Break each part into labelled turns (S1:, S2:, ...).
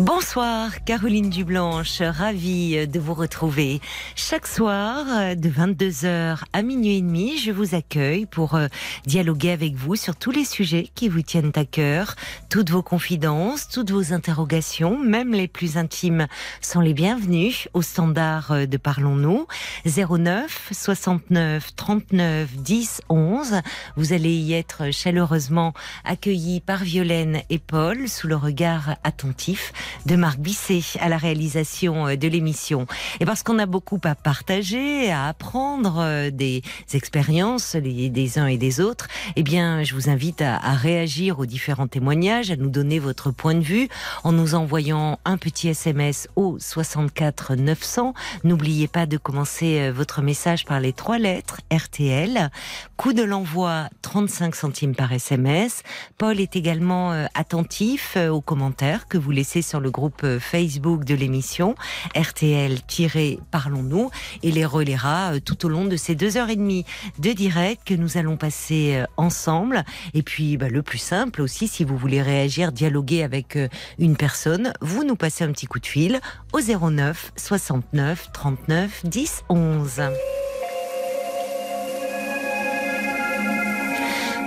S1: Bonsoir, Caroline Dublanche, ravie de vous retrouver. Chaque soir, de 22h à minuit et demi, je vous accueille pour euh, dialoguer avec vous sur tous les sujets qui vous tiennent à cœur. Toutes vos confidences, toutes vos interrogations, même les plus intimes, sont les bienvenues au standard euh, de Parlons-nous. 09 69 39 10 11. Vous allez y être chaleureusement accueillis par Violaine et Paul sous le regard attentif de Marc Bisset à la réalisation euh, de l'émission. Et parce qu'on a beaucoup à partager, à apprendre euh, des expériences des uns et des autres, eh bien, je vous invite à, à réagir aux différents témoignages, à nous donner votre point de vue en nous envoyant un petit SMS au 64 900. N'oubliez pas de commencer euh, votre message par les trois lettres RTL. Coût de l'envoi 35 centimes par SMS. Paul est également attentif aux commentaires que vous laissez sur le groupe Facebook de l'émission RTL-Parlons-nous et les relaiera euh, tout au long de ces deux heures et demie de direct que nous allons passer euh, ensemble. Et puis bah, le plus simple aussi, si vous voulez réagir, dialoguer avec euh, une personne, vous nous passez un petit coup de fil au 09 69 39 10 11.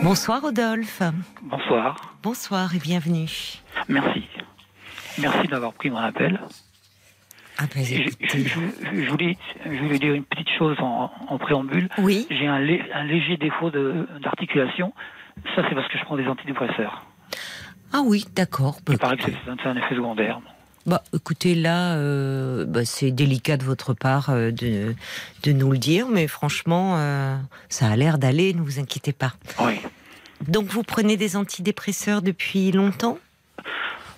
S1: Bonsoir Rodolphe.
S2: Bonsoir.
S1: Bonsoir et bienvenue.
S2: Merci. Merci d'avoir pris mon appel.
S1: Ah ben,
S2: Je,
S1: écoutez.
S2: je- je- je voulais, je voulais dire une petite chose en, en préambule.
S1: Oui.
S2: J'ai un, lé- un léger défaut d'articulation. Ça, c'est parce que je prends des antidépresseurs.
S1: Ah oui, d'accord. Bah,
S2: Il paraît que
S1: écoutez.
S2: c'est c'est un effet secondaire.
S1: Bah, écoutez, là, euh, bah, c'est délicat de votre part euh, de, de nous le dire, mais franchement, euh, ça a l'air d'aller, ne vous inquiétez pas.
S2: Oui.
S1: Donc, vous prenez des antidépresseurs depuis longtemps?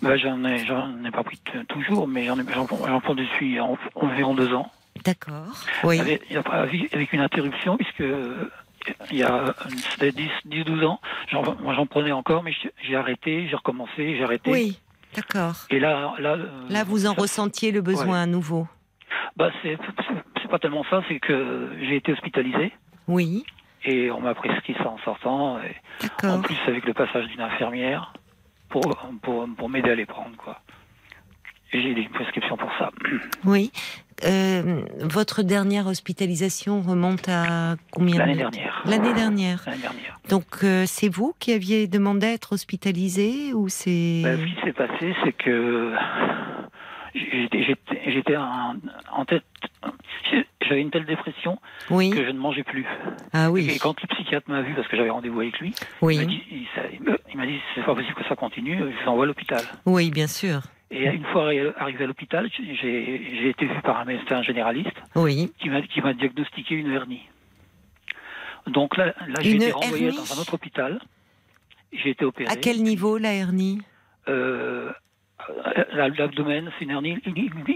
S2: Bah, j'en ai, j'en ai pas pris toujours, mais j'en ai- j'en prends j'en prends depuis en- environ deux ans.
S1: D'accord. Oui.
S2: Avec, une interruption, puisque euh, il y a c'était 10, 10, 12 ans, j'en, moi j'en prenais encore, mais j'ai- j'ai arrêté, j'ai recommencé, j'ai arrêté.
S1: Oui, d'accord.
S2: Et là, là, euh,
S1: Là, vous en
S2: ça-
S1: ressentiez le besoin à nouveau
S2: Bah, c'est, c'est- c'est pas tellement ça, c'est que j'ai été hospitalisé
S1: Oui,
S2: et on m'a prescrit ça en sortant. Et en
S1: d'accord.
S2: plus, avec le passage d'une infirmière pour, pour, pour m'aider à les prendre, quoi. J'ai une prescription pour ça.
S1: Oui. Euh, votre dernière hospitalisation remonte à combien
S2: L'année
S1: de-
S2: dernière.
S1: L'année dernière.
S2: L'année dernière.
S1: Donc, euh, c'est vous qui aviez demandé à être hospitalisé ou c'est...
S2: Bah, ce qui s'est passé, c'est que j'étais, en, en tête. J'avais une telle dépression
S1: oui.
S2: que je ne mangeais plus.
S1: Ah
S2: Et
S1: oui.
S2: quand le psychiatre m'a vu, parce que j'avais rendez-vous avec lui,
S1: Oui.
S2: il m'a dit, c'est pas possible que ça continue, je vous envoie à l'hôpital.
S1: Oui, bien sûr.
S2: Et une fois arri- arrivé à l'hôpital, j'ai été vu par un médecin généraliste
S1: Oui.
S2: qui m'a diagnostiqué une hernie. Donc là, là j'ai été renvoyé dans un autre hôpital. J'ai été opéré.
S1: À quel niveau la hernie?
S2: Euh, L'abdomen, c'est une hernie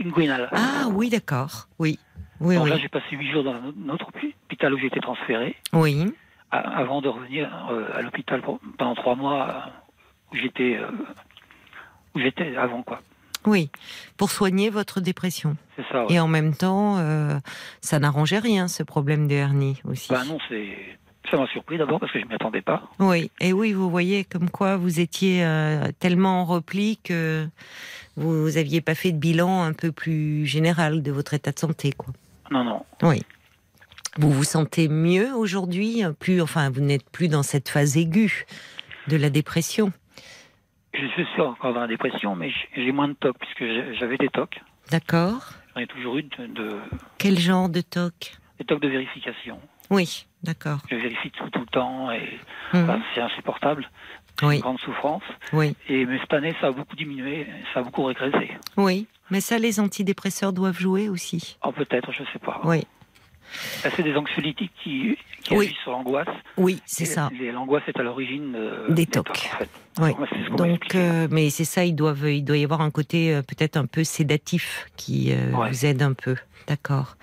S2: inguinale.
S1: Ah oui, d'accord. Oui. Oui,
S2: Donc
S1: oui.
S2: là, j'ai passé huit jours dans un autre hôpital où j'ai été transféré
S1: Oui.
S2: avant de revenir euh, à l'hôpital pendant trois mois euh, où j'étais euh, où j'étais avant quoi.
S1: Oui. Pour soigner votre dépression.
S2: C'est ça. ouais.
S1: Et en même temps, euh, ça n'arrangeait rien, ce problème de hernie aussi.
S2: Bah non, c'est ça m'a surpris d'abord parce que je m'y attendais pas.
S1: Oui. Et oui, vous voyez comme quoi vous étiez euh, tellement en repli que vous aviez pas fait de bilan un peu plus général de votre état de santé, quoi.
S2: Non, non.
S1: Oui. Vous vous sentez mieux aujourd'hui Plus, enfin, vous n'êtes plus dans cette phase aiguë de la dépression.
S2: Je suis encore dans la dépression, mais j'ai moins de tocs puisque j'avais des tocs.
S1: D'accord.
S2: J'en ai toujours eu de, de-
S1: Quel genre de toc
S2: des tocs de vérification.
S1: Oui, d'accord.
S2: Je vérifie tout, tout le temps et enfin, c'est insupportable.
S1: Oui.
S2: une grande souffrance.
S1: Oui,
S2: Et mais cette année, ça a beaucoup diminué, ça a beaucoup régressé.
S1: oui. Mais ça, les antidépresseurs doivent jouer aussi.
S2: Oh, peut-être, je sais pas.
S1: Oui,
S2: C'est des anxiolytiques qui, qui
S1: Oui.
S2: agissent sur l'angoisse.
S1: oui, c'est ça.
S2: L'angoisse est à l'origine de-
S1: Des
S2: tocs,
S1: tocs.
S2: en fait.
S1: Oui.
S2: Ce
S1: Donc, euh, mais c'est ça, ils doivent, il doit y avoir un côté euh, peut-être un peu sédatif qui euh,
S2: Ouais.
S1: vous aide un peu. D'accord.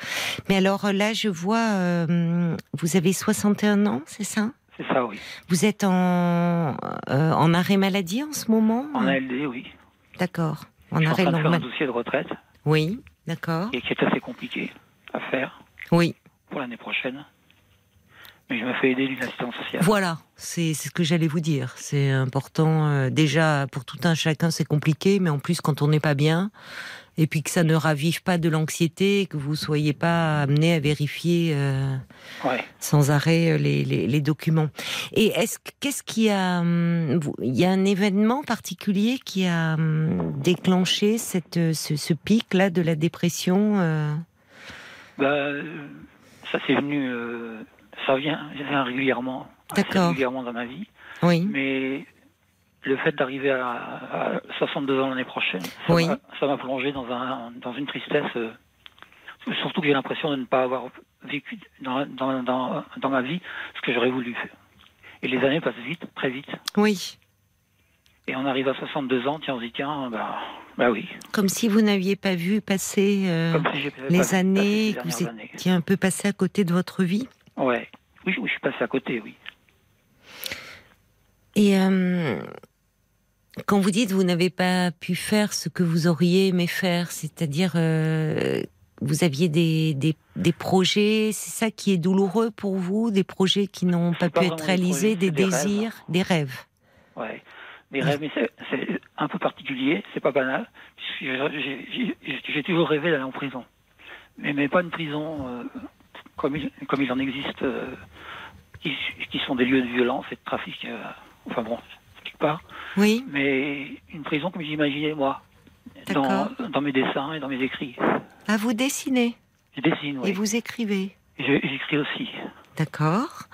S1: Mais alors euh, là, je vois, euh, vous avez 61 ans, c'est ça?
S2: C'est ça, oui.
S1: Vous êtes en, euh, en arrêt maladie en ce moment?
S2: En ALD, oui.
S1: D'accord. En
S2: je suis en
S1: arrêt
S2: train de faire un dossier de retraite
S1: Oui, d'accord.
S2: et qui est assez compliqué à faire
S1: Oui,
S2: pour l'année prochaine. Mais je me fais aider d'une assistante sociale.
S1: voilà, c'est c'est ce que j'allais vous dire. C'est important. euh, déjà, pour tout un chacun, c'est compliqué, mais en plus, quand on n'est pas bien, et puis que ça ne ravive pas de l'anxiété, que vous soyez pas amené à vérifier euh,
S2: Ouais.
S1: sans arrêt euh, les, les, les documents. Et est-ce que- qu'est-ce qui a, hum, il y a un événement particulier qui a hum, déclenché cette ce, ce pic là de la dépression euh,
S2: Bah, ça c'est venu, euh, ça vient, ça vient régulièrement, régulièrement dans ma vie.
S1: Oui,
S2: Mais le fait d'arriver à, à 62 ans l'année prochaine, ça
S1: Oui.
S2: m'a- plongé dans, un, dans une tristesse. euh, surtout que j'ai l'impression de ne pas avoir vécu dans, dans, dans, dans ma vie ce que j'aurais voulu. Et les années passent vite, très vite.
S1: oui.
S2: Et on arrive à 62 ans, tiens, on se dit, tiens, bah, bah oui.
S1: Comme si vous n'aviez pas vu passer euh,
S2: si pas-
S1: les années, que vous étiez un peu passé à côté de votre vie.
S2: Ouais. Oui, oui, je suis passé à côté, oui.
S1: Et euh, quand vous dites vous n'avez pas pu faire ce que vous auriez aimé faire, c'est-à-dire euh, vous aviez des, des, des projets, c'est ça qui est douloureux pour vous, des projets qui n'ont pas pu être réalisés, des
S2: rêves.
S1: désirs, des rêves?
S2: Ouais. Des rêves, mais c'est- un peu particulier, c'est pas banal. j'ai toujours rêvé d'aller en prison. Mais, mais pas une prison euh, comme, il, comme il en existe, euh, qui, qui sont des lieux de violence et de trafic. euh, enfin bon, part.
S1: Oui,
S2: Mais une prison comme j'imaginais moi, dans, mes dessins et dans mes écrits.
S1: à vous dessiner
S2: Je dessine, oui.
S1: et vous écrivez.
S2: J'écris aussi.
S1: D'accord.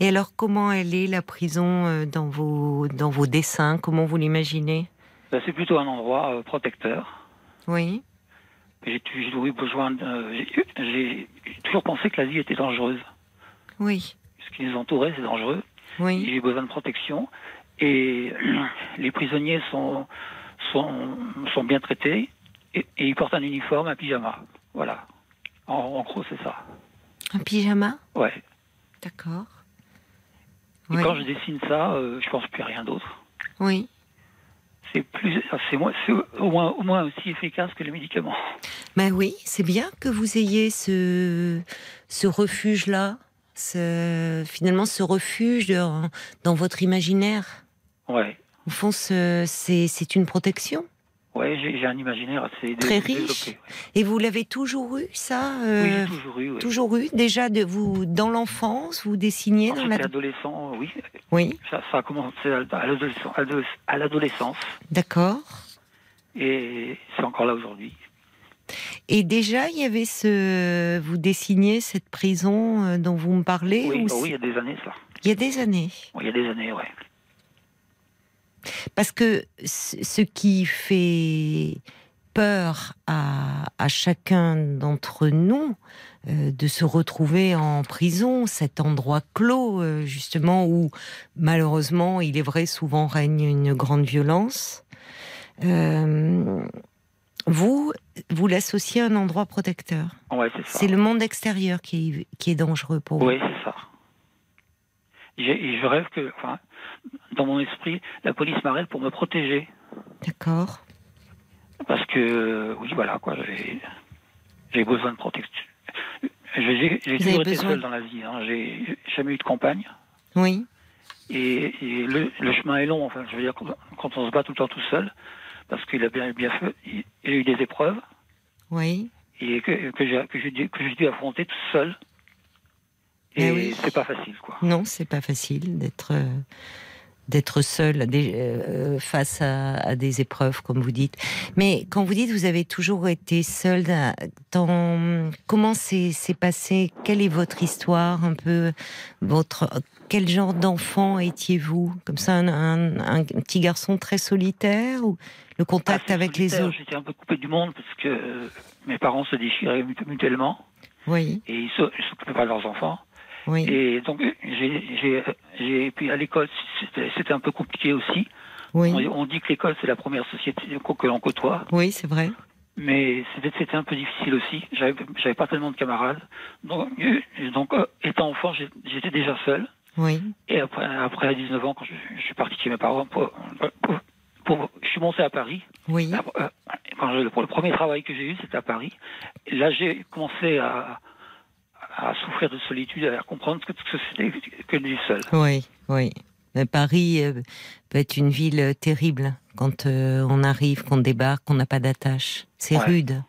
S1: Et alors comment elle est la prison euh, dans vos dans vos dessins? Comment vous l'imaginez?
S2: Ben, c'est plutôt un endroit euh, protecteur.
S1: Oui.
S2: J'ai toujours eu besoin euh, j'ai toujours pensé que la vie était dangereuse.
S1: Oui.
S2: Ce qui nous entourait, c'est dangereux.
S1: Oui.
S2: J'ai besoin de protection. Et les prisonniers sont, sont, sont bien traités. Et, et ils portent un uniforme, un pyjama. Voilà. En, en gros, c'est ça.
S1: Un pyjama?
S2: Ouais.
S1: D'accord.
S2: Et quand je dessine ça, euh, je pense plus à rien d'autre.
S1: Oui.
S2: C'est plus, c'est moins, au moins, au moins aussi efficace que les médicaments.
S1: Ben oui, c'est bien que vous ayez ce, ce refuge-là, ce, finalement ce refuge dans, dans votre imaginaire.
S2: Ouais.
S1: Au fond, ce- c'est une protection?
S2: Ouais, j'ai un imaginaire assez
S1: Très
S2: développé.
S1: riche. Et vous l'avez toujours eu, ça
S2: Oui,
S1: euh,
S2: j'ai toujours eu. ouais.
S1: Toujours eu Déjà, de vous, dans l'enfance, vous dessiniez
S2: Quand
S1: dans la...
S2: adolescent, oui.
S1: Oui,
S2: Ça, ça a commencé à l'adolescence-
S1: d'accord.
S2: Et c'est encore là aujourd'hui.
S1: Et déjà, il y avait ce... Vous dessiniez cette prison euh, dont vous me parlez
S2: Oui,
S1: ou
S2: oh oui, il y a des années, ça.
S1: Il y a des années.
S2: Il y a des années, ouais.
S1: Parce que ce qui fait peur à, à chacun d'entre nous euh, de se retrouver en prison, cet endroit clos, euh, justement, où malheureusement, il est vrai, souvent règne une grande violence. Euh, vous, vous l'associez à un endroit protecteur.
S2: Ouais, c'est
S1: le monde extérieur qui est, qui est dangereux pour vous.
S2: Oui, c'est ça. Je rêve que, enfin, dans mon esprit, la police m'arrête pour me protéger.
S1: D'accord.
S2: Parce que, oui, voilà, quoi, j'ai besoin de protection. J'ai toujours été seul dans la vie. Hein. J'ai jamais eu de compagne.
S1: Oui.
S2: Et, et le, le chemin est long. Enfin, je veux dire, quand, on se bat tout le temps tout seul, parce qu'il a bien, bien fait, il, il a eu des épreuves
S1: Oui.
S2: et que, que j'ai dû, affronter tout seul. Et
S1: Eh oui.
S2: c'est pas facile, quoi.
S1: Non, c'est pas facile d'être euh, d'être seul euh, face à, à des épreuves, comme vous dites. Mais quand vous dites vous avez toujours été seul, dans- comment c'est s'est passé? Quelle est votre histoire un peu Votre quel genre d'enfant étiez-vous? Comme ça, un, un- un petit garçon très solitaire ou le contact
S2: Assez
S1: avec les autres?
S2: J'étais un peu coupé du monde parce que euh, mes parents se déchiraient mut- mutuellement.
S1: Oui,
S2: et ils ils s'occupaient pas de leurs enfants.
S1: Oui,
S2: Et donc, j'ai, puis à l'école, c'était, un peu compliqué aussi.
S1: oui,
S2: On, on dit que l'école, c'est la première société que l'on côtoie.
S1: oui, c'est vrai.
S2: Mais c'était, un peu difficile aussi. J'avais, pas tellement de camarades. Donc, donc euh, étant enfant, j'étais déjà seul.
S1: Oui.
S2: Et après, après à 19 ans, quand je, je suis parti chez mes parents, pour, pour- pour- je suis monté à Paris.
S1: Oui.
S2: Euh, Quand je- pour le premier travail que j'ai eu, c'était à Paris. Là, j'ai commencé à, à souffrir de solitude, à comprendre que, que c'était que du seul.
S1: Oui, oui. Mais Paris euh, peut être une ville euh, terrible quand euh, on arrive, qu'on débarque, qu'on n'a pas d'attache. C'est
S2: Ouais.
S1: rude.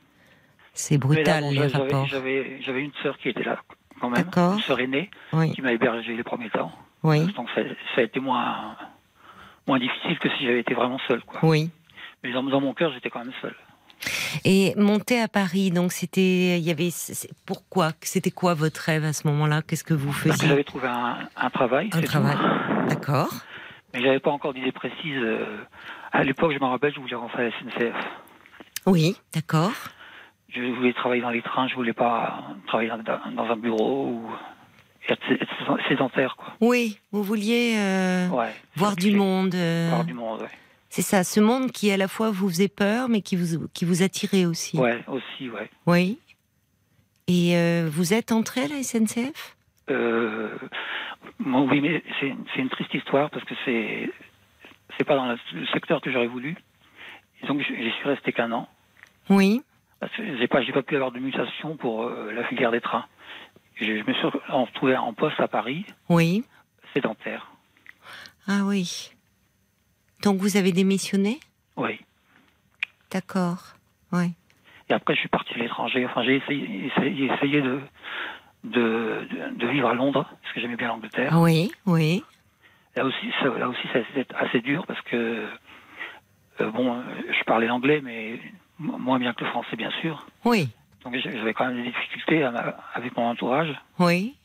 S1: C'est
S2: là,
S1: brutal,
S2: bon,
S1: les
S2: j'avais-
S1: rapports.
S2: J'avais une sœur qui était là, quand même,
S1: D'accord.
S2: une sœur aînée,
S1: Oui,
S2: qui m'a hébergé les premiers temps.
S1: oui,
S2: Donc ça, ça a été moins, moins difficile que si j'avais été vraiment seul. Quoi.
S1: oui.
S2: Mais dans, dans mon cœur, j'étais quand même seul.
S1: Et monter à Paris, donc c'était, il y avait, pourquoi C'était quoi votre rêve à ce moment-là? Qu'est-ce que vous
S2: que
S1: faisiez?
S2: j'avais trouvé un, un travail.
S1: Un travail. D'accord.
S2: Mais j'avais pas encore d'idée précise. euh, À l'époque, je me rappelle, je voulais rentrer à la SNCF.
S1: Oui, d'accord.
S2: Je voulais travailler dans les trains, je voulais pas travailler dans, un bureau ou être, sédentaire, quoi.
S1: Oui, vous vouliez euh,
S2: Ouais.
S1: voir du monde. euh,
S2: Voir du monde, ouais.
S1: C'est ça, ce monde qui à la fois vous faisait peur, mais qui vous qui vous attirait aussi.
S2: Ouais, aussi, ouais.
S1: Oui. Et euh, vous êtes entré à la SNCF
S2: Euh, bon, oui, mais c'est c'est une triste histoire parce que c'est c'est pas dans le secteur que j'aurais voulu. Et donc, j'y suis resté qu'un an.
S1: Oui.
S2: Parce que j'ai pas, j'ai pas pu avoir de mutation pour euh, la filière des trains. Je, je me suis retrouvé en poste à Paris,
S1: Oui.
S2: sédentaire.
S1: Ah oui. Donc vous avez démissionné?
S2: Oui.
S1: D'accord. Oui.
S2: Et après, je suis parti à l'étranger. Enfin, j'ai essayé, essayé, essayé de, de, de, de vivre à Londres, parce que j'aimais bien l'Angleterre.
S1: Oui, oui.
S2: Là aussi, ça, là aussi, ça a été assez dur, parce que, euh, bon, je parlais l'anglais, mais moins bien que le français, bien sûr.
S1: Oui.
S2: Donc, j'avais quand même des difficultés avec mon entourage.
S1: Oui.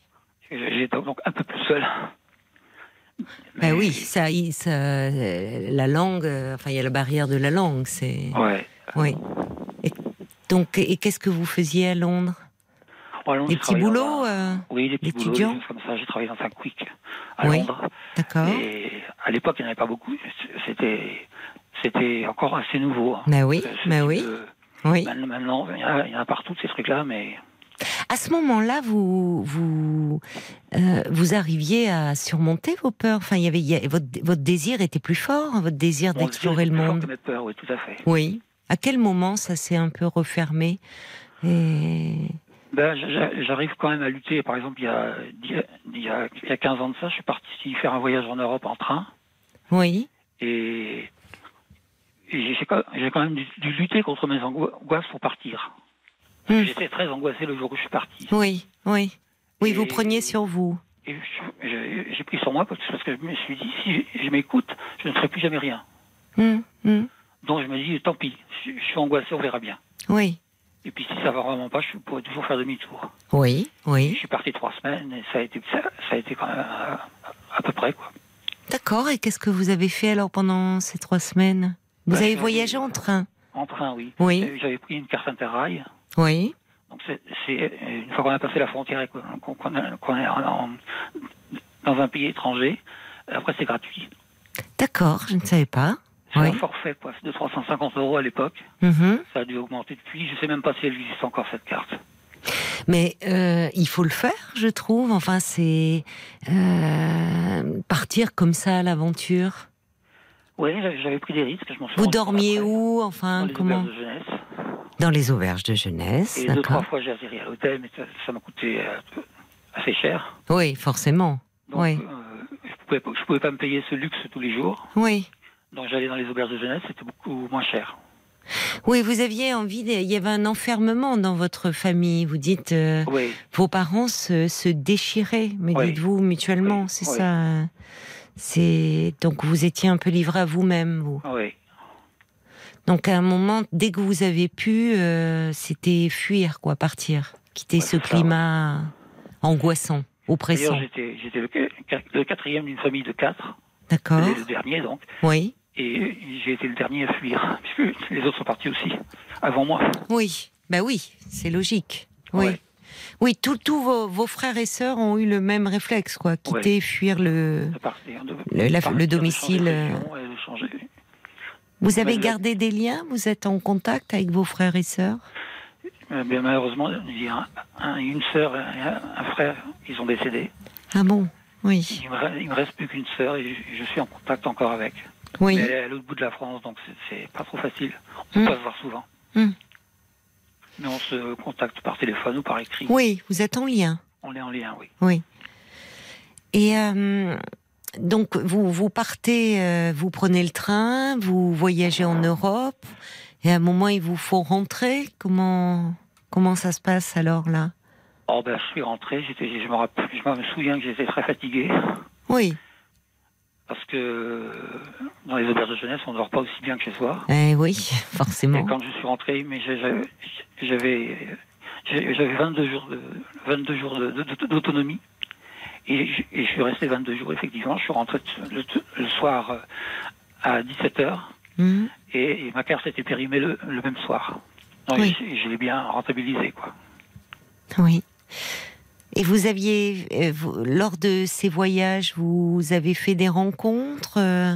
S2: J'étais donc un peu plus seul.
S1: Ben
S2: Mais-
S1: oui, ça, la langue, euh, enfin il y a la barrière de la langue, c'est.
S2: Ouais.
S1: Oui. Et, donc, et qu'est-ce que vous faisiez à Londres?
S2: Oh, Londres,
S1: Des petits boulots
S2: un-
S1: euh,
S2: Oui, des petits boulots, des
S1: d'étudiants
S2: choses comme ça. J'ai travaillé dans un quick à
S1: Oui.
S2: Londres.
S1: D'accord.
S2: Et à l'époque, il n'y en avait pas beaucoup. C'était, c'était encore assez nouveau. hein.
S1: Ben oui,
S2: ce
S1: ben oui,
S2: de-
S1: oui.
S2: Maintenant, maintenant, il y, en a, il y en a partout de ces trucs-là, mais
S1: À ce moment-là, vous vous euh, vous arriviez à surmonter vos peurs. Enfin, il y avait il y a- votre votre désir était plus fort, hein, votre désir
S2: bon,
S1: d'explorer le monde.
S2: mes peurs, oui, tout à fait.
S1: Oui. À quel moment ça s'est un peu refermé et...
S2: Ben, j'a- j'arrive quand même à lutter. Par exemple, il y, a, il y a- il y a- il y a 15 ans de ça, je suis parti faire un voyage en Europe en train.
S1: Oui.
S2: Et, et j'ai quand j'ai quand même dû, dû lutter contre mes angoisses pour partir.
S1: Hmm.
S2: J'étais très angoissé le jour où je suis parti.
S1: Oui, oui. Oui, vous preniez sur vous.
S2: Je- je- j'ai pris sur moi parce que je me suis dit, si je m'écoute, je ne ferai plus jamais rien.
S1: Hum, hum.
S2: Donc je me dis, tant pis, je, je suis angoissé, on verra bien.
S1: Oui.
S2: Et puis si ça va vraiment pas, je pourrais toujours faire demi-tour.
S1: Oui,
S2: Je
S1: oui.
S2: suis parti trois semaines et ça a été, ça, ça a été quand même à, à peu près. Quoi.
S1: D'accord. Et qu'est-ce que vous avez fait alors pendant ces trois semaines? Vous
S2: Bah,
S1: avez
S2: je-
S1: voyagé en train?
S2: En train, oui.
S1: Oui.
S2: Euh, J'avais pris une carte interrail.
S1: Oui.
S2: Donc c'est c'est- une fois qu'on a passé la frontière et qu'on est en- dans un pays étranger, après c'est gratuit.
S1: D'accord, je ne savais pas.
S2: C'est
S1: Oui.
S2: un forfait quoi, de 350 euros à l'époque.
S1: Mhm.
S2: Ça a dû augmenter depuis. Je sais même pas si elle existe encore cette carte.
S1: Mais euh, il faut le faire, je trouve. Enfin, c'est euh, partir comme ça à l'aventure.
S2: Oui, j'avais pris des risques. Je m'en suis
S1: Vous dormiez
S2: après,
S1: où
S2: Dans
S1: Enfin,
S2: les
S1: comment
S2: auberges de jeunesse.
S1: Dans les auberges de jeunesse,
S2: Et deux, trois fois, j'ai atterri à l'hôtel, mais ça m'a coûté euh, assez cher.
S1: Oui, forcément.
S2: Donc,
S1: Oui.
S2: euh, je pouvais, je pouvais pas me payer ce luxe tous les jours.
S1: Oui.
S2: Donc, j'allais dans les auberges de jeunesse, c'était beaucoup moins cher.
S1: Oui, vous aviez envie. De... Il y avait un enfermement dans votre famille. Vous dites, euh,
S2: Oui,
S1: vos parents se, se déchiraient, me
S2: Oui.
S1: dites-vous mutuellement.
S2: Oui,
S1: C'est ça. C'est donc vous étiez un peu livré à vous-même, vous.
S2: oui.
S1: Donc à un moment, dès que vous avez pu, euh, c'était fuir, quoi, partir, quitter
S2: Ouais,
S1: ce
S2: ça,
S1: climat angoissant, oppressant.
S2: J'étais, j'étais le, qu- le quatrième d'une famille de quatre,
S1: D'accord.
S2: le, le dernier donc,
S1: Oui.
S2: et j'ai été le dernier à fuir, puisque les autres sont partis aussi, avant moi.
S1: Oui. Bah oui, c'est logique. Oui.
S2: Ouais.
S1: Oui, tous vos, vos frères et sœurs ont eu le même réflexe, quoi, quitter, fuir le.
S2: De
S1: Le- la- domicile, euh,
S2: région.
S1: Vous avez gardé des liens? Vous êtes en contact avec vos frères et sœurs?
S2: Euh, bien, malheureusement, il y a un- un- une sœur et un, un frère, ils ont décédé.
S1: Ah bon? Oui,
S2: Il me, il me reste plus qu'une sœur et je, je suis en contact encore avec.
S1: oui.
S2: Mais elle est à l'autre bout de la France, donc c'est- pas trop facile. On
S1: Mm.
S2: peut pas se voir souvent.
S1: Mm.
S2: Mais on se contacte par téléphone ou par écrit.
S1: Oui, vous êtes en lien.
S2: On est en lien, oui.
S1: Oui. Et euh, donc, vous, vous partez, euh, vous prenez le train, vous voyagez en Europe, et à un moment, il vous faut rentrer. Comment, comment ça se passe alors là?
S2: Oh ben, je suis rentré, j'étais, je me rappelle, je me souviens que j'étais très fatigué
S1: Oui,
S2: parce que dans les auberges de jeunesse, on ne dort pas aussi bien que chez soi.
S1: eh oui,
S2: Et
S1: forcément.
S2: quand je suis rentré, mais j'avais j'avais 22 jours de 22 jours d'autonomie et, je- suis resté 22 jours effectivement. Je suis rentré le, soir euh, à 17 h
S1: Hmm,
S2: et, ma carte était périmée le, le même soir. Donc
S1: Oui.
S2: je, je l'ai bien rentabilisé quoi.
S1: Oui. Et vous aviez, euh, vous- lors de ces voyages, vous avez fait des rencontres euh,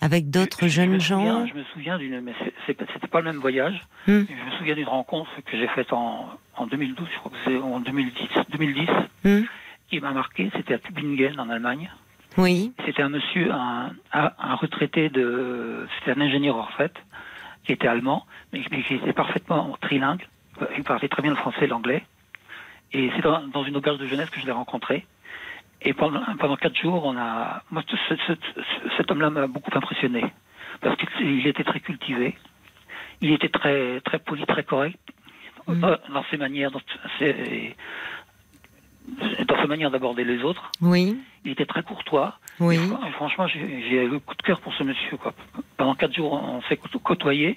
S1: avec d'autres
S2: je
S1: jeunes
S2: souviens-
S1: gens
S2: Je me souviens d'une, mais c'était pas le même voyage.
S1: Hmm.
S2: Je me souviens d'une rencontre que j'ai faite en, en 2012, je crois que c'est en 2010, 2010,
S1: Hmm.
S2: qui m'a marqué. C'était à Tübingen en Allemagne.
S1: Oui,
S2: C'était un monsieur, un, un, un retraité de, c'était un ingénieur en fait, qui était allemand, mais, mais qui était parfaitement trilingue. Il parlait très bien le français et l'anglais. Et c'est dans, dans une auberge de jeunesse que je l'ai rencontré. Et pendant, pendant quatre jours, on a, moi, ce- ce- ce- cet homme-là m'a beaucoup impressionné parce qu'il était très cultivé. Il était très, très poli, très correct
S1: Mhm.
S2: dans, ses manières, dans ses, dans sa manière d'aborder les autres.
S1: oui,
S2: Il était très courtois.
S1: oui.
S2: Et franchement, j'ai j'ai le coup de cœur pour ce monsieur. Quoi. Pendant quatre jours, on s'est côto- côtoyés.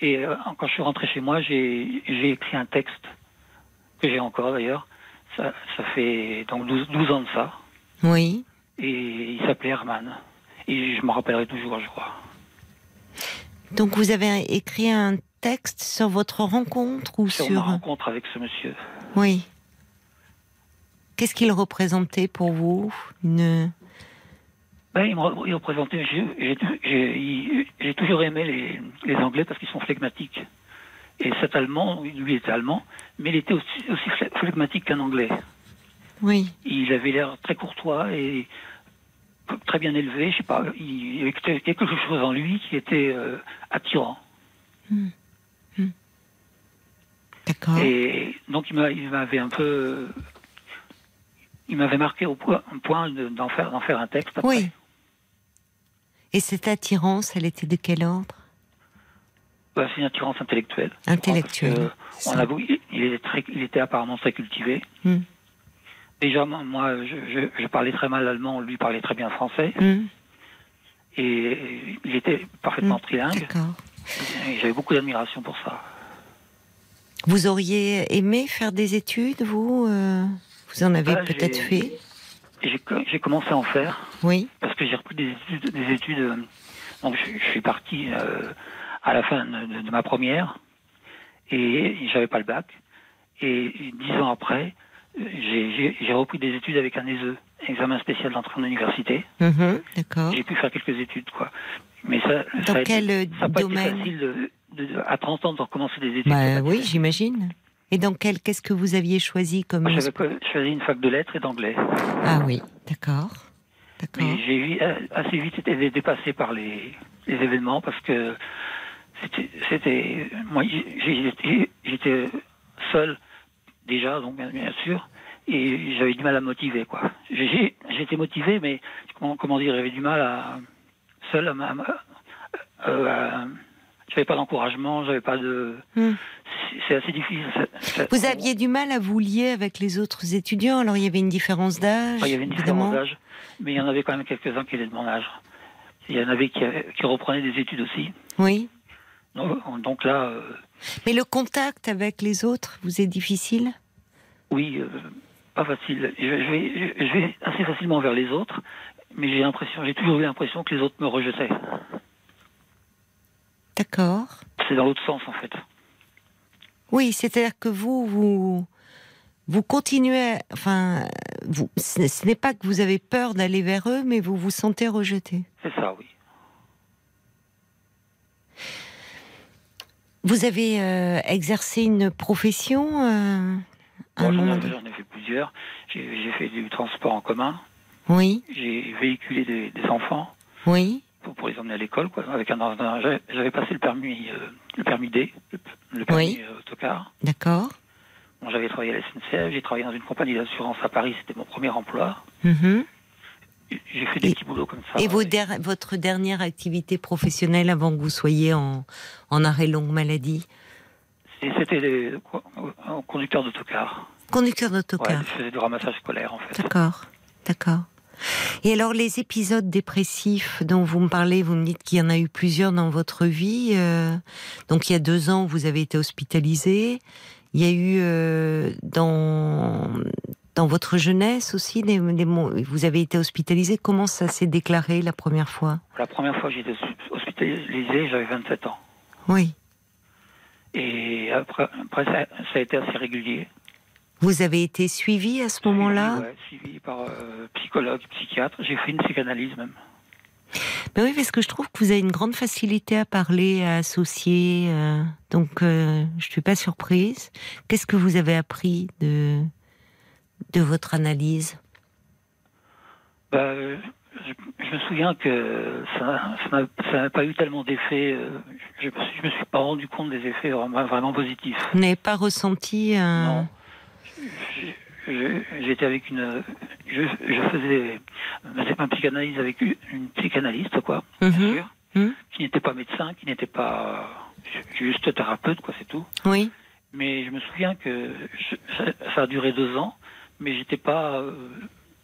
S2: Et euh, quand je suis rentré chez moi, j'ai j'ai écrit un texte que j'ai encore d'ailleurs. Ça, ça fait donc 12, 12 ans de ça.
S1: Oui.
S2: Et il s'appelait Herman. Et je me rappellerai toujours, je crois.
S1: Donc vous avez écrit un texte sur votre rencontre ou
S2: Sur
S1: sur,
S2: ma rencontre avec ce monsieur.
S1: Oui. Qu'est-ce qu'il représentait pour vous Une
S2: Ben, il me il représentait. J'ai toujours aimé les, les Anglais parce qu'ils sont flegmatiques. Et cet Allemand, lui était allemand, mais il était aussi, aussi fle- flegmatique qu'un Anglais.
S1: Oui.
S2: Il avait l'air très courtois et très bien élevé. Je sais pas, il y avait quelque chose en lui qui était euh, attirant.
S1: D'accord.
S2: Et donc il m'a- il m'avait un peu, il m'avait marqué au point, d'en faire, d'en faire un texte. Après.
S1: Oui. Et cette attirance, elle était de quel ordre?
S2: Bah, c'est une attirance intellectuelle.
S1: Intellectuelle.
S2: On il, il était très, il était apparemment très cultivé.
S1: Hmm.
S2: Déjà, moi- je, je- je parlais très mal allemand, lui parlait très bien français.
S1: Hmm,
S2: Et il était parfaitement
S1: Hmm.
S2: trilingue. J'avais beaucoup d'admiration pour ça.
S1: Vous auriez aimé faire des études, vous euh, Vous en avez
S2: Bah,
S1: peut-être fait?
S2: J'ai co- j'ai commencé à en faire
S1: Oui.
S2: parce que j'ai repris des études. Des études euh, donc je, je suis parti euh, à la fin de, ma première et j'avais pas le bac. Et dix ans après, euh, j'ai- repris des études avec un ESE, examen spécial d'entrée en université.
S1: Mhm, D'accord.
S2: J'ai pu faire quelques études, quoi. Mais ça,
S1: Dans
S2: ça a été-
S1: quel euh,
S2: ça n'a pas été
S1: domaine
S2: facile de, de- à 30 ans de recommencer des études.
S1: Bah oui, j'imagine. Et dans quel Qu'est-ce que vous aviez choisi comme
S2: Moi, j'avais choisi une fac de lettres et d'anglais.
S1: Ah oui, d'accord.
S2: J'ai euh, assez vite été dépassé par les, les événements parce que c'était, moi, j'étais seul déjà, donc bien, sûr, et j'avais du mal à me motiver, quoi. J'étais motivé, mais comment, comment dire, j'avais du mal à seul à, euh, à- j'avais pas d'encouragement, j'avais pas de,
S1: Hmm.
S2: c'est, assez difficile. ça- ça-
S1: Vous aviez du mal à vous lier avec les autres étudiants, alors il y avait une différence d'âge
S2: il y avait une
S1: évidemment.
S2: différence d'âge, mais il y en avait quand même quelques-uns qui étaient de mon âge. Il y en avait qui, qui reprenaient des études aussi.
S1: Oui.
S2: Donc, donc là, euh,
S1: Mais le contact avec les autres vous est difficile?
S2: oui, euh, pas facile. Je, je vais, je, je vais assez facilement vers les autres, mais j'ai l'impression, j'ai toujours eu l'impression que les autres me rejetaient.
S1: D'accord.
S2: C'est dans l'autre sens en fait.
S1: Oui, c'est-à-dire que vous, vous, vous continuez, enfin, vous, ce n'est pas que vous avez peur d'aller vers eux, mais vous vous sentez rejeté.
S2: C'est ça, oui.
S1: Vous avez euh, exercé une profession euh,
S2: Moi, j'en ai- fait plusieurs. J'ai fait du transport en commun.
S1: Oui,
S2: J'ai véhiculé des, des enfants
S1: oui,
S2: pour, pour les emmener à l'école, quoi. Avec un, j'avais- passé le permis, euh, le permis D, le, permis
S1: Oui.
S2: euh, autocar.
S1: d'accord.
S2: Bon, j'avais travaillé à la SNCF, j'ai travaillé dans une compagnie d'assurance à Paris, c'était mon premier emploi.
S1: Mhm.
S2: J'ai fait des
S1: Et-
S2: petits boulots comme ça.
S1: Et vos
S2: ouais.
S1: der- votre dernière activité professionnelle avant que vous soyez en, en arrêt longue maladie?
S2: C'était un conducteur d'autocar.
S1: Conducteur
S2: Ouais,
S1: d'autocar.
S2: je faisais du ramassage scolaire en fait.
S1: D'accord, d'accord. Et alors les épisodes dépressifs dont vous me parlez, vous me dites qu'il y en a eu plusieurs dans votre vie. euh, donc il y a deux ans, vous avez été hospitalisé. Il y a eu euh, dans dans votre jeunesse aussi des, des mo- vous avez été hospitalisé. Comment ça s'est déclaré la première fois?
S2: La première fois j'ai été hospitalisé, j'avais 27 ans.
S1: Oui.
S2: Et après, après ça, ça a été assez régulier.
S1: Vous avez été suivi à ce moment-là?
S2: ouais, suivi par euh, psychologue, psychiatre. J'ai fait une psychanalyse même.
S1: Ben oui, parce que je trouve que vous avez une grande facilité à parler, à associer. euh, donc, euh, je suis pas surprise. Qu'est-ce que vous avez appris de de votre analyse
S2: Bah, euh, je, je me souviens que ça n'a ça pas eu tellement d'effets. euh, Je, je, me suis- pas rendu compte des effets vraiment, vraiment positifs.
S1: Vous n'avez pas ressenti un...
S2: Non. J'étais avec une. Je, je faisais ma psychanalyse avec une une psychanalyste, quoi, bien
S1: Mhm.
S2: sûr,
S1: Mhm.
S2: qui n'était pas médecin, qui n'était pas juste thérapeute, quoi, c'est tout.
S1: Oui.
S2: Mais je me souviens que je- ça, ça a duré deux ans, mais j'étais pas euh,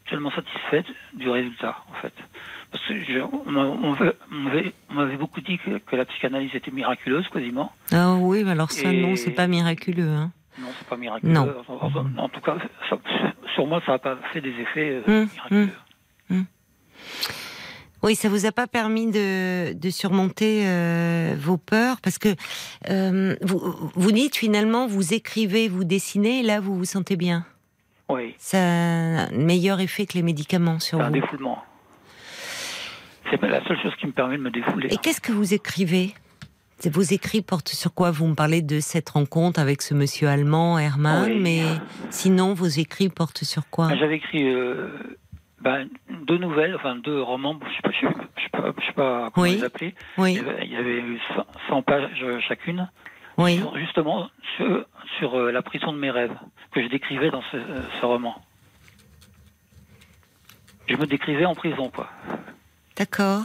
S2: tellement satisfaite du résultat, en fait. Parce que je- on m'a- on m'avait- on beaucoup dit que, que la psychanalyse était miraculeuse, quasiment.
S1: Ah oui, mais alors ça,
S2: Et-
S1: non, c'est pas miraculeux. Hein.
S2: Non, c'est pas miraculeux.
S1: Non.
S2: En, tout cas, ça- sur moi, ça n'a pas fait des effets euh,
S1: Hum,
S2: miraculeux.
S1: Oui, ça vous a pas permis de, de surmonter euh, vos peurs? Parce que euh, vous, vous dites finalement, vous écrivez, vous dessinez, et là vous vous sentez bien.
S2: Oui,
S1: Ça a un meilleur effet que les médicaments sur
S2: un
S1: vous.
S2: défoulement. C'est pas la seule chose qui me permet de me défouler.
S1: Et qu'est-ce que vous écrivez? Vos écrits portent sur quoi? Vous me parlez de cette rencontre avec ce monsieur allemand, Hermann,
S2: Oui.
S1: mais sinon, vos écrits portent sur quoi?
S2: Ben, J'avais écrit euh, ben, deux nouvelles, enfin deux romans, je sais pas, je sais, sais sais pas comment
S1: Oui.
S2: les appeler.
S1: Oui,
S2: Il y avait- il y avait eu 100 100 pages chacune,
S1: oui.
S2: sur- justement sur, sur, euh, la prison de mes rêves, que je décrivais dans ce, ce roman. Je me décrivais en prison, quoi.
S1: D'accord.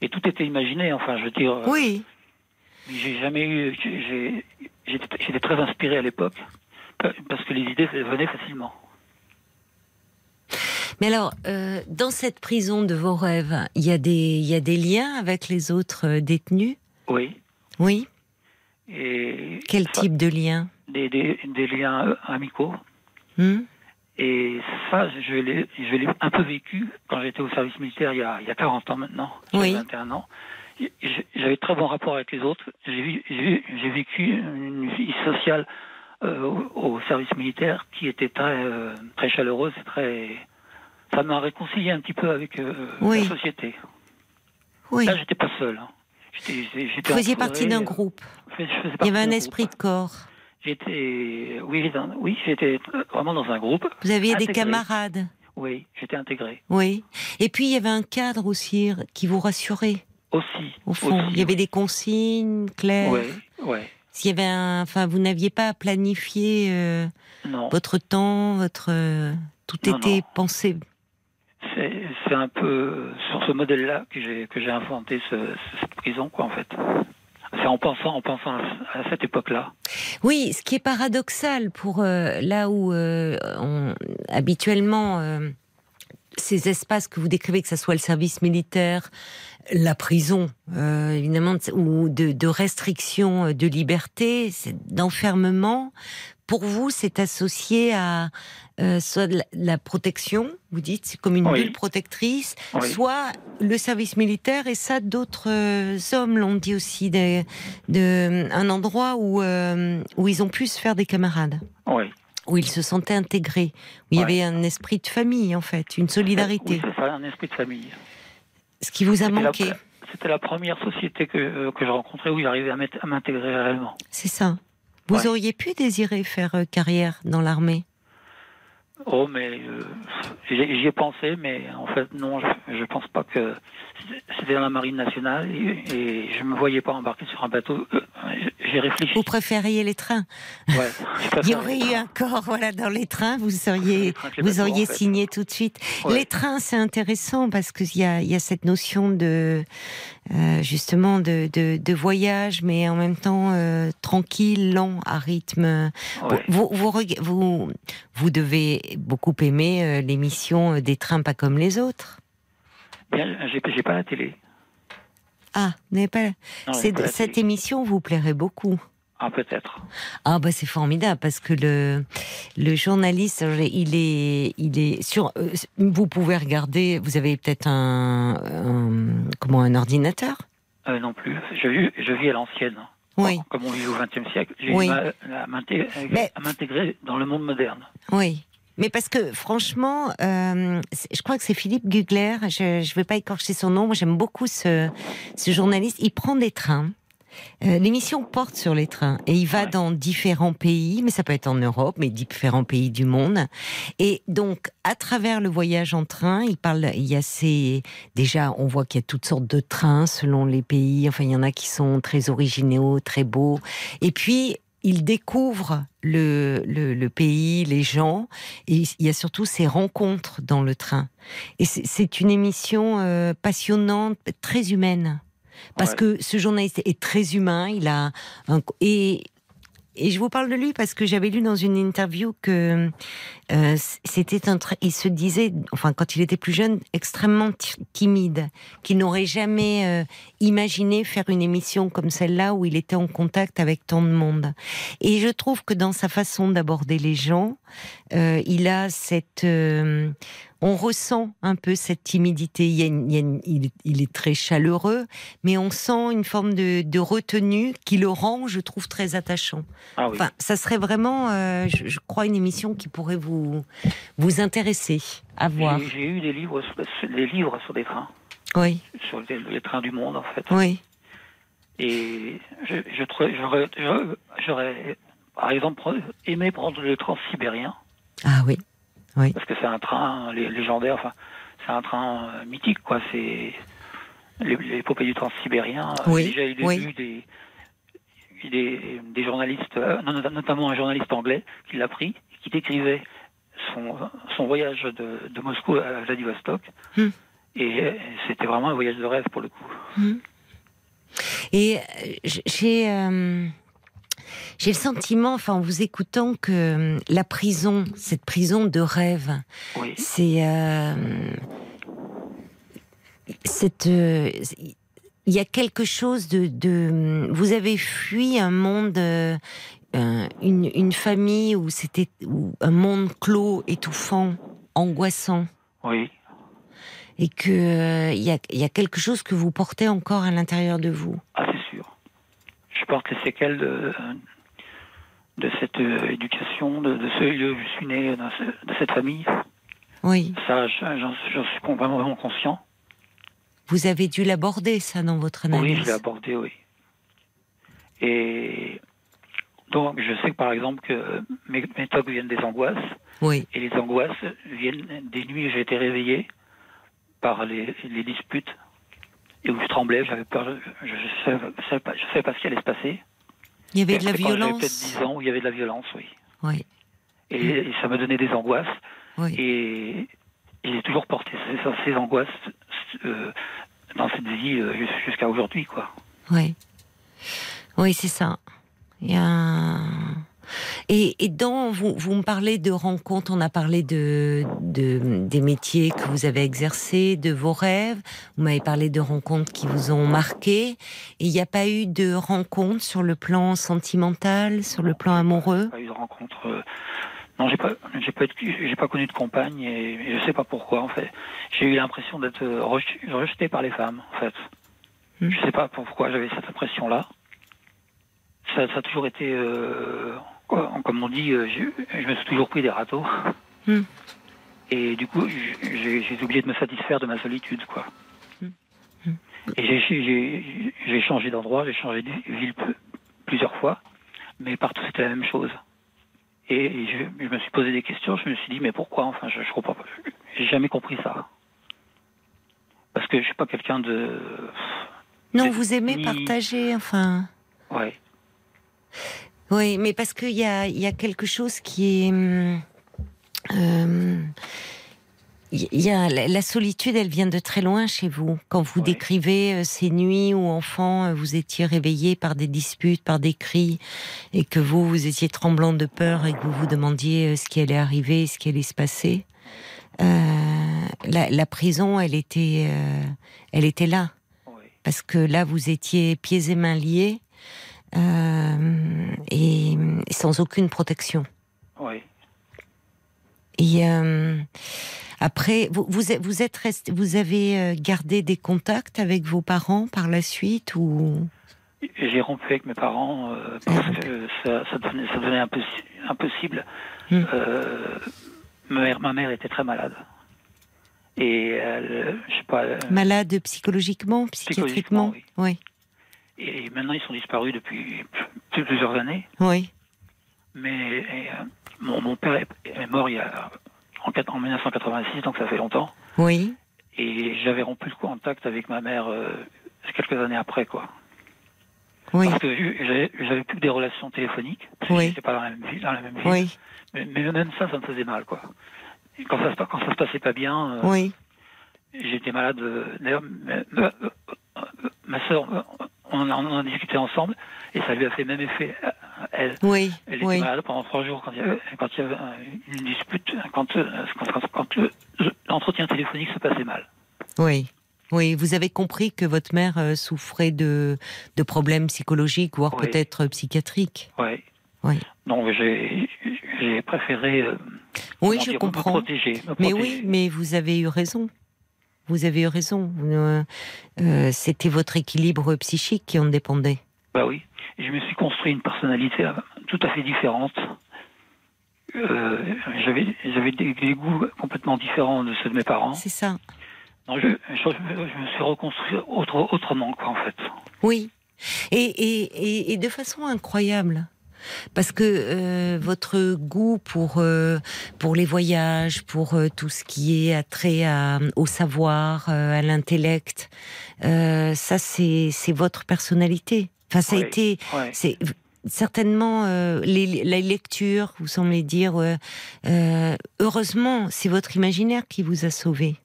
S2: Et tout était imaginé, enfin, je veux dire. euh,
S1: Oui.
S2: J'ai jamais eu. J'étais très inspiré à l'époque pa- parce que les idées venaient facilement.
S1: Mais alors, euh, dans cette prison de vos rêves, il y a des, il y a des liens avec les autres détenus?
S2: Oui.
S1: Oui.
S2: Et
S1: Quel
S2: ça-
S1: type de lien
S2: des, des, des liens euh, amicaux.
S1: Hmm
S2: Et ça, je l'ai je l'ai un peu vécu quand j'étais au service militaire il y a, il y a 40 ans maintenant.
S1: Oui.
S2: 21 ans. J'avais très bon rapport avec les autres. J'ai vécu une vie sociale euh, au, service militaire qui était très, euh, très chaleureuse très. Ça m'a réconcilié un petit peu avec euh,
S1: Oui.
S2: la société.
S1: Oui.
S2: Là, j'étais pas seul. hein.
S1: Vous faisiez partie d'un groupe. Il y avait un esprit
S2: groupe.
S1: de corps.
S2: J'étais, oui, dans- oui, j'étais vraiment dans un groupe.
S1: Vous aviez des camarades.
S2: Oui, j'étais intégré.
S1: Oui. Et puis, il y avait un cadre aussi qui vous rassurait,
S2: Aussi.
S1: au fond.
S2: aussi,
S1: il y avait des consignes claires.
S2: Oui, oui.
S1: S'il y avait un, enfin, vous n'aviez pas à planifier euh, votre temps, votre, euh, tout
S2: Non,
S1: était
S2: non.
S1: pensé.
S2: C'est un peu sur ce modèle-là que j'ai que j'ai inventé ce, ce- cette prison, quoi, en fait. C'est en pensant, en pensant à, cette époque-là.
S1: Oui, ce qui est paradoxal pour euh, là où euh, on, habituellement euh, ces espaces que vous décrivez, que ce soit le service militaire, la prison, évidemment, ou de, de restriction de liberté, d'enfermement. Pour vous, c'est associé à euh, soit la, la protection, vous dites, c'est comme une
S2: Oui.
S1: bulle protectrice,
S2: Oui.
S1: soit le service militaire et ça d'autres euh, hommes l'ont dit aussi, des, de, un endroit où, euh, où ils ont pu se faire des camarades,
S2: Oui.
S1: où ils se sentaient intégrés, où il y avait un esprit de famille en fait, une solidarité,
S2: Oui, c'est ça, un esprit de famille.
S1: ce qui vous a manqué,
S2: C'était la première société que, que je rencontrais où j'arrivais à m'intégrer réellement.
S1: c'est ça. Vous auriez pu désirer faire carrière dans l'armée?
S2: Oh, mais euh, j'y ai pensé, mais en fait, non, je, je pense pas que c'était dans la marine nationale et, et je me voyais pas embarquer sur un bateau. Euh, J'ai réfléchi.
S1: Vous préfériez les trains
S2: Ouais,
S1: Il y aurait eu un corps voilà, dans les trains, vous seriez, vous
S2: bateaux,
S1: auriez
S2: en fait.
S1: signé tout de suite.
S2: Ouais.
S1: Les trains, c'est intéressant parce qu'il y a, y a cette notion de euh, justement de, de, de voyage, mais en même temps euh, tranquille, lent, à rythme.
S2: Ouais.
S1: Vous, vous, vous, vous devez beaucoup aimer l'émission des trains pas comme les autres.
S2: J'ai pas la télé.
S1: Ah, n'avez pas.
S2: Non,
S1: cette
S2: télé.
S1: émission vous plairait beaucoup.
S2: Ah, peut-être.
S1: Ah bah c'est formidable parce que le le journaliste il est il est sur euh, vous pouvez regarder vous avez peut-être un, un- comment un ordinateur?
S2: Euh, non plus. Je, vis- je vis à l'ancienne.
S1: oui
S2: Comme on vit au XXe siècle. J'ai
S1: Oui.
S2: à m'intégrer dans le monde moderne.
S1: oui mais parce que franchement euh, je crois que c'est Philippe Gugler je je vais pas écorcher son nom moi j'aime beaucoup ce ce journaliste il prend des trains Euh, L'émission porte sur les trains et il va
S2: Ouais.
S1: dans différents pays, mais ça peut être en Europe, mais différents pays du monde. Et donc, à travers le voyage en train, il parle, il y a ces, déjà, on voit qu'il y a toutes sortes de trains selon les pays. Enfin, il y en a qui sont très originaux, très beaux. Et puis, il découvre le, le, le pays, les gens, et il y a surtout ces rencontres dans le train. Et c'est- une émission euh, passionnante, très humaine. Parce
S2: Ouais.
S1: que ce journaliste est très humain, il a un, et, et je vous parle de lui parce que j'avais lu dans une interview que euh, c'était un, il se disait, enfin quand il était plus jeune, extrêmement ti- timide, qu'il n'aurait jamais euh, imaginé faire une émission comme celle-là où il était en contact avec tant de monde. Et je trouve que dans sa façon d'aborder les gens, euh, il a cette, euh, on ressent un peu cette timidité. Il, y a une- il, y a une- il est, il est très chaleureux, mais on sent une forme de, de retenue qui le rend, je trouve, très attachant.
S2: Ah oui.
S1: Enfin, ça serait vraiment, euh, je, je crois, une émission qui pourrait vous vous intéresser à voir.
S2: J'ai eu des livres, sur, des livres sur des trains,
S1: Oui,
S2: sur les, les trains du monde en fait.
S1: oui,
S2: Et je, j'aurais, par exemple, aimé prendre le transsibérien
S1: ah oui,
S2: parce que c'est un train lé- légendaire. Enfin, c'est un train euh, mythique, quoi. C'est l'épopée du transsibérien. Euh,
S1: Oui,
S2: Déjà, il y a eu des, des, des journalistes, euh, notamment un journaliste anglais qui l'a pris, qui décrivait son, son voyage de, de Moscou à Vladivostok.
S1: Hmm.
S2: Et c'était vraiment un voyage de rêve pour le coup.
S1: Et euh, j- j'ai euh, j'ai le sentiment, enfin, en vous écoutant, que euh, la prison, cette prison de rêve,
S2: Oui.
S1: c'est euh, cette euh, il y a quelque chose de, de vous avez fui un monde euh, euh, une, une famille où c'était un monde clos étouffant angoissant
S2: Oui.
S1: et que euh, il y, a, y a quelque chose que vous portez encore à l'intérieur de vous
S2: Ah. Je porte les séquelles de, de cette euh, éducation, de, de ce lieu où je suis né, ce- de cette famille.
S1: oui
S2: Ça, j'en suis vraiment, vraiment conscient.
S1: vous avez dû l'aborder ça dans votre
S2: Oui, je
S1: analyse
S2: l'ai abordé, oui. Et donc, je sais que par exemple que mes, mes tocs viennent des angoisses,
S1: oui
S2: et les angoisses viennent des nuits où j'ai été réveillé par les, les disputes, et où je tremblais, j'avais peur, je ne savais, savais pas, je savais pas ce qui allait se passer.
S1: il y avait de la
S2: J'avais peut-être
S1: violence
S2: 10 ans où il y avait de la violence, oui.
S1: oui
S2: Et, et ça me donnait des angoisses.
S1: oui
S2: Et, j'ai toujours porté ces, ces angoisses euh, dans cette vie euh, jus- jusqu'à aujourd'hui, quoi.
S1: Oui, oui, c'est ça. Il y a un- et, et dans vous, vous me parlez de rencontres, on a parlé de, de des métiers que vous avez exercés, de vos rêves. Vous m'avez parlé de rencontres qui vous ont marqué. Et il n'y a pas eu de rencontres sur le plan sentimental, sur le plan amoureux?
S2: Pas eu de rencontre. euh, non, j'ai pas, j'ai pas, j'ai pas connu de compagne et, et je sais pas pourquoi. En fait, j'ai eu l'impression d'être rejeté, rejeté par les femmes. En fait,
S1: Hmm.
S2: je sais pas pourquoi j'avais cette impression-là. Ça, ça a toujours été, euh, comme on dit, euh, je, je me suis toujours pris des râteaux.
S1: Hmm.
S2: Et du coup, j'ai oublié de me satisfaire de ma solitude, quoi. Et j'ai- changé d'endroit, j'ai changé de ville plusieurs fois, mais partout c'était la même chose. Et je, je me suis posé des questions. Je me suis dit, mais pourquoi Enfin, je, je comprends pas. J'ai jamais compris ça. Parce que je suis pas quelqu'un de.
S1: Non, vous aimez
S2: ni-
S1: partager, enfin.
S2: Ouais.
S1: Oui, mais parce qu'il y a, il y a quelque chose qui est. hum, euh, Il y a la solitude, elle vient de très loin chez vous. Quand vous décrivez euh, ces nuits où enfant euh, vous étiez réveillé par des disputes, par des cris, et que vous vous étiez tremblant de peur et que vous vous demandiez euh, ce qui allait arriver, ce qui allait se passer. euh, la, la prison, elle était, euh, elle était là parce que là vous étiez pieds et mains liés euh, et, et sans aucune protection.
S2: Oui.
S1: Et euh, après, vous, vous êtes, vous êtes resté, vous avez euh, gardé des contacts avec vos parents par la suite ou?
S2: J'ai rompu avec mes parents euh, parce que ça, ça devenait, ça devenait impossi- impossible.
S1: Hmm.
S2: Ma, mère, ma mère était très malade. Et elle, je sais pas.
S1: malade psychologiquement, psychiatriquement?
S2: Psychologiquement,
S1: Oui,
S2: Et maintenant, ils sont disparus depuis plus- plusieurs années.
S1: oui,
S2: Mais et, euh, mon, mon père est, est mort il y a, en, en 1986, donc ça fait longtemps.
S1: oui,
S2: Et j'avais rompu le contact avec ma mère euh, quelques années après, quoi.
S1: oui,
S2: Parce que j'avais plus que des relations téléphoniques. Parce que
S1: Oui.
S2: j'étais pas dans la même ville. Dans la même ville.
S1: oui,
S2: Mais, mais même ça, ça me faisait mal, quoi. Et quand ça se, pa- quand ça se passait pas bien, euh,
S1: oui,
S2: j'étais malade. D'ailleurs, ma, ma- ma soeur, on, en- a discuté ensemble, et ça lui a fait le même effet. euh, Elle,
S1: oui,
S2: elle était
S1: oui,
S2: malade pendant trois jours quand il y avait, quand il y avait euh, une dispute, quand, euh, quand, quand- quand le- l'entretien téléphonique se passait mal.
S1: oui. Oui, vous avez compris que votre mère souffrait de, de problèmes psychologiques, voire
S2: Oui.
S1: peut-être psychiatriques.
S2: Ouais.
S1: Oui.
S2: Donc j'ai préféré euh,
S1: Oui, je
S2: dire,
S1: comprends.
S2: me protéger. me
S1: Mais
S2: protéger.
S1: oui, mais vous avez eu raison. Vous avez eu raison. Euh, euh, C'était votre équilibre psychique qui en dépendait.
S2: Bah oui. Je me suis construit une personnalité euh, tout à fait différente. Euh, j'avais j'avais des, des goûts complètement différents de ceux de mes parents.
S1: C'est ça.
S2: Non, je, je, je me suis reconstruit autre, autrement, quoi, en fait.
S1: Oui. Et, et, et, et de façon incroyable. Parce que euh, votre goût pour euh, pour les voyages, pour euh, tout ce qui est attrait à, au savoir, à l'intellect, ça c'est c'est votre personnalité. Enfin, ça a été c'est certainement euh, les, les lectures, vous semblez dire. euh, euh, heureusement, c'est votre imaginaire qui vous a sauvé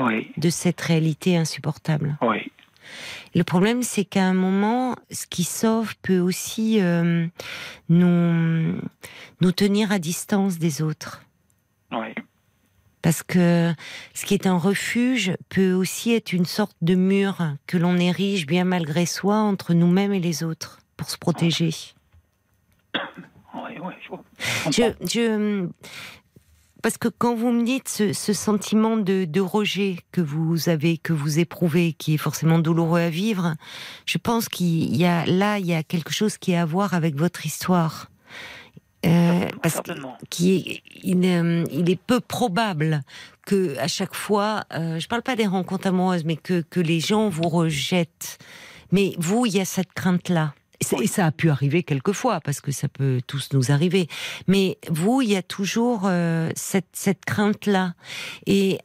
S2: Oui,
S1: de cette réalité insupportable.
S2: oui,
S1: Le problème, c'est qu'à un moment, ce qui sauve peut aussi euh, nous nous tenir à distance des autres.
S2: oui.
S1: Parce que ce qui est un refuge peut aussi être une sorte de mur que l'on érige bien malgré soi entre nous-mêmes et les autres pour se protéger.
S2: oui, oui, je comprends.
S1: Je, je- parce que quand vous me dites ce, ce sentiment de, de rejet que vous avez, que vous éprouvez, qui est forcément douloureux à vivre, je pense qu'il y a là, il y a quelque chose qui a à voir avec votre histoire. Euh, parce que-
S2: Certainement.
S1: qui est, il, il est peu probable que à chaque fois, euh, je parle pas des rencontres amoureuses, mais que, que les gens vous rejettent. Mais vous, il y a cette crainte-là. Et ça- a pu arriver quelquefois, parce que ça peut tous nous arriver. Mais vous, il y a toujours euh, cette, cette crainte-là. Et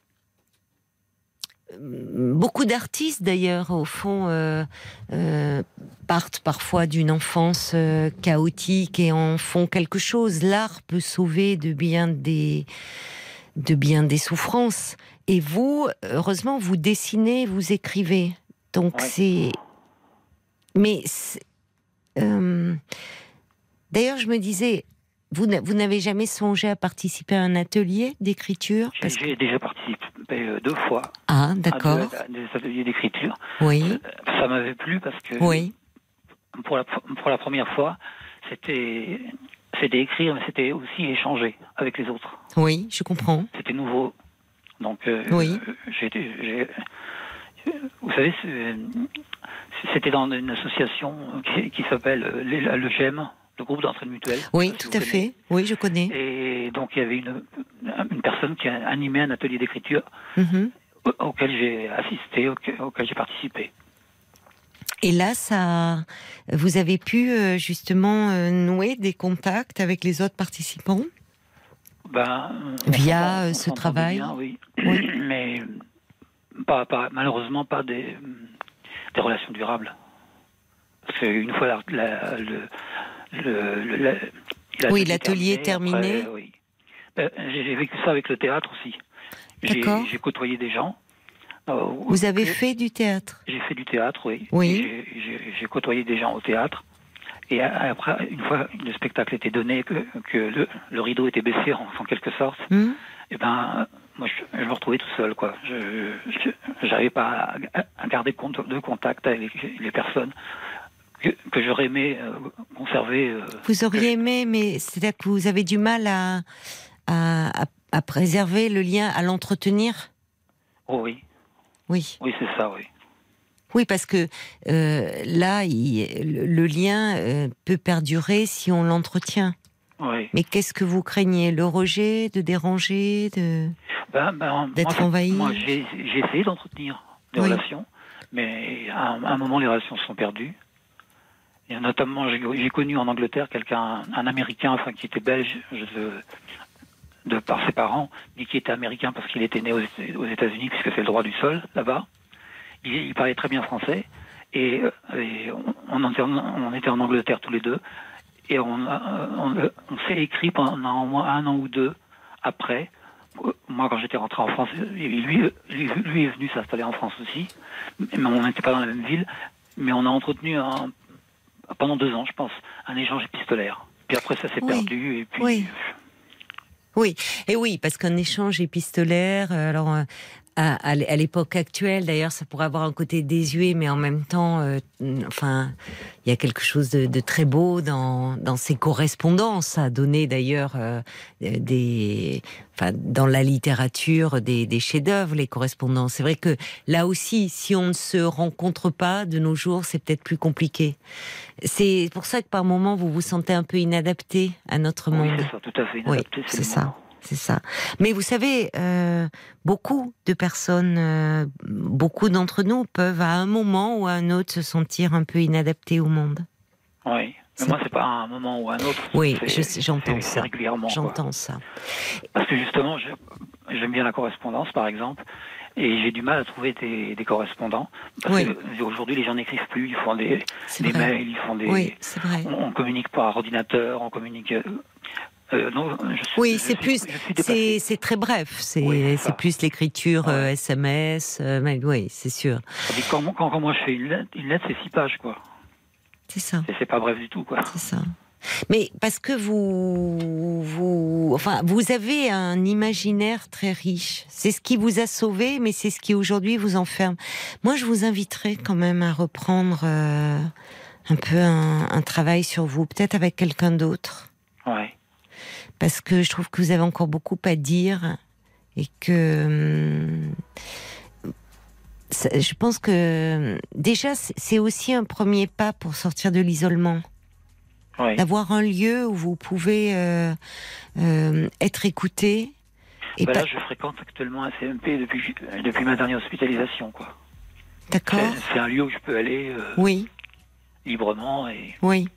S1: euh, beaucoup d'artistes, d'ailleurs, au fond, euh, euh, partent parfois d'une enfance euh, chaotique et en font quelque chose. L'art peut sauver de bien des de bien des souffrances. Et vous, heureusement, vous dessinez, vous écrivez. Donc
S2: Ouais.
S1: c'est. Mais euh, d'ailleurs, je me disais, vous n'a- vous n'avez jamais songé à participer à un atelier d'écriture
S2: J'ai
S1: Parce que-
S2: j'ai déjà participé euh, deux fois
S1: Ah,
S2: à
S1: d'accord.
S2: à des ateliers d'écriture.
S1: Oui,
S2: Euh, Ça m'avait plu parce que
S1: oui,
S2: pour, la, pour la première fois, c'était c'était écrire, mais c'était aussi échanger avec les autres.
S1: oui, je comprends.
S2: C'était nouveau. Donc, euh,
S1: Oui.
S2: j'ai- vous savez, c'était dans une association qui, qui s'appelle euh, le GEM, le groupe d'entraide mutuelle.
S1: Oui,
S2: si
S1: tout à fait. Oui, je connais.
S2: Et donc, il y avait une, une personne qui a animé un atelier d'écriture
S1: Mhm.
S2: au- auquel j'ai assisté, auquel, auquel j'ai participé.
S1: Et là, ça, vous avez pu euh, justement euh, nouer des contacts avec les autres participants?
S2: Ben,
S1: Via, ce travail?
S2: bien, oui.
S1: Oui.
S2: Mais pas, pas, malheureusement pas des, des relations durables. Parce qu'une fois la- la- le, le, le- la-
S1: Oui, l'atelier terminé.
S2: après, oui. Ben, J'ai vécu ça avec le théâtre aussi. J'ai côtoyé des gens. euh,
S1: Vous avez fait du théâtre?
S2: J'ai fait du théâtre, oui.
S1: Oui.
S2: J'ai- côtoyé des gens au théâtre. Et après, une fois le spectacle était donné, que, que le, le rideau était baissé en, en quelque sorte,
S1: Hmm
S2: et ben, moi, je, je me retrouvais tout seul, quoi. Je n'arrivais pas à, à garder compte de contact avec les personnes que, que j'aurais aimé euh, conserver. euh,
S1: Vous auriez aimé, mais c'est-à-dire que vous avez du mal à, à, à- à préserver le lien, à l'entretenir?
S2: Oh oui,
S1: Oui.
S2: oui, c'est ça, oui.
S1: Oui, parce que euh, là, il- le, le lien peut perdurer si on l'entretient.
S2: Oui.
S1: Mais qu'est-ce que vous craignez Le rejet, de déranger, de
S2: Ben, ben,
S1: D'être
S2: moi,
S1: envahi.
S2: Moi, j'ai j'ai essayé d'entretenir des
S1: Oui.
S2: relations, mais à un, à un moment, les relations se sont perdues. Et notamment, j'ai j'ai connu en Angleterre quelqu'un, un Américain, enfin, qui était belge, je- de par ses parents, mais qui était américain parce qu'il était né aux, aux États-Unis, puisque c'est le droit du sol là-bas. Il, il parlait très bien français, et, euh, et on, on était en, on était en Angleterre tous les deux, et on, a- on, on s'est écrit pendant au moins un an ou deux après. Moi, quand j'étais rentré en France, lui, lui, lui est venu s'installer en France aussi, mais on n'était pas dans la même ville, mais on a entretenu un- pendant deux ans, je pense, un échange épistolaire. Puis après, ça s'est
S1: Oui.
S2: perdu, et puis
S1: Oui. Oui, et oui, parce qu'un échange épistolaire, euh, alors euh, à, à l'é- à l'époque actuelle, d'ailleurs, ça pourrait avoir un côté désuet, mais en même temps, euh, enfin, il y a quelque chose de, de très beau dans, dans ces correspondances. A donné d'ailleurs euh, des, enfin, dans la littérature des, des chefs-d'œuvre, les correspondances. C'est vrai que là aussi, si on ne se rencontre pas de nos jours, c'est peut-être plus compliqué. C'est pour ça que par moments, vous vous sentez un peu inadapté à notre
S2: oui,
S1: monde.
S2: ça, tout à fait
S1: Oui,
S2: inadapté,
S1: c'est ça. C'est ça. Mais vous savez, euh, beaucoup de personnes, euh, beaucoup d'entre nous peuvent à un moment ou à un autre se sentir un peu inadaptés au monde.
S2: Oui, mais moi, c'est pas à un moment ou à un autre.
S1: Oui, je j'entends ça.
S2: régulièrement.
S1: J'entends ça.
S2: Parce que justement, j'aime bien la correspondance, par exemple, et j'ai du mal à trouver des, des correspondants. Parce
S1: Oui.
S2: aujourd'hui, les gens n'écrivent plus, ils font des, mails, ils font des.
S1: Oui, c'est vrai.
S2: On, on communique par ordinateur, on communique. Euh, euh, non, je suis-
S1: Oui, c'est plus, c'est très bref. C'est
S2: Oui,
S1: plus l'écriture euh. SMS. euh, mail. oui, c'est sûr.
S2: Que Quand, quand, quand moi je fais une lettre, c'est six pages, quoi.
S1: C'est ça.
S2: Et c'est pas bref du tout, quoi.
S1: C'est ça. Mais parce que vous, vous, enfin, vous avez un imaginaire très riche. C'est ce qui vous a sauvé, mais c'est ce qui aujourd'hui vous enferme. Moi, je vous inviterais quand même à reprendre euh, un peu un, un travail sur vous, peut-être avec quelqu'un d'autre,
S2: Ouais.
S1: Parce que je trouve que vous avez encore beaucoup à dire et que hum, je pense que déjà c'est aussi un premier pas pour sortir de l'isolement d'avoir un lieu où vous pouvez euh, euh, être écouté. Et
S2: Bah
S1: pas-
S2: là, je fréquente actuellement un CMP depuis, depuis ma dernière hospitalisation.
S1: D'accord
S2: C'est c'est un lieu où je peux aller euh,
S1: Oui,
S2: librement et
S1: oui,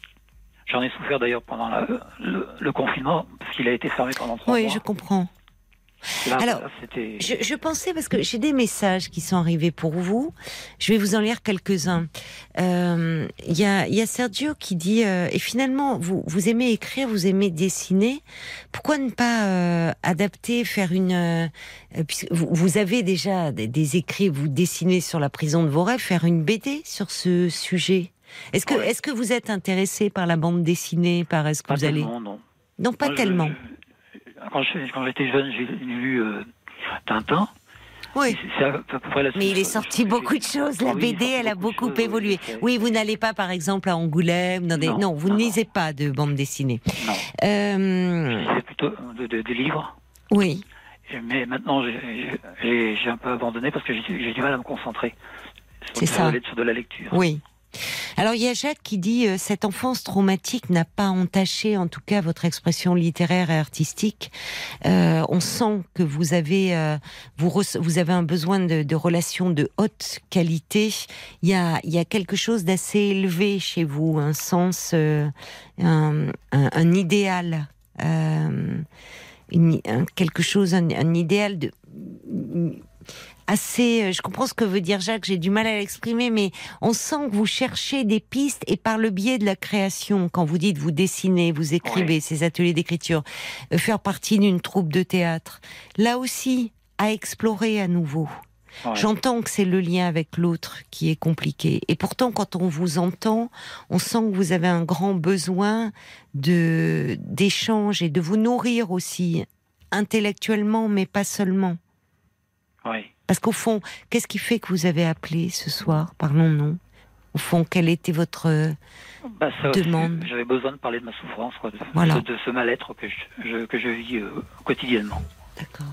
S2: j'en ai souffert d'ailleurs pendant la- le, le confinement parce qu'il a été fermé pendant trois
S1: oui,
S2: mois.
S1: je comprends.
S2: Là,
S1: Alors,
S2: là.
S1: Je, je pensais, parce que j'ai des messages qui sont arrivés pour vous, je vais vous en lire quelques-uns. Euh, Il y, a, il y a Sergio qui dit, euh, et finalement, vous, vous aimez écrire, vous aimez dessiner, pourquoi ne pas euh, adapter, faire une... vous, vous avez déjà des, des écrits, vous dessinez sur la prison de vos rêves, faire une BD sur ce sujet? Est-ce que,
S2: Ouais.
S1: que vous êtes intéressé par la bande dessinée, par est-ce que
S2: Pas
S1: vous allez
S2: non.
S1: Non, pas
S2: Moi, je-
S1: tellement.
S2: Quand je- quand j'étais jeune, j'ai lu euh, Tintin.
S1: Oui.
S2: C'est- C'est à peu près la
S1: Mais il est sorti beaucoup de choses. La
S2: Oui, est
S1: BD, elle a
S2: beaucoup de choses,
S1: évolué.
S2: je.
S1: Oui, vous n'allez pas, par exemple, à Angoulême. Dans des... non,
S2: Non,
S1: vous ne lisez pas de bande dessinée.
S2: Non,
S1: Euh,
S2: c'est plutôt de- de- des livres.
S1: oui,
S2: Mais maintenant, j'ai- j'ai j'ai un peu abandonné parce que j'ai j'ai du mal à me concentrer sur,
S1: C'est ça.
S2: sur de la lecture.
S1: oui. Alors il y a Jacques qui dit euh, cette enfance traumatique n'a pas entaché, en tout cas, votre expression littéraire et artistique. Euh, on sent que vous avez euh, vous, avez un besoin de, relations de haute qualité. Il y a il y a quelque chose d'assez élevé chez vous, un sens, un, un, idéal. quelque chose, un idéal de assez. euh, Je comprends ce que veut dire Jacques. J'ai du mal à l'exprimer, mais on sent que vous cherchez des pistes et par le biais de la création, quand vous dites vous dessinez, vous écrivez, ces ateliers d'écriture, euh, faire partie d'une troupe de théâtre, là aussi à explorer à nouveau.
S2: Ouais.
S1: J'entends que c'est le lien avec l'autre qui est compliqué. Et pourtant, quand on vous entend, on sent que vous avez un grand besoin de d'échange et de vous nourrir aussi intellectuellement, mais pas seulement.
S2: Ouais.
S1: Parce qu'au fond, qu'est-ce qui fait que vous avez appelé ce soir Parlons-nous. Au fond, quel était votre...
S2: Bah, ça aussi,
S1: Demande?
S2: J'avais besoin de parler de ma souffrance, quoi, de,
S1: Voilà.
S2: de, de ce mal-être que je, je- que je vis euh, quotidiennement.
S1: D'accord.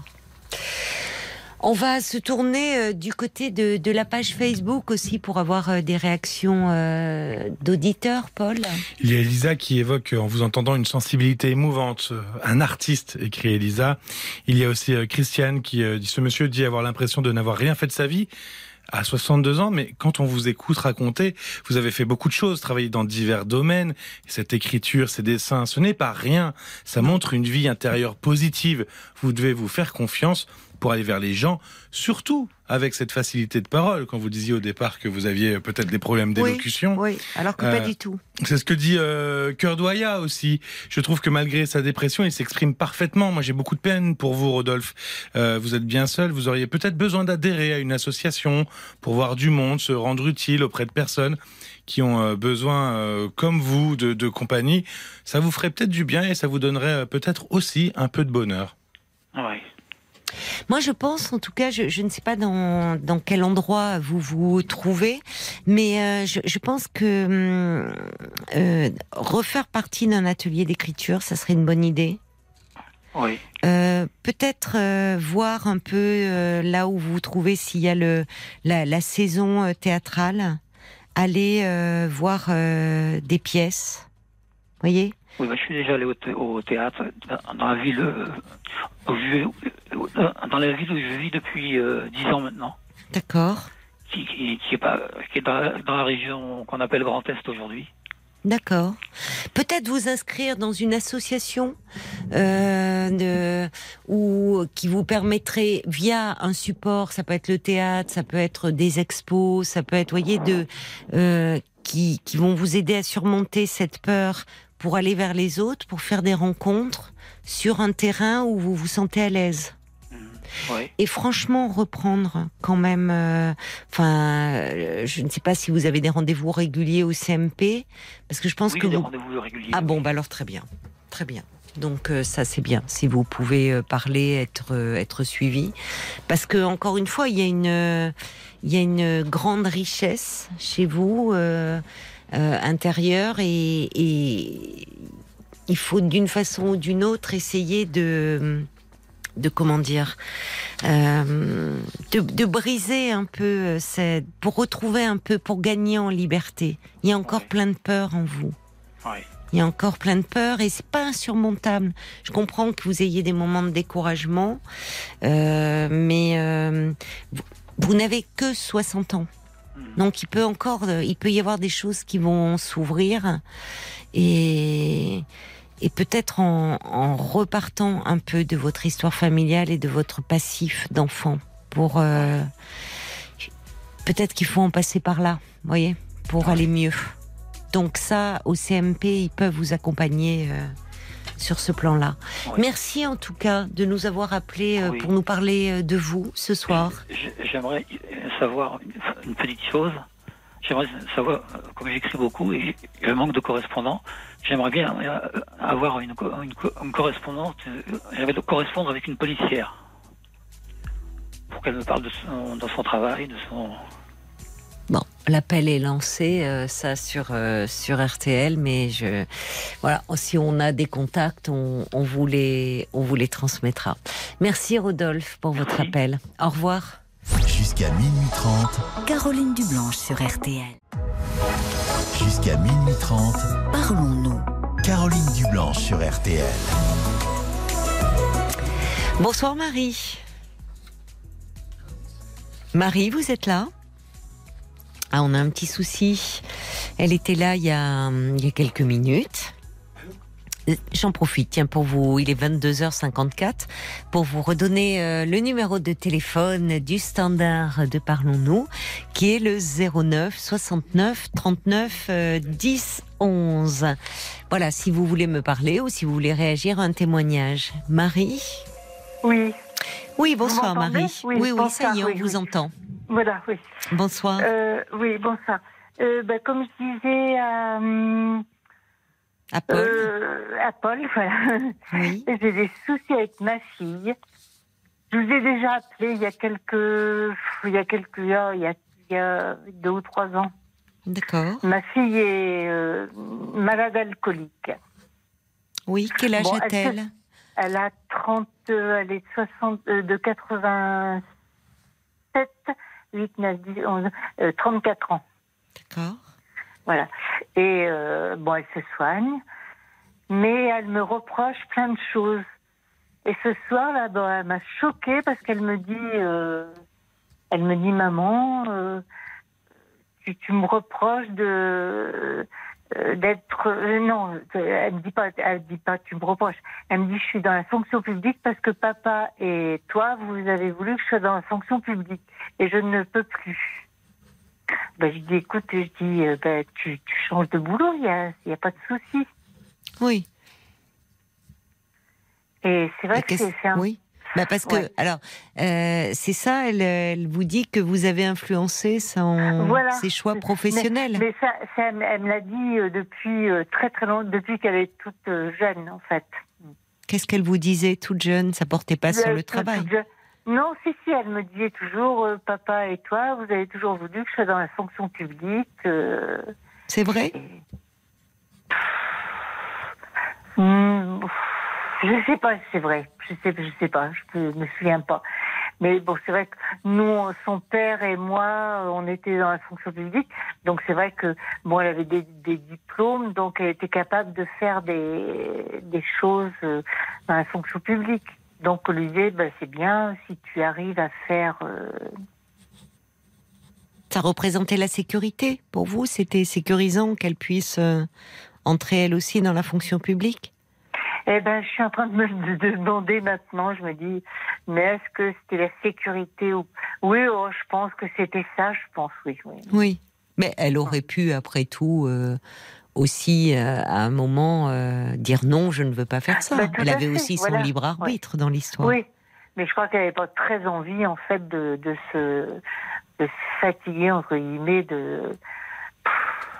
S1: On va se tourner euh, du côté de, de la page Facebook aussi pour avoir euh, des réactions euh, d'auditeurs, Paul.
S3: Il y a Elisa qui évoque, en vous entendant, une sensibilité émouvante. Un artiste, écrit Elisa. Il y a aussi euh, Christiane qui dit, ce monsieur dit avoir l'impression de n'avoir rien fait de sa vie à 62 ans, mais quand on vous écoute raconter, vous avez fait beaucoup de choses, travaillé dans divers domaines. Cette écriture, ces dessins, ce n'est pas rien. Ça montre une vie intérieure positive. Vous devez vous faire confiance pour aller vers les gens, surtout avec cette facilité de parole. Quand vous disiez au départ que vous aviez peut-être des problèmes d'élocution.
S1: Oui, alors que
S3: Euh,
S1: pas du tout.
S3: C'est ce que dit euh, Cœur Doya aussi. Je trouve que malgré sa dépression, il s'exprime parfaitement. Moi, j'ai beaucoup de peine pour vous, Rodolphe. Euh, vous êtes bien seul. Vous auriez peut-être besoin d'adhérer à une association pour voir du monde, se rendre utile auprès de personnes qui ont euh, besoin, euh, comme vous, de, de compagnie. Ça vous ferait peut-être du bien et ça vous donnerait euh, peut-être aussi un peu de bonheur.
S2: Ouais.
S1: Moi, je pense, en tout cas, je, je ne sais pas dans, dans quel endroit vous vous trouvez, mais euh, je, je pense que hum, euh, refaire partie d'un atelier d'écriture, ça serait une bonne idée.
S2: Oui.
S1: Euh, Peut-être euh, voir un peu euh, là où vous vous trouvez s'il y a le la, la saison théâtrale, aller voir des pièces. Voyez?
S2: Oui, bah, je suis déjà allé au, thé- au théâtre dans- la ville euh, où je, euh, dans la ville où je vis depuis euh, dix ans maintenant,
S1: D'accord,
S2: qui, qui, qui est pas qui est dans la, dans la région qu'on appelle Grand Est aujourd'hui.
S1: d'accord. Peut-être vous inscrire dans une association euh, de, ou qui vous permettrait via un support, ça peut être le théâtre, ça peut être des expos, ça peut être, voyez, de euh, qui, qui vont vous aider à surmonter cette peur pour aller vers les autres, pour faire des rencontres sur un terrain où vous vous sentez à l'aise.
S2: Oui.
S1: Et franchement, reprendre quand même. euh, Enfin, euh, je ne sais pas si vous avez des rendez-vous réguliers au CMP, parce que je pense
S2: Oui,
S1: que
S2: des
S1: vous.
S2: rendez-vous réguliers.
S1: Ah bon, bah alors très bien, très bien. Donc euh, ça c'est bien si vous pouvez parler, être être suivi, parce que encore une fois il y a une il y a une grande richesse chez vous euh, intérieure et, et il faut d'une façon ou d'une autre essayer de de comment dire euh, de, de briser un peu euh, cette, pour retrouver un peu pour gagner en liberté. Il y a encore
S2: Ouais.
S1: plein de peur en vous. Il y a encore plein de peur et c'est pas insurmontable. Je comprends que vous ayez des moments de découragement, euh, mais euh, vous, vous n'avez que 60 ans. Donc il peut encore, euh, il peut y avoir des choses qui vont s'ouvrir. Et et peut-être en, en repartant un peu de votre histoire familiale et de votre passif d'enfant pour euh, peut-être qu'il faut en passer par là, voyez, pour aller mieux. Donc ça, au CMP, ils peuvent vous accompagner euh, sur ce plan-là.
S2: Oui.
S1: Merci en tout cas de nous avoir appelés euh,
S2: Oui.
S1: pour nous parler euh, de vous ce soir.
S2: J'aimerais savoir une- petite chose. J'aimerais savoir, euh, comme j'écris beaucoup et je manque de correspondants, j'aimerais bien avoir une, une, co- une correspondante, j'aimerais correspondre avec une policière pour qu'elle me parle de son, de son travail, de son...
S1: Bon, l'appel est lancé, euh, ça sur euh, sur RTL, mais je voilà, si on a des contacts, on, on vous les on vous les transmettra. Merci Rodolphe pour votre
S2: Merci.
S1: appel. Au revoir.
S4: Jusqu'à minuit 30,
S5: Caroline Dublanche sur RTL.
S4: Jusqu'à minuit 30,
S5: Parlons-nous.
S4: Caroline Dublanche sur RTL.
S1: Bonsoir Marie. Marie, vous êtes là? Ah, on a un petit souci. Elle était là il y a, il y a quelques minutes. J'en profite, tiens, pour vous, il est 22h54, pour vous redonner euh, le numéro de téléphone du standard de Parlons-nous, qui est le 09 69 39 euh, 10 11. Voilà, si vous voulez me parler ou si vous voulez réagir à un témoignage. Marie?
S6: Oui,
S1: Oui, bonsoir Marie.
S6: Oui,
S1: oui, ça y est, on
S6: oui,
S1: vous
S6: oui.
S1: entend.
S6: Voilà, oui.
S1: Bonsoir.
S6: Euh, oui, bonsoir. Euh, ben, comme je disais à, hum,
S1: à Paul.
S6: euh, à Paul, voilà,
S1: Oui.
S6: j'ai des soucis avec ma fille. Je vous ai déjà appelé il y a quelques, il y a quelques il y a, il y a deux ou trois ans.
S1: D'accord.
S6: Ma fille est euh, malade alcoolique.
S1: Oui, quel âge
S6: Bon, elle
S1: a-t-elle
S6: Elle a 30, euh, elle est de 60, euh, de 87, 8, 9, 10, 11, euh, 34 ans.
S1: D'accord.
S6: Voilà. Et euh, bon, elle se soigne, mais elle me reproche plein de choses. Et ce soir, là, bon, elle m'a choquée parce qu'elle me dit, euh, elle me dit, maman, euh, tu, tu me reproches de euh, d'être euh, non, elle me dit pas, elle dit pas, tu me reproches. Elle me dit, je suis dans la fonction publique parce que papa et toi, vous avez voulu que je sois dans la fonction publique et je ne peux plus. Ben, je dis, écoute, je dis, euh, ben, tu, tu changes de boulot, il n'y a, y a pas de souci.
S1: Oui.
S6: Et c'est vrai
S1: Mais
S6: que c'est un...
S1: Oui. Bah parce que,
S6: Ouais.
S1: alors, euh, c'est ça, elle, elle vous dit que vous avez influencé son,
S6: Voilà.
S1: ses choix professionnels.
S6: Mais ça, ça, elle, me l'a dit euh, depuis euh, très très longtemps, depuis qu'elle est toute euh, jeune, en fait.
S1: Qu'est-ce qu'elle vous disait toute jeune? Ça portait pas sur le travail.
S6: Non, si, si, elle me disait toujours, euh, papa et toi, vous avez toujours voulu que je sois dans la fonction publique. euh,
S1: C'est vrai?
S6: Hmm, je sais pas c'est vrai. Je sais, je sais pas. Je me souviens pas. Mais bon, c'est vrai que nous, son père et moi, on était dans la fonction publique. Donc c'est vrai que bon, elle avait des, diplômes, donc elle était capable de faire des, choses euh, dans la fonction publique. Donc on lui disait, bah, c'est bien si tu arrives à faire. euh,
S1: Ça représentait la sécurité pour vous? C'était sécurisant qu'elle puisse euh, entrer elle aussi dans la fonction publique?
S6: Eh ben, je suis en train de me de- de demander maintenant. Je me dis, mais est-ce que c'était la sécurité ou Oui, oh, je pense que c'était ça. Je pense, oui, oui.
S1: Oui. Mais elle aurait pu, après tout, euh, aussi, euh, à un moment, euh, dire non, je ne veux pas faire ça.
S6: Bah,
S1: elle avait
S6: fait,
S1: aussi son libre arbitre dans l'histoire.
S6: Oui, mais je crois qu'elle n'avait pas très envie, en fait, de, de se de se fatiguer entre guillemets de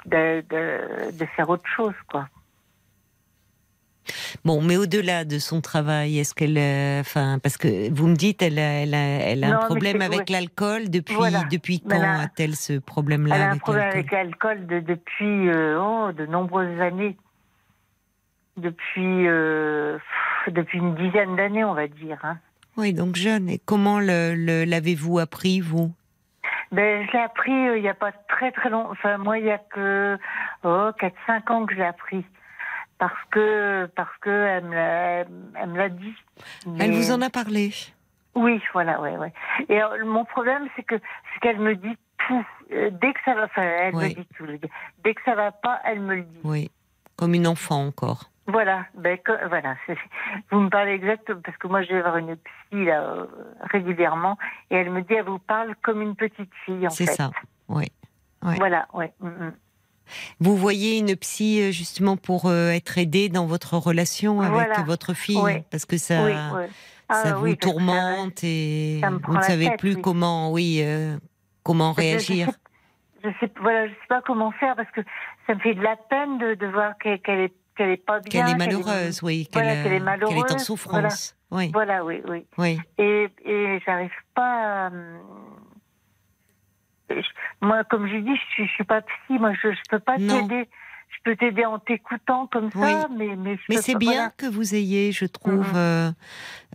S6: de, de, de faire autre chose, quoi.
S1: Bon, mais au-delà de son travail, est-ce qu'elle, euh, enfin, parce que vous me dites, elle a, elle a, elle a
S6: Non,
S1: un problème avec l'alcool depuis
S6: Voilà.
S1: depuis quand a-t-elle ce problème-là
S6: Elle a un
S1: avec
S6: problème avec l'alcool de- depuis euh, oh, de nombreuses années. Depuis, euh, pff, depuis une dizaine d'années, on va dire. Hein.
S1: Oui, donc jeune. Et comment l'avez-vous appris vous?
S6: Ben, je l'ai appris il n'y a pas très très longtemps. Enfin, moi, il y a que oh, 4-5 ans que je l'ai appris. Parce que, parce que elle me l'a, dit.
S1: Elle vous en a parlé
S6: Oui, voilà, ouais, ouais. Et euh, mon problème, c'est que c'est qu'elle me dit tout. Euh, dès que ça va, enfin, elle
S1: Oui.
S6: me dit tout. Dès que ça va pas, elle me le dit.
S1: Oui, comme une enfant encore.
S6: Voilà, ben voilà. c'est- Vous me parlez exactement parce que moi je vais voir une psy là euh, régulièrement et elle me dit elle vous parle comme une petite fille en
S1: C'est
S6: fait.
S1: ça. Oui.
S6: Voilà, ouais. mm, mm.
S1: Vous voyez une psy euh, justement pour euh, être aidée dans votre relation avec
S6: Voilà.
S1: votre fille,
S6: Oui.
S1: parce que ça,
S6: oui, oui. Ah,
S1: ça vous
S6: ça-
S1: tourmente et vous ne savez
S6: tête,
S1: plus comment, oui, euh, comment
S6: je
S1: réagir.
S6: sais- Je sais, voilà, je sais pas comment faire parce que ça me fait de la peine de, de voir qu'elle qu'elle est qu'elle est pas bien.
S1: Qu'elle est malheureuse, oui, qu'elle
S6: voilà, qu'elle est
S1: qu'elle est en souffrance. Oui,
S6: Voilà, oui, oui.
S1: oui.
S6: Et, et j'arrive pas. à, moi, comme je dis, je suis, je suis pas psy. Moi, je, je peux pas t'aider. Je peux t'aider en t'écoutant comme ça, mais mais,
S1: Mais c'est bien
S6: voilà.
S1: que vous ayez, je trouve,
S6: Mhm.
S1: euh,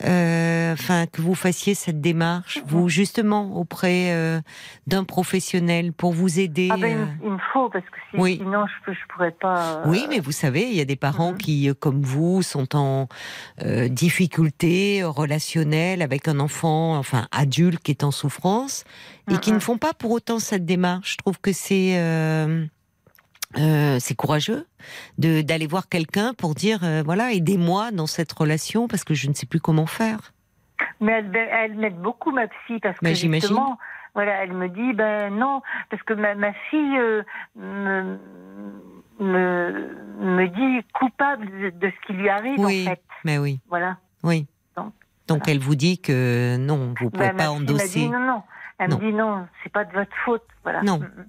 S1: euh, enfin que vous fassiez cette démarche, vous justement auprès euh, d'un professionnel pour vous aider.
S6: Ah ben,
S1: euh.
S6: il, me faut parce que si-
S1: Oui.
S6: sinon je je pourrais pas. euh,
S1: Oui, mais vous savez, il y a des parents
S6: Mhm.
S1: qui, euh, comme vous, sont en euh, difficulté relationnelle avec un enfant, enfin adulte qui est en souffrance, et qui ne font pas pour autant cette démarche. Je trouve que c'est euh, c'est courageux de d'aller voir quelqu'un pour dire euh, voilà aidez-moi dans cette relation parce que je ne sais plus comment faire.
S6: Mais elle, elle m'aide beaucoup, ma psy, parce que
S1: Ben, j'imagine.
S6: justement, voilà, elle me dit, ben non, parce que ma, ma fille euh, me, me, me dit coupable de, de ce qui lui arrive,
S1: Oui.
S6: en fait.
S1: Mais oui,
S6: Voilà.
S1: oui.
S6: Donc,
S1: Donc
S6: voilà.
S1: elle vous dit que non, vous pouvez
S6: Ben, ma
S1: pas endosser.
S6: dit, non, non. Elle
S1: Non.
S6: me dit, non, c'est pas de votre faute. Voilà.
S1: Non.
S6: Mm, mm.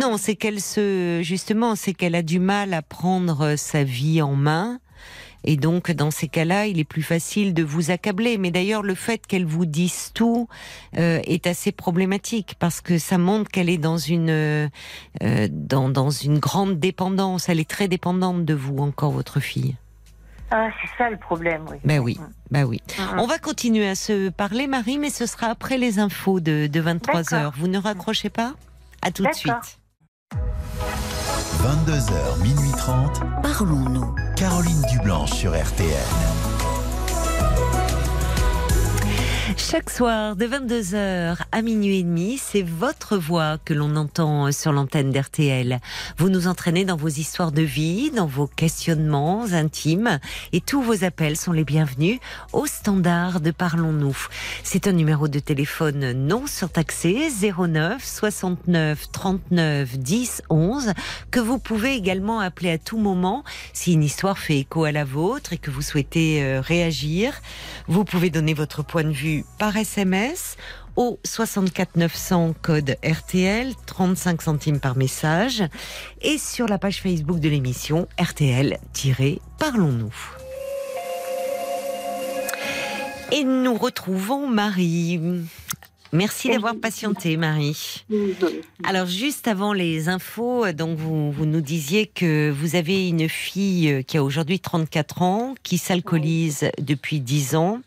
S1: Non, c'est qu'elle se, justement, c'est qu'elle a du mal à prendre sa vie en main. Et donc, dans ces cas-là, il est plus facile de vous accabler. Mais d'ailleurs, le fait qu'elle vous dise tout euh, est assez problématique parce que ça montre qu'elle est dans une euh, dans, dans une grande dépendance. Elle est très dépendante de vous, encore votre fille.
S6: Ah, c'est ça le problème, oui.
S1: Ben oui,
S6: Mm.
S1: ben oui.
S6: Mm.
S1: On va continuer à se parler, Marie, mais ce sera après les infos de, de 23
S6: D'accord.
S1: heures. Vous ne raccrochez pas? À tout de suite.
S4: 22h, minuit 30.
S5: Parlons-nous.
S4: Caroline Dublanche sur RTN.
S1: Chaque soir de 22h à minuit et demi, c'est votre voix que l'on entend sur l'antenne d'RTL. Vous nous entraînez dans vos histoires de vie, dans vos questionnements intimes et tous vos appels sont les bienvenus au standard de Parlons-nous. C'est un numéro de téléphone non surtaxé 09 69 39 10 11 que vous pouvez également appeler à tout moment si une histoire fait écho à la vôtre et que vous souhaitez euh, réagir. Vous pouvez donner votre point de vue par SMS au 64 900 code RTL, 35 centimes par message, et sur la page Facebook de l'émission RTL-Parlons-nous. Et nous retrouvons Marie. Merci d'avoir patienté, Marie. Alors, juste avant les infos, donc vous, vous nous disiez que vous avez une fille euh, qui a aujourd'hui 34 ans, qui s'alcoolise depuis 10 ans,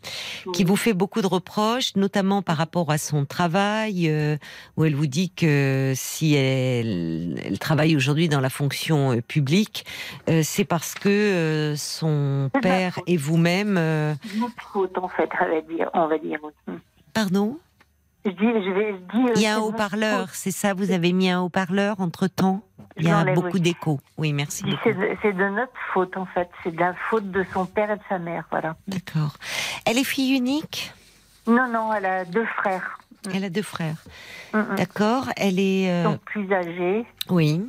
S1: qui vous fait beaucoup de reproches, notamment par rapport à son travail, euh, où elle vous dit que si elle, elle travaille aujourd'hui dans la fonction euh, publique, euh, c'est parce que son père et vous-même...
S6: faute, en fait, on va dire.
S1: Pardon?
S6: Je dis, je vais je dis. euh,
S1: Il y a un haut-parleur, c'est ça Vous avez mis un haut-parleur entre-temps? Il y a beaucoup
S6: oui.
S1: d'écho. Oui, merci.
S6: C'est de, notre faute, en fait. C'est de la faute de son père et de sa mère, voilà.
S1: D'accord. Elle est fille unique?
S6: Non, non, elle a deux frères.
S1: Elle a deux frères.
S6: Mm, mm.
S1: D'accord. Elle est. Euh,
S6: sont plus âgés.
S1: Oui.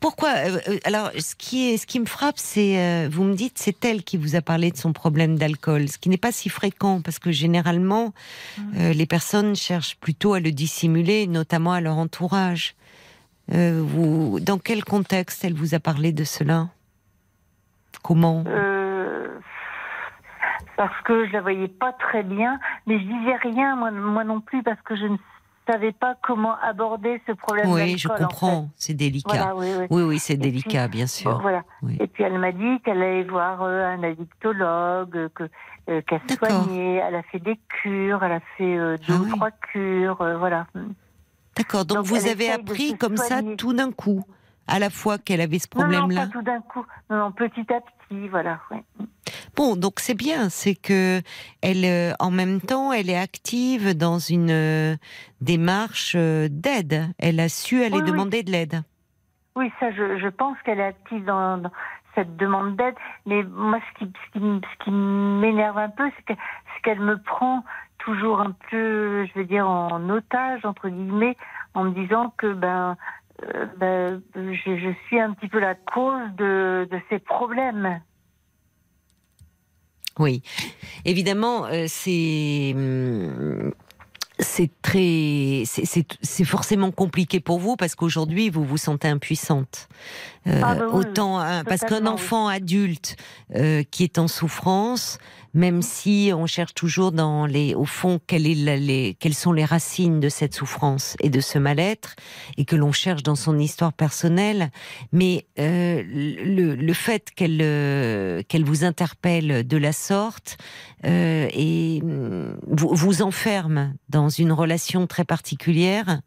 S1: Pourquoi euh, euh, Alors, ce qui est, ce qui me frappe, c'est, euh, vous me dites, c'est elle qui vous a parlé de son problème d'alcool, ce qui n'est pas si fréquent parce que généralement, euh, les personnes cherchent plutôt à le dissimuler, notamment à leur entourage. Euh, vous, dans quel contexte elle vous a parlé de cela? Comment?
S6: Parce que je la voyais pas très bien, mais je disais rien moi, moi non plus parce que je ne savais pas comment aborder ce problème.
S1: Oui, je
S6: en
S1: comprends. C'est délicat.
S6: Voilà, oui, oui.
S1: Oui, oui, c'est
S6: puis,
S1: délicat, bien sûr.
S6: voilà.
S1: Oui.
S6: Et puis elle m'a dit qu'elle allait voir euh, un addictologue, euh, que euh, qu'elle
S1: D'accord.
S6: soignait, elle a fait des cures, elle a fait euh, deux
S1: Ah
S6: ou trois cures, euh, voilà.
S1: D'accord. Donc,
S6: Donc,
S1: vous avez appris comme ça tout d'un coup, à la fois qu'elle avait ce
S6: Non, non,
S1: problème-là.
S6: pas tout d'un coup. Non, non, petit à petit, voilà. ouais.
S1: Bon, donc c'est bien, c'est que elle, euh, en même temps, elle est active dans une euh, démarche euh, d'aide. Elle a su aller
S6: Oui, oui.
S1: demander de l'aide.
S6: Oui, ça, je, je pense qu'elle est active dans, dans cette demande d'aide. Mais moi, ce qui, ce qui, ce qui m'énerve un peu, c'est qu'elle me prend toujours un peu, je veux dire, en otage, entre guillemets, en me disant que ben, euh, ben, je, je suis un petit peu la cause de, de ces problèmes.
S1: Oui, évidemment, euh, c'est hum, c'est très c'est- forcément compliqué pour vous parce qu'aujourd'hui vous vous sentez impuissante. Euh,
S6: Ah bah oui,
S1: autant hein, parce qu'un enfant adulte euh, qui est en souffrance, même si on cherche toujours dans les, au fond, quelles sont les racines de cette souffrance et de ce mal-être, et que l'on cherche dans son histoire personnelle. Mais euh, le, le fait qu'elle euh, qu'elle vous interpelle de la sorte euh, et mm, vous enferme dans une relation très particulière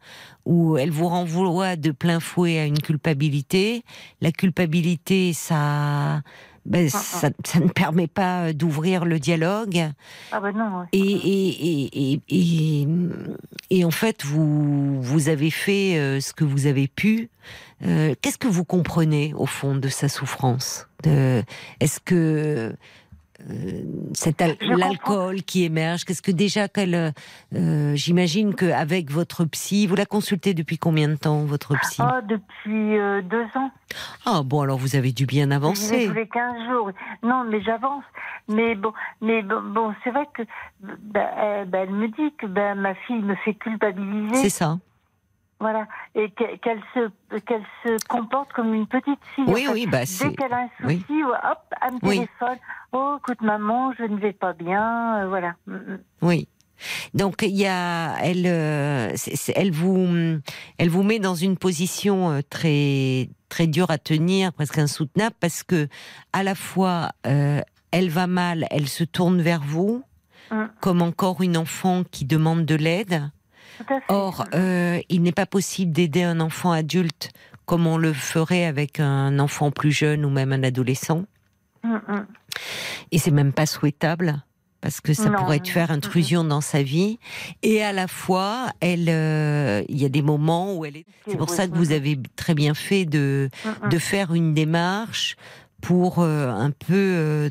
S1: où elle vous renvoie de plein fouet à une culpabilité. La culpabilité, ça, ben, ça, ça ne permet pas d'ouvrir le dialogue.
S6: Ah ben non. ouais.
S1: Et, et, et, et, en fait, vous, vous avez fait euh, ce que vous avez pu. Euh, Qu'est-ce que vous comprenez au fond de sa souffrance? Est-ce que euh, al-
S6: comprends.
S1: l'alcool qui émerge Qu'est-ce que déjà qu'elle, euh, j'imagine qu'avec votre psy, vous la consultez depuis combien de temps votre psy?
S6: Oh, depuis euh, deux ans.
S1: Ah bon, alors vous avez dû bien avancer.
S6: tous les 15 jours. Non, mais j'avance. Mais bon, mais bon, bon, c'est vrai que bah, euh, bah, elle me dit que bah, ma fille me fait culpabiliser.
S1: C'est ça.
S6: Voilà. Et que- qu'elle se, qu'elle se comporte comme une petite fille.
S1: Oui,
S6: en fait.
S1: oui, bah c'est.
S6: Dès qu'elle a un
S1: oui.
S6: souci, hop, elle me
S1: Oui.
S6: téléphone. Oh, écoute, maman, je ne vais pas bien. euh, voilà. Mm, mm.
S1: Oui. Donc il y a, elle, euh, elle vous, elle vous met dans une position euh, très, très dure à tenir, presque insoutenable, parce que à la fois euh, elle va mal, elle se tourne vers vous,
S6: Mm.
S1: comme encore une enfant qui demande de l'aide. Or, euh, il n'est pas possible d'aider un enfant adulte comme on le ferait avec un enfant plus jeune ou même un adolescent.
S6: Mm, mm.
S1: Et c'est même pas souhaitable parce que ça
S6: Non.
S1: pourrait faire intrusion dans sa vie. Et à la fois, elle, euh, il y a des moments où elle est. C'est pour ça que
S6: mm,
S1: vous avez très bien fait de
S6: mm, mm.
S1: de faire une démarche pour euh, un peu euh,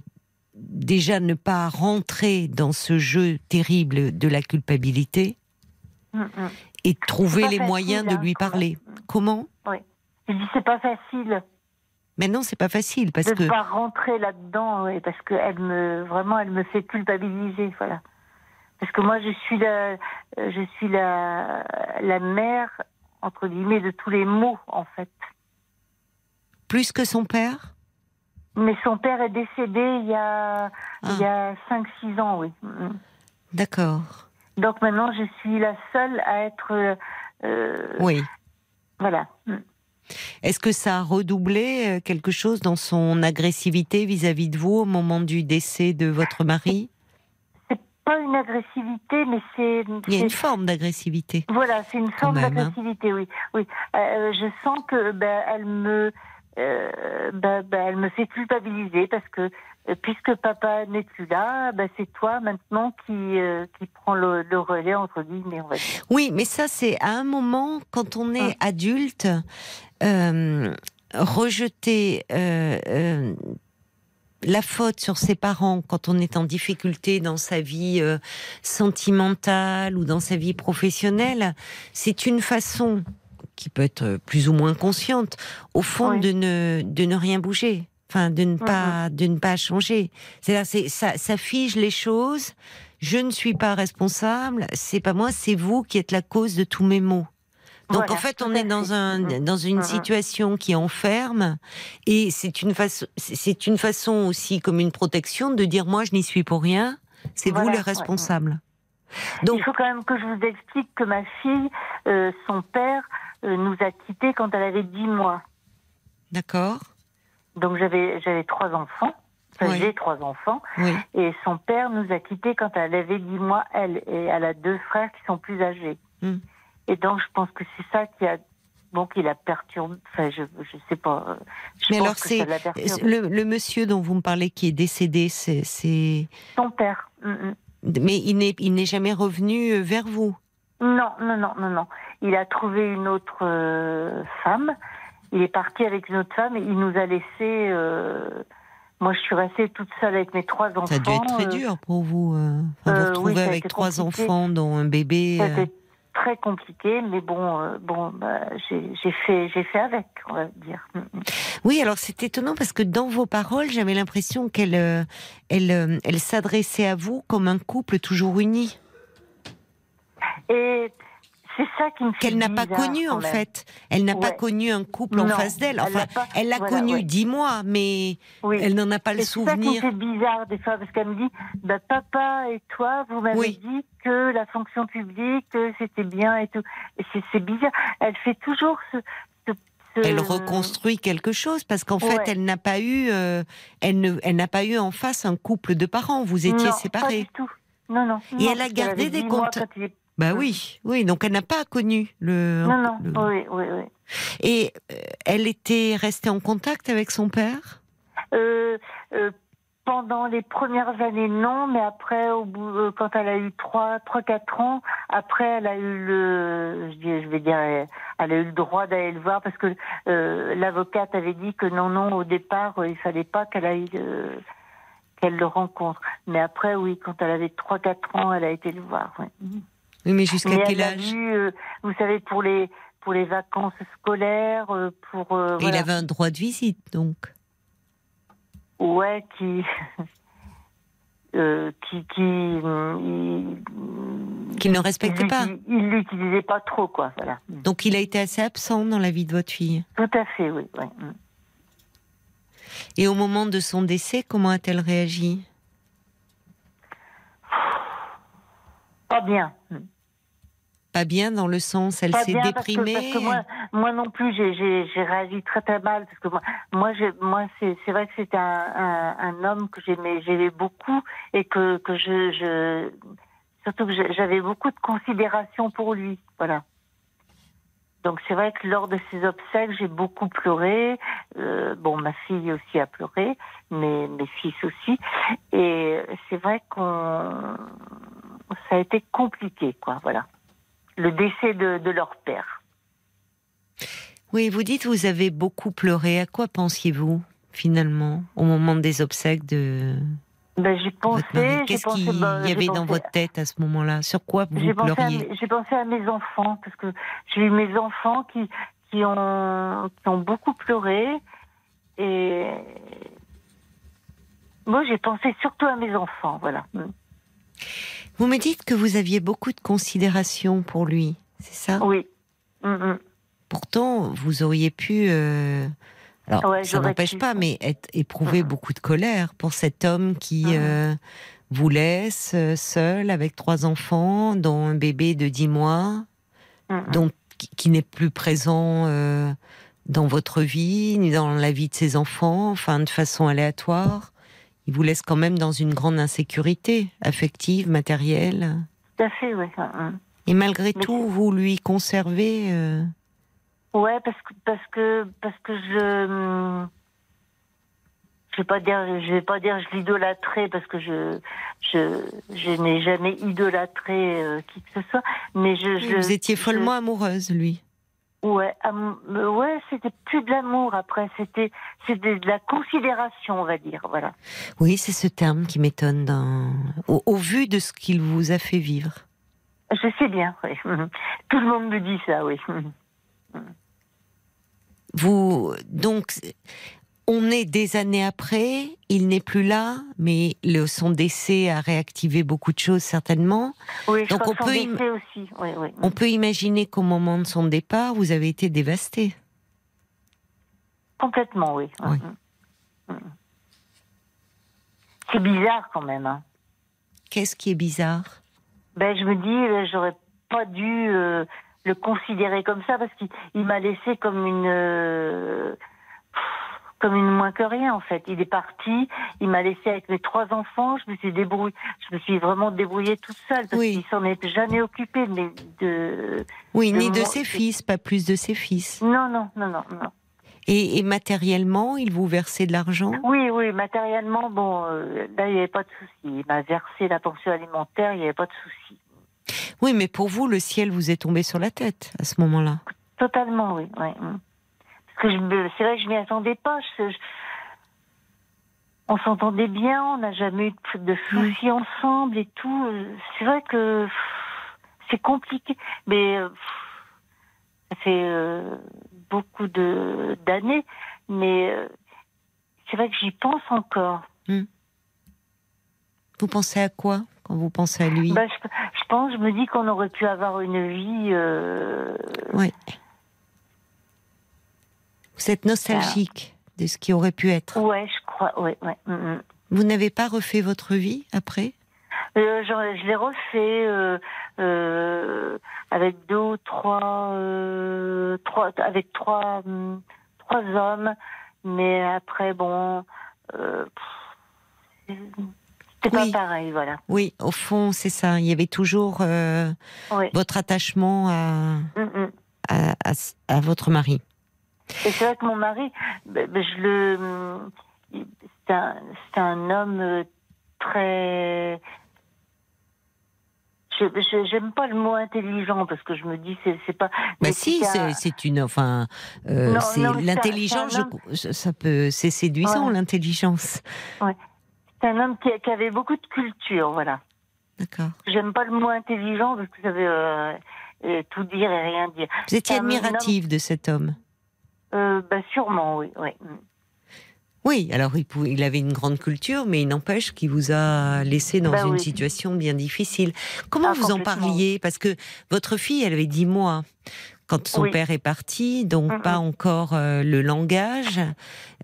S1: déjà ne pas rentrer dans ce jeu terrible de la culpabilité
S6: Mm, mm.
S1: et trouver les
S6: facile,
S1: moyens de
S6: hein,
S1: lui
S6: quand
S1: parler.
S6: même.
S1: Comment
S6: Je dis c'est pas facile
S1: Mais non, c'est pas facile parce
S6: de
S1: que
S6: ne pas rentrer là-dedans, ouais, parce que elle me vraiment elle me fait culpabiliser, voilà. Parce que moi je suis la, euh, je suis la, la mère entre guillemets de tous les maux en fait.
S1: plus que son père?
S6: Mais son père est décédé il y a
S1: Ah.
S6: il y a 5-6 ans, oui. Mm.
S1: D'accord.
S6: Donc maintenant je suis la seule à être euh, euh,
S1: Oui.
S6: voilà.
S1: Est-ce que ça a redoublé euh, quelque chose dans son agressivité vis-à-vis de vous au moment du décès de votre mari?
S6: C'est pas une agressivité, mais c'est
S1: Il y a une forme d'agressivité.
S6: Voilà, c'est une forme
S1: hein.
S6: d'agressivité, oui. oui. Euh, je sens que ben, elle me, euh, ben, ben, elle me fait culpabiliser parce que puisque papa n'est plus là, ben, c'est toi maintenant qui euh, qui prend le, le relais entre guillemets.
S1: Oui, mais ça, c'est à un moment, quand on est
S6: Ah.
S1: adulte, euh, rejeter euh, euh, la faute sur ses parents quand on est en difficulté dans sa vie euh, sentimentale ou dans sa vie professionnelle, c'est une façon qui peut être plus ou moins consciente, au fond,
S6: Oui.
S1: de ne de ne rien bouger. Enfin, de ne pas, de ne pas changer. C'est-à-dire, c'est, ça, ça fige les choses. Je ne suis pas responsable. C'est pas moi, c'est vous qui êtes la cause de tous mes maux. Donc
S6: Voilà,
S1: en fait, on est dans un
S6: Mhm.
S1: dans une situation qui enferme et c'est une façon c'est- une façon aussi comme une protection de dire moi je n'y suis pour rien, c'est vous les
S6: ouais,
S1: responsables. Donc
S6: Il faut quand même que je vous explique que ma fille, euh, son père euh, nous a quittés quand elle avait 10 mois.
S1: d'accord,
S6: Donc j'avais j'avais trois enfants. Enfin,
S1: Oui.
S6: j'ai trois enfants.
S1: oui,
S6: Et son père nous a quittés quand elle avait 10 mois, elle. Et elle a deux frères qui sont plus âgés.
S1: Hmm.
S6: Et donc, je pense que c'est ça qui a, bon, qui l'a perturbé. Enfin, je, je sais pas. euh, Je
S1: Mais
S6: pense
S1: alors, c'est- le, le monsieur dont vous me parlez qui est décédé, c'est c'est
S6: Son père. Mm, mm.
S1: mais il n'est il n'est jamais revenu euh, vers vous?
S6: Non, non, non, non, non. Il a trouvé une autre euh, femme. Il est parti avec une autre femme et il nous a laissé. euh, Moi, je suis restée toute seule avec mes trois enfants.
S1: Ça a dû être très
S6: euh,
S1: dur pour vous, euh, enfin, vous retrouver avec trois
S6: compliqué.
S1: enfants dont un bébé.
S6: Ça a été très compliqué, mais bon, bon, bah, j'ai fait, j'ai fait avec, on va dire. Mm, mm.
S1: Oui, alors c'est étonnant parce que dans vos paroles, j'avais l'impression qu'elle elle, elle s'adressait à vous comme un couple toujours uni.
S6: Et c'est ça qui me fait
S1: qu'elle n'a pas connu en fait. Elle n'a pas connu un couple en face d'elle.
S6: elle
S1: Enfin,
S6: pas-
S1: elle l'a
S6: voilà,
S1: connu
S6: ouais.
S1: dix mois, mais
S6: Oui.
S1: elle n'en a pas le
S6: C'est
S1: souvenir.
S6: fait bizarre des fois, parce qu'elle me dit, bah, papa et toi, vous m'avez
S1: Oui.
S6: dit que la fonction publique, que c'était bien et tout. C'est, c'est bizarre. Elle fait toujours ce...
S1: Elle reconstruit quelque chose parce qu'en fait, elle n'a pas eu, euh, elle ne, elle n'a pas eu en face un couple de parents. Vous étiez
S6: Non, Pas
S1: séparés.
S6: du tout. Non, non.
S1: Et
S6: non,
S1: elle a gardé des
S6: dix
S1: Bah
S6: Mm.
S1: oui, oui. Donc elle n'a pas connu le.
S6: Non, non.
S1: le-
S6: Oui, oui, oui.
S1: Et euh, elle était restée en contact avec son père?
S6: Euh, euh, pendant les premières années, non, mais après, au bout, quand elle a eu 3, 3, 4 ans, après, elle a eu le, je, vais dire, elle a eu le droit d'aller le voir parce que l'avocate avait dit que non, non, au départ, il fallait pas qu'elle aille, qu'elle le rencontre. Mais après, oui, quand elle avait 3, 4 ans, elle a été le voir. ouais.
S1: Oui, mais jusqu'à quel âge
S6: vu, euh, vous savez, pour les, pour les vacances scolaires, euh, pour, euh,
S1: Et Il avait un droit de visite, donc.
S6: Ouais, qui. euh, qui. qui il-
S1: Qu'il ne
S6: il
S1: respectait pas.
S6: Il l'utilisait pas trop, quoi. Voilà.
S1: Donc il a été assez absent dans la vie de votre fille.
S6: Tout à fait, oui. ouais. hum.
S1: Et au moment de son décès, comment a-t-elle réagi?
S6: Pas bien.
S1: Pas bien dans le sens, elle s'est
S6: bien parce que,
S1: déprimée.
S6: parce que moi, moi non plus, j'ai- réagi très très mal parce que moi, moi, c'est vrai que c'était un, un, un homme que j'aimais beaucoup et que que je, je surtout que j'avais beaucoup de considération pour lui, voilà. Donc c'est vrai que lors de ses obsèques, j'ai beaucoup pleuré. Euh, bon, ma fille aussi a pleuré, mais mes fils aussi. Et c'est vrai qu'on ça a été compliqué, quoi, voilà le décès de, de leur père.
S1: Oui, vous dites vous avez beaucoup pleuré. À quoi pensiez-vous finalement au moment des obsèques de
S6: Ben, j'ai pensé,
S1: Qu'est-ce qu'il
S6: ben,
S1: y avait dans votre tête à ce moment-là? Sur quoi vous
S6: J'ai pensé, à,
S1: pleuriez?
S6: mes- j'ai pensé à mes enfants parce que j'ai eu mes enfants qui qui ont qui ont beaucoup pleuré et moi j'ai pensé surtout à mes enfants, voilà.
S1: Vous me dites que vous aviez beaucoup de considération pour lui, c'est ça?
S6: Oui.
S1: Pourtant, vous auriez pu. euh, Alors,
S6: Ouais,
S1: ça n'empêche pas, mais être, éprouver beaucoup de colère pour cet homme qui euh, vous laisse euh, seul avec trois enfants, dont un bébé de 10 mois, donc qui, qui n'est plus présent euh, dans votre vie, ni dans la vie de ses enfants, enfin de façon aléatoire. Il vous laisse quand même dans une grande insécurité affective, matérielle.
S6: Tout à fait, oui. Mm.
S1: Et malgré
S6: Mais
S1: tout, vous lui conservez. euh,
S6: Ouais, parce que parce que parce que je hum, je vais pas dire je vais pas dire je l'idolâtrais parce que je je je n'ai jamais idolâtré euh, qui que ce soit, mais je, je
S1: vous étiez
S6: je-
S1: follement amoureuse, lui.
S6: Ouais am- euh, ouais c'était plus de l'amour après c'était c'était de la considération on va dire voilà
S1: Oui, c'est ce terme qui m'étonne dans... au, au vu de ce qu'il vous a fait vivre.
S6: je sais bien oui. tout le monde me dit ça oui
S1: Vous donc on est des années après, il n'est plus là, mais le, son décès a réactivé beaucoup de choses certainement.
S6: oui je
S1: Donc on peut im-
S6: aussi oui oui
S1: On peut imaginer qu'au moment de son départ, vous avez été dévastée.
S6: complètement oui,
S1: Oui.
S6: Mm, mm. c'est bizarre quand même hein.
S1: Qu'est-ce qui est bizarre?
S6: Ben, je me dis, euh, j'aurais pas dû euh, le considérer comme ça parce qu'il il m'a laissé comme une euh, comme une moins que rien en fait. Il est parti, il m'a laissé avec mes trois enfants. Je me suis débrouillée, je me suis vraiment débrouillée toute seule parce
S1: Oui.
S6: qu'il s'en est jamais occupé. Mais de
S1: Oui,
S6: Mais
S1: ni de ses fils, pas plus de ses fils.
S6: non non non non non.
S1: Et, et matériellement, il vous versait de l'argent?
S6: Oui oui matériellement bon euh, là il n'y avait pas de souci. Il m'a versé la pension alimentaire, il n'y avait pas de souci.
S1: Oui, mais pour vous, le ciel vous est tombé sur la tête à ce moment-là.
S6: Totalement, oui. oui. Que c'est vrai que je m'y attendais pas. Je- je- on s'entendait bien, on n'a jamais eu de, de soucis ensemble et tout. C'est vrai que c'est compliqué, mais euh, ça fait euh, beaucoup de d'années, mais euh, c'est vrai que j'y pense encore.
S1: Vous pensez à quoi quand vous pensez à lui?
S6: Bah, je, je pense, je me dis qu'on aurait pu avoir une vie. euh,
S1: Oui. Vous êtes nostalgique de ce qui aurait pu être.
S6: Ouais, je crois. Ouais, ouais. mm, mm.
S1: Vous n'avez pas refait votre vie après?
S6: Euh, genre, je l'ai refait euh, euh, avec deux ou trois, trois avec trois, hum, trois hommes, mais après bon, c'était
S1: Oui.
S6: pas pareil, voilà.
S1: Oui, au fond, c'est ça. Il y avait toujours votre attachement à,
S6: Mm, mm.
S1: à, à- à votre mari.
S6: Et c'est vrai que mon mari, ben, ben, je le, c'est un, c'est un homme euh, très. Je j'aime pas le mot intelligent parce que je me dis c'est c'est pas.
S1: Bah
S6: mais
S1: si,
S6: c'est un-
S1: c'est c'est une, enfin, euh, c'est l'intelligence. Ça peut, c'est séduisant
S6: Ouais.
S1: l'intelligence.
S6: C'est un homme qui, qui avait beaucoup de culture, voilà.
S1: D'accord.
S6: J'aime pas le mot intelligent parce que ça veut euh, tout dire et rien dire.
S1: Vous étiez admirative de cet homme.
S6: Euh, bah sûrement, oui, oui.
S1: Oui, alors il, pouvait- il avait une grande culture, mais il n'empêche qu'il vous a laissé dans
S6: Bah
S1: une
S6: oui.
S1: situation bien difficile. Comment
S6: Ah,
S1: vous en parliez? Parce que votre fille, elle avait 10 mois quand son
S6: Oui.
S1: père est parti, donc pas encore euh, le langage.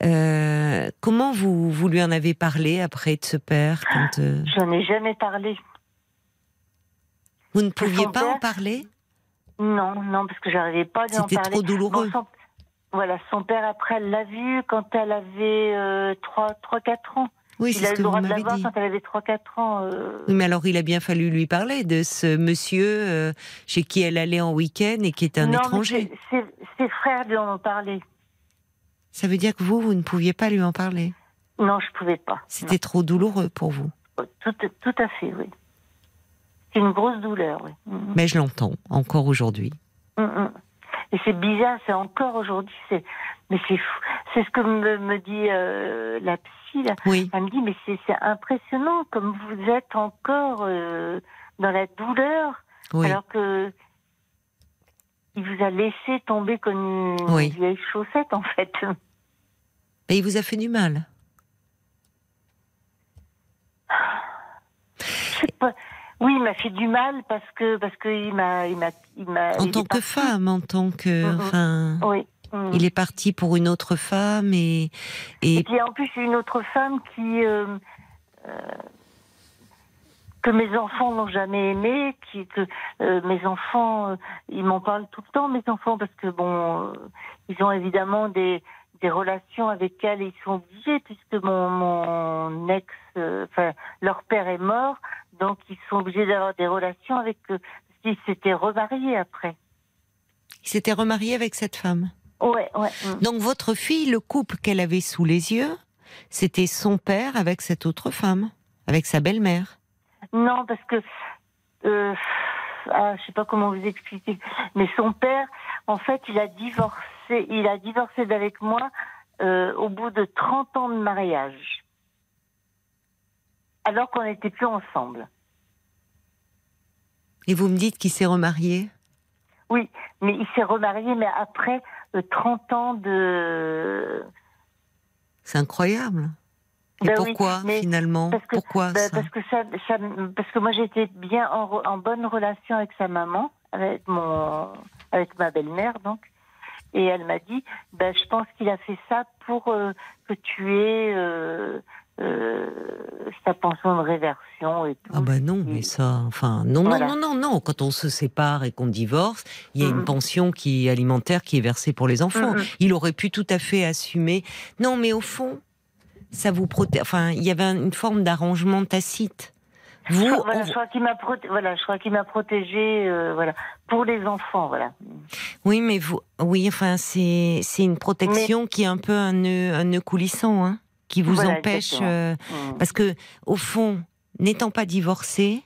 S1: Euh, comment vous, vous lui en avez parlé après de ce père quand, euh,
S6: J'en ai jamais parlé.
S1: Vous ne pouviez pas en parler?
S6: Non, non, parce que j'arrivais pas à en
S1: C'était
S6: parler.
S1: trop douloureux.
S6: Bon, son- voilà, son père après elle l'a vu quand elle avait euh, 3 3 4 ans.
S1: Oui,
S6: Il
S1: c'est
S6: a eu le droit de quand elle avait 3 4 ans. euh,
S1: Oui, mais alors il a bien fallu lui parler de ce monsieur euh, chez qui elle allait en week-end et qui était un
S6: non,
S1: étranger.
S6: ses- frères lui en ont parlé.
S1: Ça veut dire que vous, vous ne pouviez pas lui en parler?
S6: Non, je pouvais pas.
S1: C'était trop douloureux pour vous.
S6: Non. Tout, tout à fait, oui. C'est une grosse douleur, oui.
S1: Mais je l'entends encore aujourd'hui.
S6: Mm, mm. Et c'est bizarre, c'est encore aujourd'hui, c'est, mais c'est fou. C'est ce que me, me dit euh, la psy, là.
S1: Oui,
S6: Elle me dit, mais c'est, impressionnant comme vous êtes encore euh, dans la douleur,
S1: oui.
S6: alors que il vous a laissé tomber comme une
S1: Oui.
S6: vieille chaussette, en fait.
S1: Et il vous a fait du mal?
S6: Je sais pas. Oui, il m'a fait du mal parce que parce que il m'a il m'a il m'a.
S1: En tant que
S6: parti.
S1: femme, en tant que. Enfin.
S6: Oui. mm.
S1: Il est parti pour une autre femme et.
S6: Et
S1: et
S6: puis en plus, une autre femme qui euh, euh, que mes enfants n'ont jamais aimé, qui que euh, mes enfants, ils m'en parlent tout le temps, mes enfants, parce que bon, ils ont évidemment des des relations avec elle et ils sont obligés puisque mon mon ex, euh, enfin leur père est mort, donc ils sont obligés d'avoir des relations avec eux. Parce qu'ils s'étaient remariés après.
S1: il s'était remarié avec cette femme.
S6: Ouais, ouais.
S1: Donc votre fille, le couple qu'elle avait sous les yeux, c'était son père avec cette autre femme, avec sa belle-mère.
S6: Non, parce que euh, ah, je sais pas comment vous expliquer, mais son père, en fait, il a divorcé, il a divorcé d'avec moi euh, au bout de 30 ans de mariage, alors qu'on n'était plus ensemble.
S1: Et vous me dites qu'il s'est remarié?
S6: Oui, mais il s'est remarié, mais après euh, 30 ans de.
S1: C'est incroyable. Et
S6: Ben
S1: pourquoi finalement?
S6: parce que-
S1: Pourquoi
S6: Ben,
S1: ça?
S6: parce que ça, ça- parce que moi j'étais bien en, re- en bonne relation avec sa maman, avec mon, avec ma belle-mère donc, et elle m'a dit, ben je pense qu'il a fait ça pour euh, que tu aies euh, euh, sa pension de réversion et tout.
S1: Ah bah non, mais ça, enfin, non,
S6: Voilà.
S1: non, non, non, non. Quand on se sépare et qu'on divorce, il y a une
S6: Mhm.
S1: pension qui alimentaire qui est versée pour les enfants.
S6: Mhm.
S1: Il aurait pu tout à fait assumer. Non, mais au fond, ça vous protège. Enfin, il y avait une forme d'arrangement tacite. Vous,
S6: voilà,
S1: on-
S6: je crois qu'il m'a proté- voilà, je crois qu'il m'a protégée, euh, voilà, pour les enfants, voilà.
S1: oui, mais vous, oui, enfin, c'est c'est une protection qui est un peu un nœud, un nœud coulissant, hein, qui vous
S6: Voilà,
S1: empêche. euh,
S6: Mm.
S1: Parce que, au fond, n'étant pas divorcé,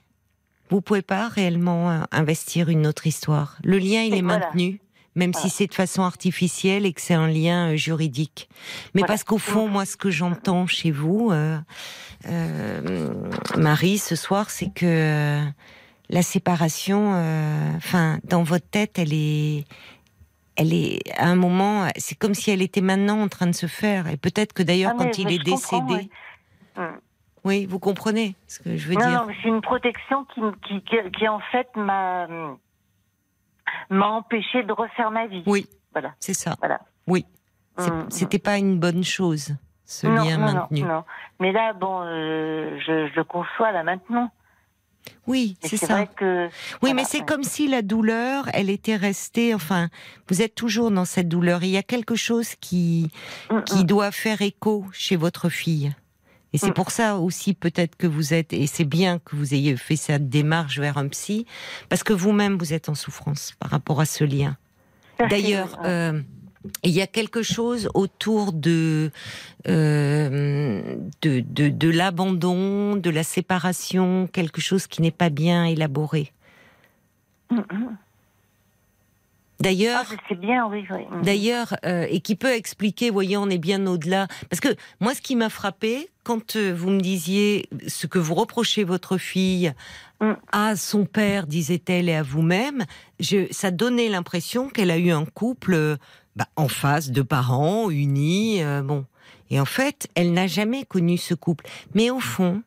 S1: vous pouvez pas réellement euh, investir une autre histoire. Le lien, il
S6: Et
S1: est
S6: voilà.
S1: maintenu, même si c'est de façon artificielle et que c'est un lien euh, juridique. Mais
S6: Voilà.
S1: parce qu'au fond, moi, ce que j'entends chez vous, euh, euh, Marie, ce soir, c'est que euh, la séparation, euh, enfin, dans votre tête, elle est, elle est à un moment, c'est comme si elle était maintenant en train de se faire. Et peut-être que d'ailleurs,
S6: Ah,
S1: quand il est décédé,
S6: ouais. Mm.
S1: Oui, vous comprenez ce que je veux
S6: non,
S1: dire.
S6: non, c'est une protection qui, qui, qui, qui, en fait m'a m'a empêché de refaire ma vie.
S1: Oui,
S6: Voilà.
S1: c'est ça.
S6: Voilà.
S1: Oui, C'est-
S6: Mm, mm.
S1: c'était pas une bonne chose, ce
S6: non,
S1: lien
S6: non,
S1: maintenu.
S6: Non, non. Mais là, bon, euh, je, je le conçois là maintenant.
S1: Oui, c'est ça.
S6: vrai que.
S1: Oui,
S6: voilà,
S1: mais c'est comme si la douleur, elle était restée. Enfin, vous êtes toujours dans cette douleur. Il y a quelque chose qui
S6: Mm,
S1: qui
S6: mm.
S1: doit faire écho chez votre fille. Et c'est
S6: Mm.
S1: pour ça aussi peut-être que vous êtes, et c'est bien que vous ayez fait cette démarche vers un psy, parce que vous-même vous êtes en souffrance par rapport à ce lien. D'ailleurs, euh, il y a quelque chose autour de euh, de, de, de l'abandon, de la séparation, quelque chose qui n'est pas bien élaboré. D'ailleurs,
S6: Ah, bien, oui. oui.
S1: D'ailleurs, euh, et qui peut expliquer, voyez, on est bien au-delà. Parce que moi, ce qui m'a frappé, quand euh, vous me disiez ce que vous reprochez votre fille
S6: Mm.
S1: à son père, disait-elle, et à vous-même, ça donnait l'impression qu'elle a eu un couple bah, en face de parents unis. euh, bon, et en fait, elle n'a jamais connu ce couple. Mais au fond,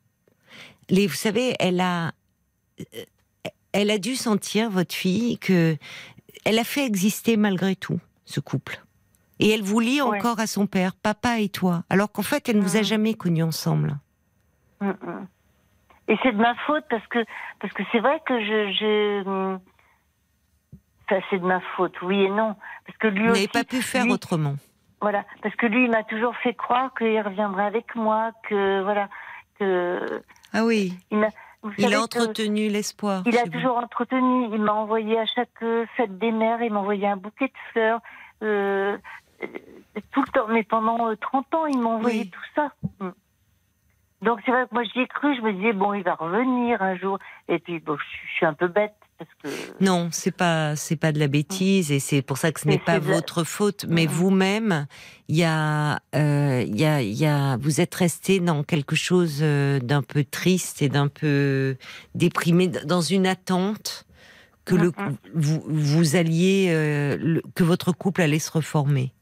S1: les, vous savez, elle a, euh, elle a dû sentir votre fille que elle a fait exister malgré tout ce couple. Et elle vous lie
S6: Ouais.
S1: encore à son père, papa et toi, alors qu'en fait, elle ne vous a jamais connus ensemble.
S6: Mm, mm. Et c'est de ma faute parce que parce que c'est vrai que je, je ça c'est de ma faute, oui et non, parce que lui
S1: Vous n'avez pas pu faire
S6: lui-
S1: autrement.
S6: voilà, parce que lui il m'a toujours fait croire qu'il reviendrait avec moi, que voilà, que
S1: Ah oui,
S6: il
S1: a entretenu l'espoir.
S6: Il a
S1: vous.
S6: toujours entretenu. Il m'a envoyé à chaque euh, fête des mères, il m'a envoyé un bouquet de fleurs. euh, euh, tout le temps, mais pendant euh, 30 ans, il m'a envoyé
S1: Oui.
S6: tout ça. Mm. Donc c'est vrai que moi j'y ai cru, je me disais bon il va revenir un jour et puis bon je suis un peu bête parce que
S1: Non, c'est pas c'est pas de la bêtise et c'est pour ça que ce n'est pas
S6: de
S1: votre faute. Mais vous-même, il y a euh, il y a il y a vous êtes resté dans quelque chose euh, d'un peu triste et d'un peu déprimé, dans une attente que le vous vous alliez euh, le- que votre couple allait se reformer.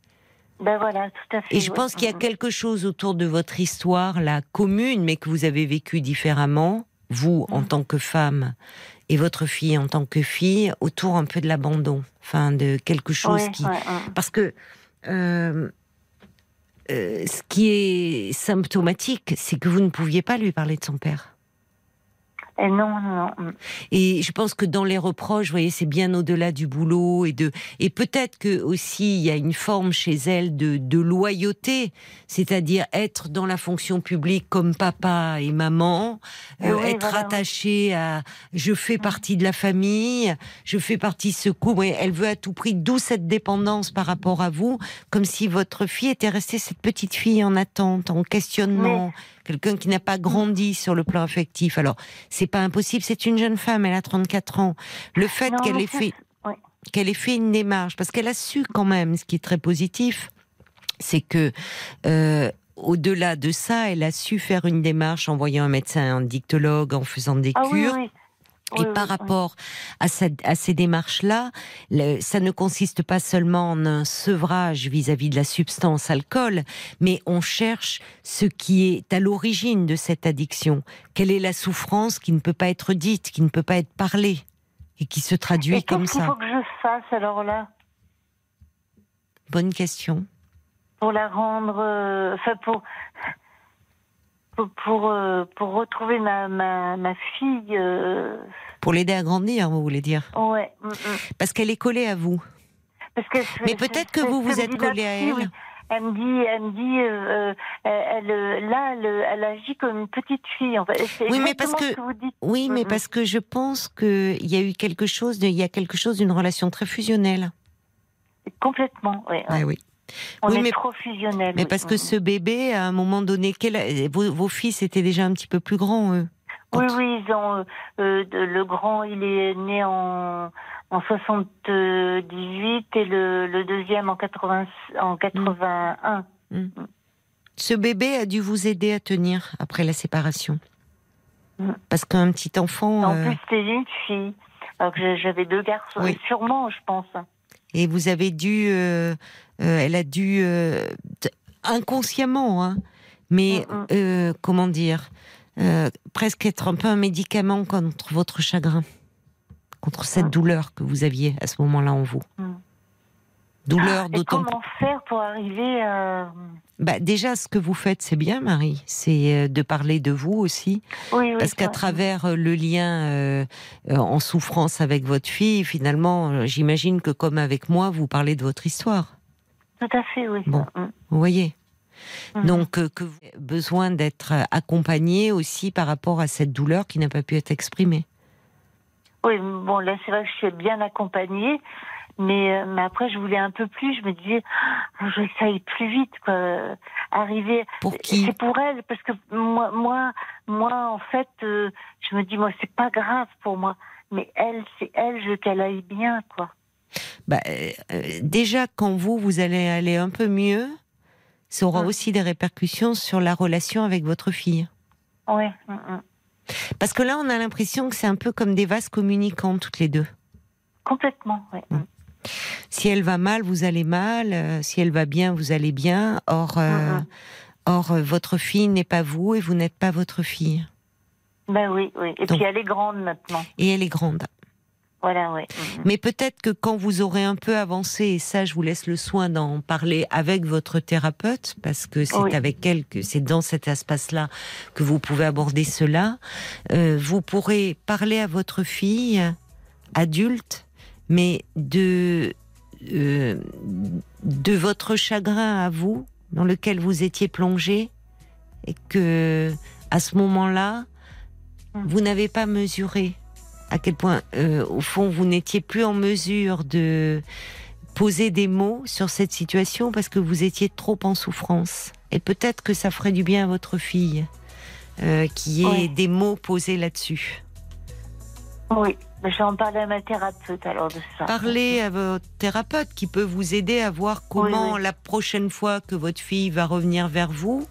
S6: ben voilà tout à fait.
S1: Et je pense qu'il y a
S6: Mm,
S1: quelque chose autour de votre histoire, la commune, mais que vous avez vécu différemment, vous en
S6: Mhm.
S1: tant que femme et votre fille en tant que fille, autour un peu de l'abandon, enfin de quelque chose
S6: Ouais,
S1: qui,
S6: ouais, ouais.
S1: parce que euh, euh, ce qui est symptomatique, c'est que vous ne pouviez pas lui parler de son père.
S6: Et non non non. mm.
S1: Et je pense que dans les reproches, vous voyez, c'est bien au-delà du boulot et de et peut-être que aussi il y a une forme chez elle de, de loyauté, c'est-à-dire être dans la fonction publique comme papa et maman,
S6: Oui,
S1: euh,
S6: oui,
S1: être
S6: voilà,
S1: attaché à je fais partie de la famille, je fais partie de ce couple. Oui, elle veut à tout prix, d'où cette dépendance par rapport à vous, comme si votre fille était restée cette petite fille en attente, en questionnement. Quelqu'un qui n'a pas grandi sur le plan affectif. Alors, c'est pas impossible. C'est une jeune femme, elle a 34 ans. Le fait qu'elle ait fait,
S6: ouais.
S1: qu'elle ait fait une démarche, parce qu'elle a su quand même, ce qui est très positif, c'est que euh, au-delà de ça, elle a su faire une démarche en voyant un médecin, un dictologue, en faisant des
S6: Ah oui
S1: cures.
S6: oui.
S1: Et
S6: Oui,
S1: par
S6: oui, oui.
S1: rapport à, cette- à ces démarches-là, ça ne consiste pas seulement en un sevrage vis-à-vis de la substance alcool, mais on cherche ce qui est à l'origine de cette addiction. Quelle est la souffrance qui ne peut pas être dite, qui ne peut pas être parlée, et qui se traduit
S6: Et
S1: comme
S6: qu'est-ce qu'il
S1: ça
S6: faut que je fasse alors là?
S1: Bonne question.
S6: pour la rendre, euh, enfin pour pour pour, euh, pour retrouver ma ma, ma fille. euh,
S1: Pour l'aider à grandir, vous voulez dire?
S6: Ouais. mm, mm.
S1: Parce qu'elle est collée à vous.
S6: Parce que
S1: Mais peut-être que vous vous êtes
S6: celui-là
S1: collé à
S6: oui.
S1: elle.
S6: Elle me dit, elle me dit, euh, elle, là, elle, elle agit comme une petite fille. En fait. C'est
S1: Oui, mais parce que-
S6: ce que vous dites.
S1: Oui, mais
S6: Mhm.
S1: parce que je pense qu'il y a eu quelque chose, de- il y a quelque chose d'une relation très fusionnelle.
S6: Complètement. Oui.
S1: Ah oui.
S6: On
S1: Oui,
S6: est
S1: mais-
S6: trop fusionnels.
S1: Mais
S6: oui.
S1: parce que
S6: Mhm.
S1: ce bébé, à un moment donné, quel- vos, vos fils étaient déjà un petit peu plus grands, eux.
S6: Oui,
S1: Quand-
S6: oui, ils ont, euh, le grand, il est né en, en 78 et le, le deuxième en, 80, en 81.
S1: Ce bébé a dû vous aider à tenir après la séparation.
S6: Mm.
S1: Parce qu'un petit enfant,
S6: En
S1: euh,
S6: plus, c'était une fille. Alors que j'avais deux garçons.
S1: Oui.
S6: Sûrement, je pense.
S1: et vous avez dû, euh, elle a dû euh, inconsciemment, hein, mais
S6: Mm, mm.
S1: euh, comment dire, euh, presque être un peu un médicament contre votre chagrin, contre cette
S6: Mm.
S1: douleur que vous aviez à ce moment-là en vous. Douleur
S6: Et
S1: d'autant
S6: comment faire pour arriver à...
S1: Bah, déjà, ce que vous faites, c'est bien, Marie. C'est euh, de parler de vous aussi.
S6: Oui, oui.
S1: Parce qu'à travers euh, le lien euh, euh, en souffrance avec votre fille, finalement, euh, j'imagine que comme avec moi, vous parlez de votre histoire.
S6: Tout à fait, oui.
S1: Bon.
S6: Mm.
S1: Vous voyez
S6: Mhm.
S1: Donc, euh, que vous avez besoin d'être accompagné aussi par rapport à cette douleur qui n'a pas pu être exprimée.
S6: Oui, bon, là, c'est vrai que je suis bien accompagnée, mais, euh, mais après, je voulais un peu plus. Je me disais, ah, je ça aille plus vite, quoi. Arriver.
S1: Pour qui
S6: C'est pour elle, parce que moi, moi, moi en fait, euh, je me dis, moi, c'est pas grave pour moi. Mais elle, c'est elle, je veux qu'elle aille bien, quoi.
S1: Bah, euh, euh, Déjà, quand vous, vous allez aller un peu mieux, ça aura
S6: Mhm.
S1: aussi des répercussions sur la relation avec votre fille.
S6: Ouais. mm, mm.
S1: Parce que là, on a l'impression que c'est un peu comme des vases communicants toutes les deux.
S6: Complètement.
S1: Mm. Si elle va mal, vous allez mal. euh, si elle va bien, vous allez bien. Or, euh, or votre fille n'est pas vous et vous n'êtes pas votre fille.
S6: Ben oui, oui. Et
S1: Donc-
S6: puis elle est grande maintenant.
S1: Et elle est grande.
S6: Voilà, ouais. mm, mm.
S1: Mais peut-être que quand vous aurez un peu avancé, et ça, je vous laisse le soin d'en parler avec votre thérapeute, parce que c'est
S6: Oui.
S1: avec elle que c'est dans cet espace-là que vous pouvez aborder cela. euh, vous pourrez parler à votre fille adulte, mais de euh, de votre chagrin à vous, dans lequel vous étiez plongé, et que à ce moment-là,
S6: Mm.
S1: vous n'avez pas mesuré à quel point, euh, au fond, vous n'étiez plus en mesure de poser des mots sur cette situation parce que vous étiez trop en souffrance. Et peut-être que ça ferait du bien à votre fille euh, qu'il y ait des mots posés là-dessus.
S6: Oui. Ben, je vais en parler à ma thérapeute alors de ça.
S1: Parlez à votre thérapeute qui peut vous aider à voir comment
S6: oui.
S1: la prochaine fois que votre fille va revenir vers vous,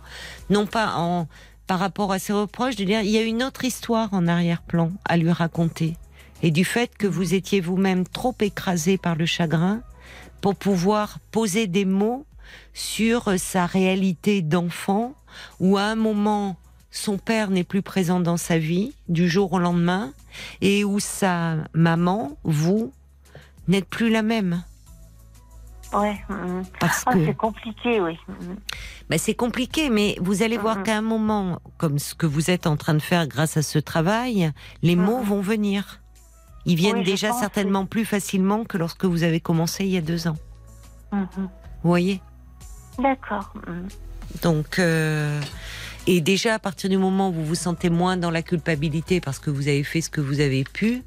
S1: non pas en par rapport à ses reproches, de dire il y a une autre histoire en arrière-plan à lui raconter. Et du fait que vous étiez vous-même trop écrasé par le chagrin pour pouvoir poser des mots sur sa réalité d'enfant, où à un moment son père n'est plus présent dans sa vie du jour au lendemain, et où sa maman, vous, n'êtes plus la même.
S6: Ouais. mm, mm.
S1: Parce
S6: Ah,
S1: que
S6: c'est compliqué, oui.
S1: Ben, c'est compliqué, mais vous allez voir qu'à un moment, comme ce que vous êtes en train de faire grâce à ce travail, les mots vont venir. Ils viennent
S6: Oui,
S1: déjà
S6: pense,
S1: certainement plus facilement que lorsque vous avez commencé il y a deux ans. Vous voyez?
S6: D'accord.
S1: Donc, euh, et déjà à partir du moment où vous vous sentez moins dans la culpabilité parce que vous avez fait ce que vous avez pu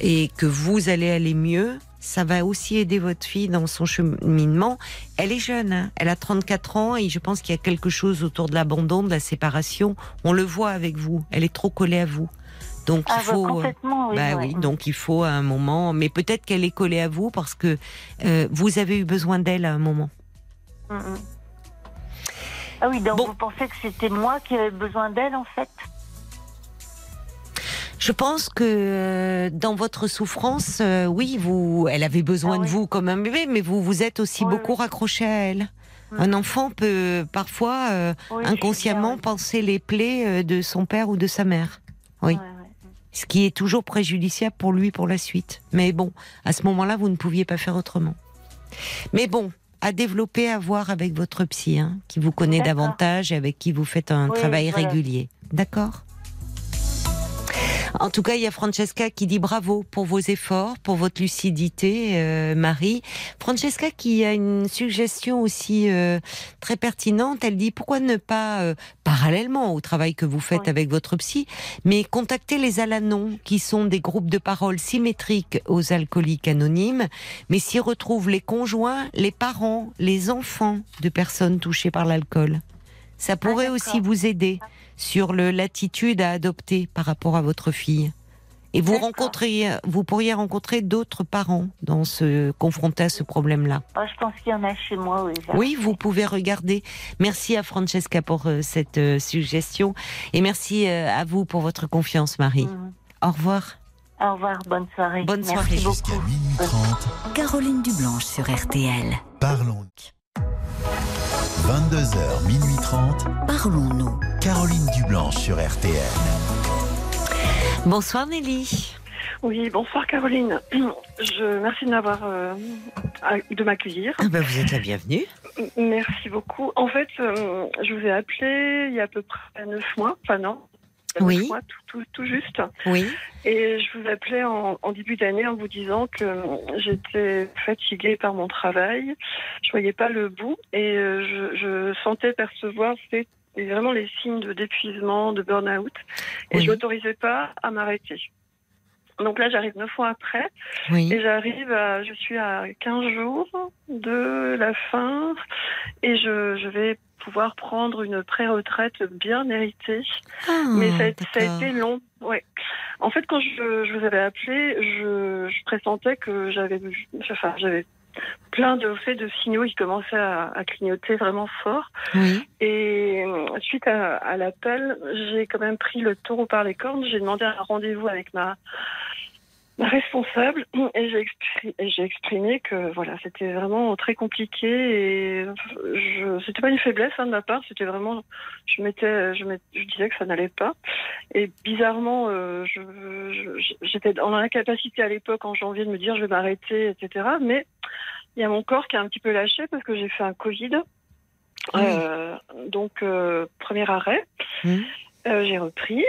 S1: et que vous allez aller mieux, ça va aussi aider votre fille dans son cheminement. Elle est jeune, hein. elle a 34 ans et je pense qu'il y a quelque chose autour de l'abandon, de la séparation. On le voit avec vous, elle est trop collée à vous. Donc
S6: Ah,
S1: il
S6: bah,
S1: faut.
S6: complètement, oui.
S1: Bah
S6: ouais.
S1: oui, donc il faut à un moment, mais peut-être qu'elle est collée à vous parce que euh, vous avez eu besoin d'elle à un moment.
S6: Mm, mm. Ah oui, donc
S1: Bon.
S6: vous pensez que c'était moi qui avais besoin d'elle, en fait?
S1: Je pense que euh, dans votre souffrance, euh, oui, vous, elle avait besoin
S6: Ah
S1: de
S6: oui.
S1: vous comme un bébé, mais vous vous êtes aussi
S6: Oui,
S1: beaucoup
S6: oui.
S1: raccroché à elle. Un enfant peut parfois euh, inconsciemment
S6: bien,
S1: penser les plaies euh, de son père ou de sa mère. Oui. Ce qui est toujours préjudiciable pour lui pour la suite. Mais bon, à ce moment-là, vous ne pouviez pas faire autrement. Mais bon, à développer, à voir avec votre psy, hein, qui vous connaît davantage et avec qui vous faites un travail
S6: voilà.
S1: régulier. D'accord? En tout cas, il y a Francesca qui dit bravo pour vos efforts, pour votre lucidité, euh, Marie. Francesca qui a une suggestion aussi euh, très pertinente. Elle dit pourquoi ne pas, euh, parallèlement au travail que vous faites
S6: Oui.
S1: avec votre psy, mais contacter les Alanons, qui sont des groupes de parole symétriques aux alcooliques anonymes, mais s'y retrouvent les conjoints, les parents, les enfants de personnes touchées par l'alcool. Ça pourrait
S6: d'accord.
S1: aussi vous aider sur le l'attitude à adopter par rapport à votre fille. Et vous
S6: D'accord.
S1: rencontriez, vous pourriez rencontrer d'autres parents dans ce confrontés à ce problème-là.
S6: Ah, je pense qu'il y en a chez moi, oui.
S1: Oui, vous pouvez regarder. Merci à Francesca pour euh, cette euh, suggestion et merci euh, à vous pour votre confiance, Marie.
S6: Mm.
S1: Au revoir.
S6: Au revoir, bonne soirée.
S1: Bonne
S6: Merci
S1: soirée.
S6: beaucoup.
S4: Jusqu'à minuit 30,
S5: Caroline Dublanche sur RTL.
S4: parlons. 22h, minuit 30.
S5: Parlons-nous.
S4: Caroline Dublanche sur RTL.
S1: Bonsoir Nelly.
S7: Oui, bonsoir Caroline. Je merci de m'avoir euh, de m'accueillir.
S1: Ah bah, vous êtes la bienvenue.
S7: Merci beaucoup. En fait, euh, je vous ai appelé il y a à peu près neuf mois, enfin non,
S1: Oui.
S7: tout, tout, tout juste.
S1: Oui.
S7: Et je vous appelais en, en début d'année en vous disant que euh, j'étais fatiguée par mon travail, je voyais pas le bout et euh, je, je sentais percevoir ces- vraiment les signes de d'épuisement, de burn-out, et
S1: Oui.
S7: je m'autorisais pas à m'arrêter. Donc là, j'arrive neuf mois après.
S1: Oui.
S7: Et j'arrive à, je suis à 15 jours de la fin et je, je vais pouvoir prendre une pré-retraite bien méritée.
S1: Ah,
S7: Mais ça, a- ça a
S1: d'accord.
S7: été long. Ouais. En fait, quand je, je vous avais appelé, je, je pressentais que j'avais, enfin, j'avais plein de faits de signaux qui commençaient à, à clignoter vraiment fort.
S1: Oui.
S7: Et euh, suite à, à l'appel, j'ai quand même pris le taureau par les cornes. J'ai demandé un rendez-vous avec ma responsable et j'ai exprimé, exprimé que voilà, c'était vraiment très compliqué et je, c'était pas une faiblesse hein, de ma part, c'était vraiment, je m'étais, je, disais que ça n'allait pas. Et bizarrement, euh, j'étais en incapacité à l'époque en janvier de me dire je vais m'arrêter, etc. Mais il y a mon corps qui a un petit peu lâché parce que j'ai fait un Covid.
S1: Oui.
S7: Euh, donc, euh, premier arrêt. Euh, j'ai repris.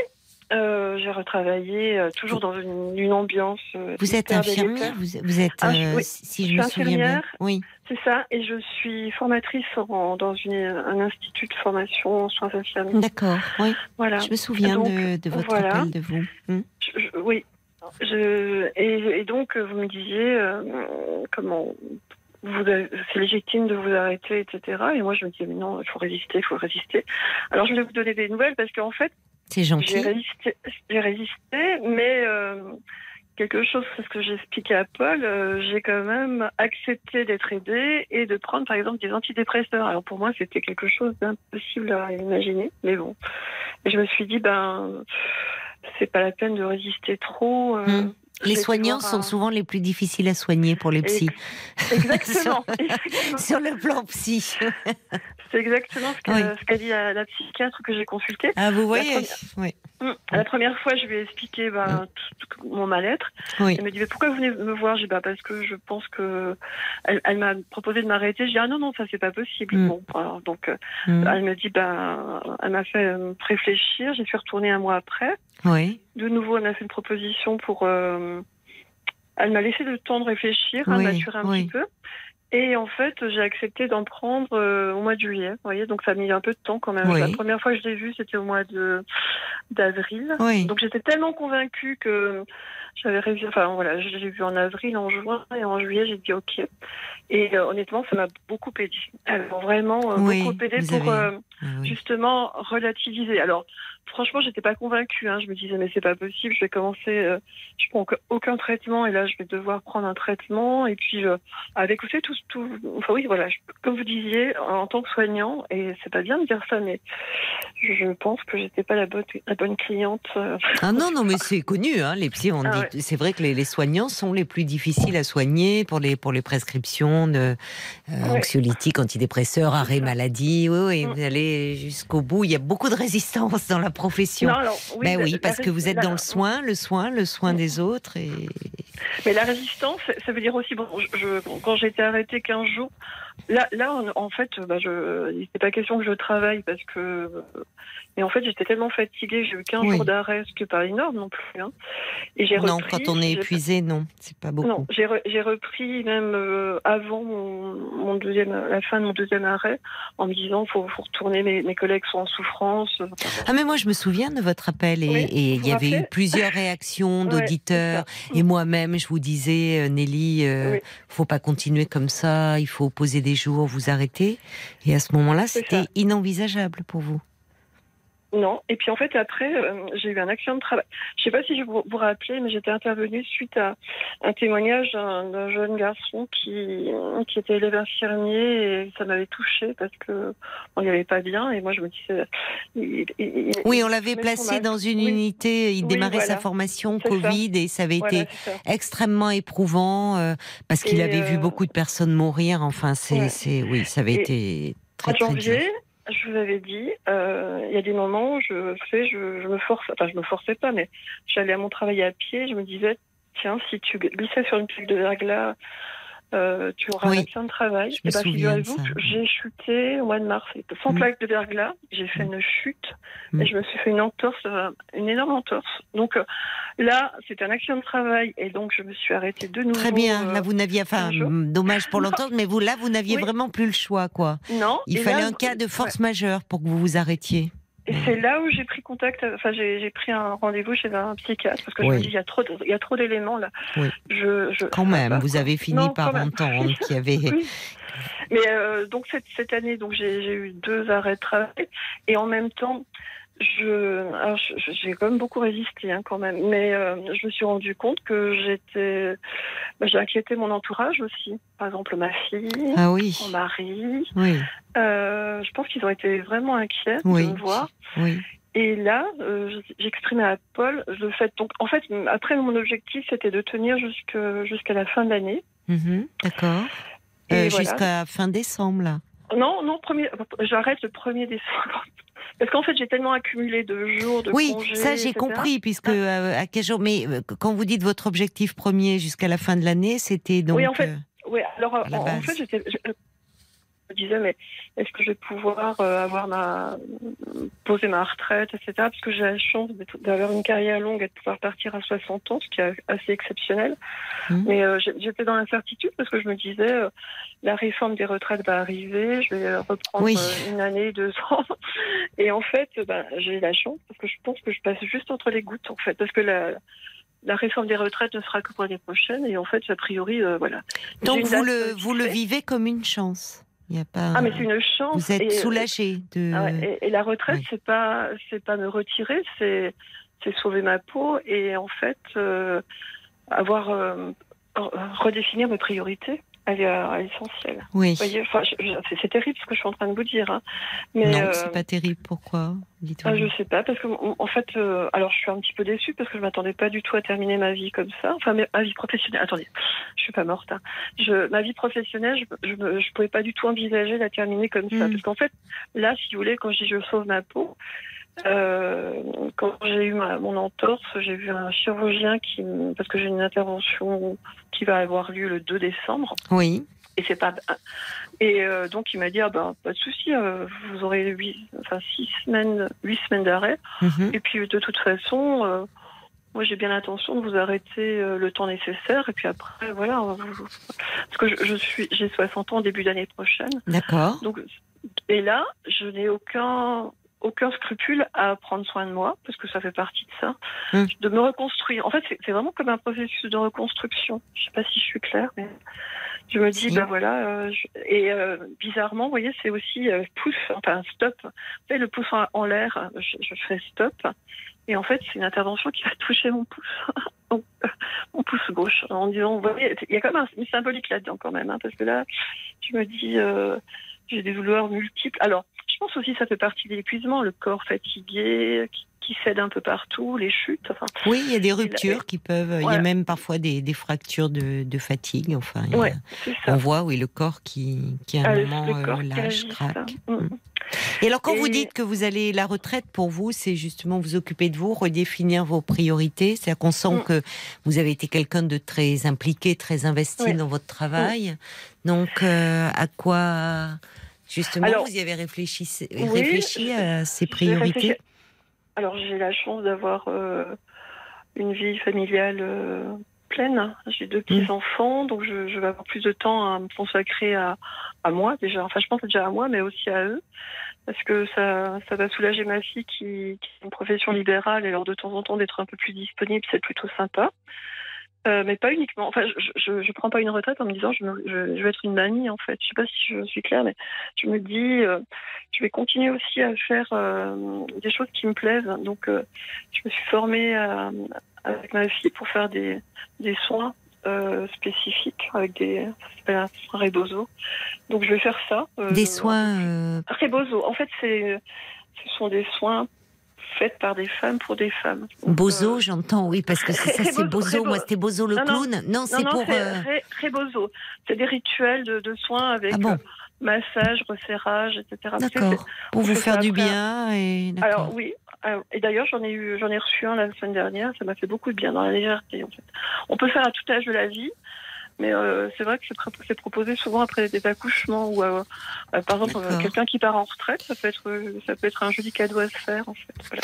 S7: Euh, j'ai retravaillé euh, toujours dans une, une ambiance. euh,
S1: Vous êtes infirmière vous, vous êtes,
S7: Ah, je- oui.
S1: si
S7: Je
S1: je me souviens bien.
S7: infirmière.
S1: Oui.
S7: C'est ça. Et je suis formatrice en- dans une, un institut de formation en soins infirmiers.
S1: D'accord. Oui.
S7: Voilà.
S1: Je me souviens
S7: Donc,
S1: de, de votre
S7: voilà.
S1: appel de vous. Hmm.
S7: Je- oui. Et, et donc, vous me disiez comment c'est légitime de vous arrêter, etc. Et moi, je me disais, mais non, il faut résister, il faut résister. Alors, je voulais vous donner des nouvelles parce qu'en fait,
S1: C'est
S7: j'ai
S1: gentil.
S7: résisté, j'ai résisté, mais euh, quelque chose, c'est ce que j'ai expliqué à Paul, euh, j'ai quand même accepté d'être aidée et de prendre, par exemple, des antidépresseurs. Alors, pour moi, c'était quelque chose d'impossible à imaginer, mais bon. Et je me suis dit, ben, c'est pas la peine de résister trop. euh,
S1: Hmm. Les soignants sont
S7: euh,
S1: souvent les plus difficiles à soigner pour les psys.
S7: Exactement.
S1: Sur le plan psy.
S7: C'est exactement ce
S1: Oui.
S7: qu'a dit la, la psychiatre que j'ai consultée.
S1: Ah, vous voyez
S7: première-
S1: Oui.
S7: Hum, La première fois, je lui ai expliqué ben, tout- tout mon mal-être.
S1: Oui.
S7: Elle me dit mais pourquoi vous venez me voir? J'ai dit bah, parce que je pense que elle, elle m'a proposé de m'arrêter. Je dis ah non non ça c'est pas possible.
S1: Mm.
S7: Bon alors donc euh,
S1: Hmm.
S7: elle me dit ben elle m'a fait euh, réfléchir. J'ai fait retourner un mois après.
S1: Oui.
S7: De nouveau elle m'a fait une proposition pour. euh, elle m'a laissé le temps de réfléchir, hein,
S1: Oui,
S7: maturer un
S1: oui.
S7: petit peu. Et en fait, j'ai accepté d'en prendre euh, au mois de juillet. Vous voyez, donc ça a mis un peu de temps quand même.
S1: Oui.
S7: La première fois que je l'ai vu, c'était au mois de d'avril.
S1: Oui.
S7: Donc j'étais tellement convaincue que j'avais réussi. Enfin voilà, je l'ai vu en avril, en juin et en juillet, j'ai dit ok. Et euh, honnêtement, ça m'a beaucoup aidé. Vraiment euh,
S1: Oui,
S7: beaucoup aidé pour
S1: avez- Ah
S7: justement relativiser. Alors franchement, j'étais pas convaincue. Hein. Je me disais mais c'est pas possible. Je vais commencer. euh, je prends aucun- traitement et là je vais devoir prendre un traitement et puis euh, avec aussi tout, tout. Enfin oui, voilà. je- comme vous disiez, en tant que soignant et c'est pas bien de dire ça, mais je, pense que j'étais pas la bonne la bonne cliente. euh.
S1: Ah non, non, mais c'est connu, hein, les psys. On
S7: Ah
S1: dit, c'est vrai que les, les soignants sont les plus difficiles à soigner pour les, pour les prescriptions de euh,
S7: Ouais.
S1: anxiolytiques, antidépresseurs, arrêt maladie. Oui, oui,
S7: Mm.
S1: vous allez jusqu'au bout. Il y a beaucoup de résistance dans la profession.
S7: Non, alors, oui,
S1: ben
S7: la-
S1: oui,
S7: la-
S1: parce que vous êtes
S7: la-
S1: dans le soin, le soin, le soin des autres. Et...
S7: Mais la résistance, ça veut dire aussi, bon, je, je- quand j'ai été arrêtée 15 jours, là, là en, en fait, bah, je, il n'était pas question que je travaille parce que. Mais en fait, j'étais tellement fatiguée, j'ai eu 15
S1: Oui.
S7: jours d'arrêt, ce qui n'est pas énorme non plus. hein. Et j'ai
S1: Non,
S7: repris,
S1: quand on est épuisé, non, c'est pas beaucoup.
S7: Non, j'ai re- j'ai repris même euh, avant mon, mon deuxième, la fin de mon deuxième arrêt, en me disant faut, faut retourner, mes, mes collègues sont en souffrance.
S1: Ah mais moi je me souviens de votre appel et
S7: Oui,
S1: et il y avait eu plusieurs réactions d'auditeurs et moi-même je vous disais euh, Nelly euh,
S7: Oui.
S1: faut pas continuer comme ça il faut poser des jours vous arrêter et à ce moment-là c'était inenvisageable pour vous
S7: Non. Et puis en fait, après, euh, j'ai eu un accident de travail. Je sais pas si je vous vous rappelez, mais j'étais intervenue suite à un témoignage d'un jeune garçon qui, qui était élève infirmier et ça m'avait touchée parce que on n'y allait pas bien. Et moi, je me disais. il- il- il-
S1: oui on l'avait placé dans une
S7: Oui.
S1: unité il
S7: Oui,
S1: démarrait sa formation
S7: ça.
S1: Covid et ça avait
S7: Voilà,
S1: été extrêmement éprouvant euh, parce qu'il avait vu
S7: euh,
S1: beaucoup de personnes mourir enfin c'est
S7: ouais.
S1: oui ça avait
S7: Et-
S1: été très, très
S7: janvier,
S1: dur.
S7: Je vous avais dit, euh, il y a des moments où je fais, je, je me force, enfin je me forçais pas, mais j'allais à mon travail à pied, je me disais, tiens, si tu glissais sur une plaque de verglas, euh, tu auras
S1: Oui.
S7: un accident de travail.
S1: Je
S7: Et bah,
S1: souviens de
S7: figurez-vous j'ai chuté au mois de mars, sans
S1: Mm.
S7: plaque de verglas, j'ai fait une chute
S1: Mm.
S7: et je me suis fait une entorse, euh, une énorme entorse. Donc euh, là, c'était un accident de travail et donc je me suis arrêtée de nouveau.
S1: Très bien.
S7: euh,
S1: Là, vous n'aviez, enfin, dommage pour l'entendre, mais vous, là, vous n'aviez
S7: Oui.
S1: vraiment plus le choix, quoi.
S7: non.
S1: Il fallait
S7: là,
S1: un cas de
S7: ouais.
S1: force majeure pour que vous vous arrêtiez.
S7: Et c'est là où j'ai pris contact, enfin j'ai pris un rendez-vous chez un psychiatre parce que je
S1: Oui.
S7: me dis il y a trop, il y a trop d'éléments là.
S1: Oui.
S7: Je, je,
S1: Quand même,
S7: ça va,
S1: vous avez fini
S7: Non,
S1: par entendre qu'il y avait.
S7: Oui. Mais euh, donc cette, cette année, donc j'ai j'ai eu deux arrêts de travail et en même temps, je, j'ai quand même beaucoup résisté hein, quand même, mais euh, je me suis rendu compte que j'étais, bah, j'ai inquiété mon entourage aussi. Par exemple ma fille,
S1: Ah oui,
S7: mon mari.
S1: oui,
S7: Euh, je pense qu'ils ont été vraiment inquiets
S1: Oui.
S7: de me voir.
S1: oui.
S7: Et là, euh, j'exprimais à Paul le fait. Donc, en fait, après, mon objectif, c'était de tenir jusqu'à la fin de l'année.
S1: Mhm, D'accord.
S7: Voilà.
S1: Jusqu'à fin décembre, là.
S7: Non, non, premier, j'arrête le 1er décembre. Parce qu'en fait, j'ai tellement accumulé de jours, de
S1: Oui,
S7: congés,
S1: ça j'ai compris, puisque euh, à quel jour. Mais euh, quand vous dites votre objectif premier jusqu'à la fin de l'année, c'était donc.
S7: Oui, en fait,
S1: euh,
S7: Oui, alors en, fait, me disais, mais est-ce que je vais pouvoir euh, avoir ma poser ma retraite, etc. Parce que j'ai la chance d'avoir une carrière longue et de pouvoir partir à 60 ans, ce qui est assez exceptionnel.
S1: Mhm.
S7: Mais euh, j'étais dans l'incertitude parce que je me disais, euh, la réforme des retraites va arriver, je vais reprendre
S1: Oui.
S7: une année, deux ans. Et en fait, ben, j'ai la chance parce que je pense que je passe juste entre les gouttes, en fait, parce que la la réforme des retraites ne sera que pour l'année prochaine et en fait, a priori, euh, voilà.
S1: Donc vous le vous le
S7: fixée.
S1: vivez comme une chance. Il y a pas.
S7: Ah, mais c'est une chance.
S1: Vous êtes
S7: et, euh,
S1: soulagé de.
S7: ah ouais, et, et la retraite,
S1: Oui.
S7: c'est pas, c'est pas me retirer, c'est, c'est sauver ma peau et en fait euh, avoir euh, re- redéfinir mes priorités à l'e- à l'essentiel.
S1: Oui.
S7: Vous voyez, enfin, c'est, terrible ce que je suis en train de vous dire, hein. mais
S1: non,
S7: euh,
S1: c'est pas terrible. Pourquoi Dites-moi.
S7: ah, je sais pas parce que en fait, euh, alors je suis un petit peu déçue parce que je m'attendais pas du tout à terminer ma vie comme ça. Enfin, ma vie professionnelle. Attendez, je suis pas morte. hein. Je, ma vie professionnelle, je, je, je pouvais pas du tout envisager la terminer comme ça
S1: Mm.
S7: parce qu'en fait, là, si vous voulez, quand je dis je sauve ma peau. Euh, quand j'ai eu ma, mon entorse, j'ai vu un chirurgien qui, parce que j'ai une intervention qui va avoir lieu le 2 décembre,
S1: Oui.
S7: et c'est pas, et euh, donc il m'a dit ah ben pas de souci, euh, vous aurez huit, enfin six semaines, huit semaines d'arrêt,
S1: Mhm.
S7: et puis de toute façon, euh, moi j'ai bien l'intention de vous arrêter le temps nécessaire. Et puis après, voilà, vous- parce que je, je suis, j'ai 60 ans début d'année prochaine.
S1: D'accord.
S7: Donc, et là, je n'ai aucun aucun scrupule à prendre soin de moi parce que ça fait partie de ça,
S1: Hum.
S7: de me reconstruire. En fait, c'est vraiment comme un processus de reconstruction. Je sais pas si je suis claire, mais je me dis, ben voilà. euh, je- et euh, bizarrement, vous voyez, c'est aussi euh, pouce, enfin stop. Vous savez, le pouce en, en l'air, je, je fais stop. Et en fait, c'est une intervention qui va toucher mon pouce, mon, mon pouce gauche, en disant, vous voyez, il y a quand même un une symbolique là-dedans quand même, hein, parce que là, je me dis, euh, j'ai des douleurs multiples. Alors, je pense aussi que ça fait partie de l'épuisement, le corps fatigué, qui, qui cède un peu partout, les chutes. Enfin,
S1: Oui, il y a des ruptures qui peuvent. Il y a même parfois des, des fractures de, de fatigue. Enfin, a-
S7: ça.
S1: on voit oui le corps qui, qui à un
S7: Ah,
S1: moment euh, lâche, craque.
S7: Mm.
S1: Et alors, quand vous dites que vous allez la retraite pour vous, c'est justement vous occuper de vous, redéfinir vos priorités. C'est-à-dire qu'on sent
S7: Mm.
S1: que vous avez été quelqu'un de très impliqué, très investi dans votre travail. Donc, euh, à quoi justement
S7: Alors,
S1: vous y avez réfléchi,
S7: oui,
S1: réfléchi à ces priorités?
S7: Alors, j'ai la chance d'avoir euh, une vie familiale euh, pleine. J'ai deux petits-enfants, donc je, je vais avoir plus de temps à me consacrer à, à moi déjà. Enfin, je pense déjà à moi, mais aussi à eux. Parce que ça, ça va soulager ma fille qui, qui a une profession libérale et alors de temps en temps d'être un peu plus disponible, c'est plutôt sympa. Euh, mais pas uniquement. Enfin, je, je, je prends pas une retraite en me disant je, me- je, je vais être une mamie en fait. Je sais pas si je suis claire, mais je me dis euh, je vais continuer aussi à faire euh, des choses qui me plaisent. Donc, je me suis formée à- avec ma fille pour faire des, des soins spécifiques avec des ça s'appelle un Rebozo. Donc, je vais faire ça.
S1: Des soins.
S7: Rebozo. En fait, c'est ce sont des soins faits par des femmes pour des femmes. Donc,
S1: Bozo,
S7: euh,
S1: j'entends, oui, parce que c'est ça, c'est
S7: Rebozo,
S1: Bozo. Moi,
S7: Rebozo.
S1: c'était Bozo le
S7: Non,
S1: clown. Non,
S7: non,
S1: c'est pour.
S7: c'est
S1: euh,
S7: Rebozo. C'est des rituels de, de soins avec
S1: Ah bon
S7: euh, massage, resserrage, etc.
S1: D'accord. Pour
S7: on
S1: vous faire du
S7: après.
S1: bien et.
S7: Alors oui, et d'ailleurs j'en ai eu, j'en ai reçu un la semaine dernière. Ça m'a fait beaucoup de bien dans la légèreté en fait. On peut faire à tout âge de la vie. Mais euh, c'est vrai que c'est, pro- c'est proposé souvent après des accouchements ou euh, euh, par exemple quelqu'un qui part en retraite, ça peut être ça peut être un joli cadeau à se faire en fait. Voilà.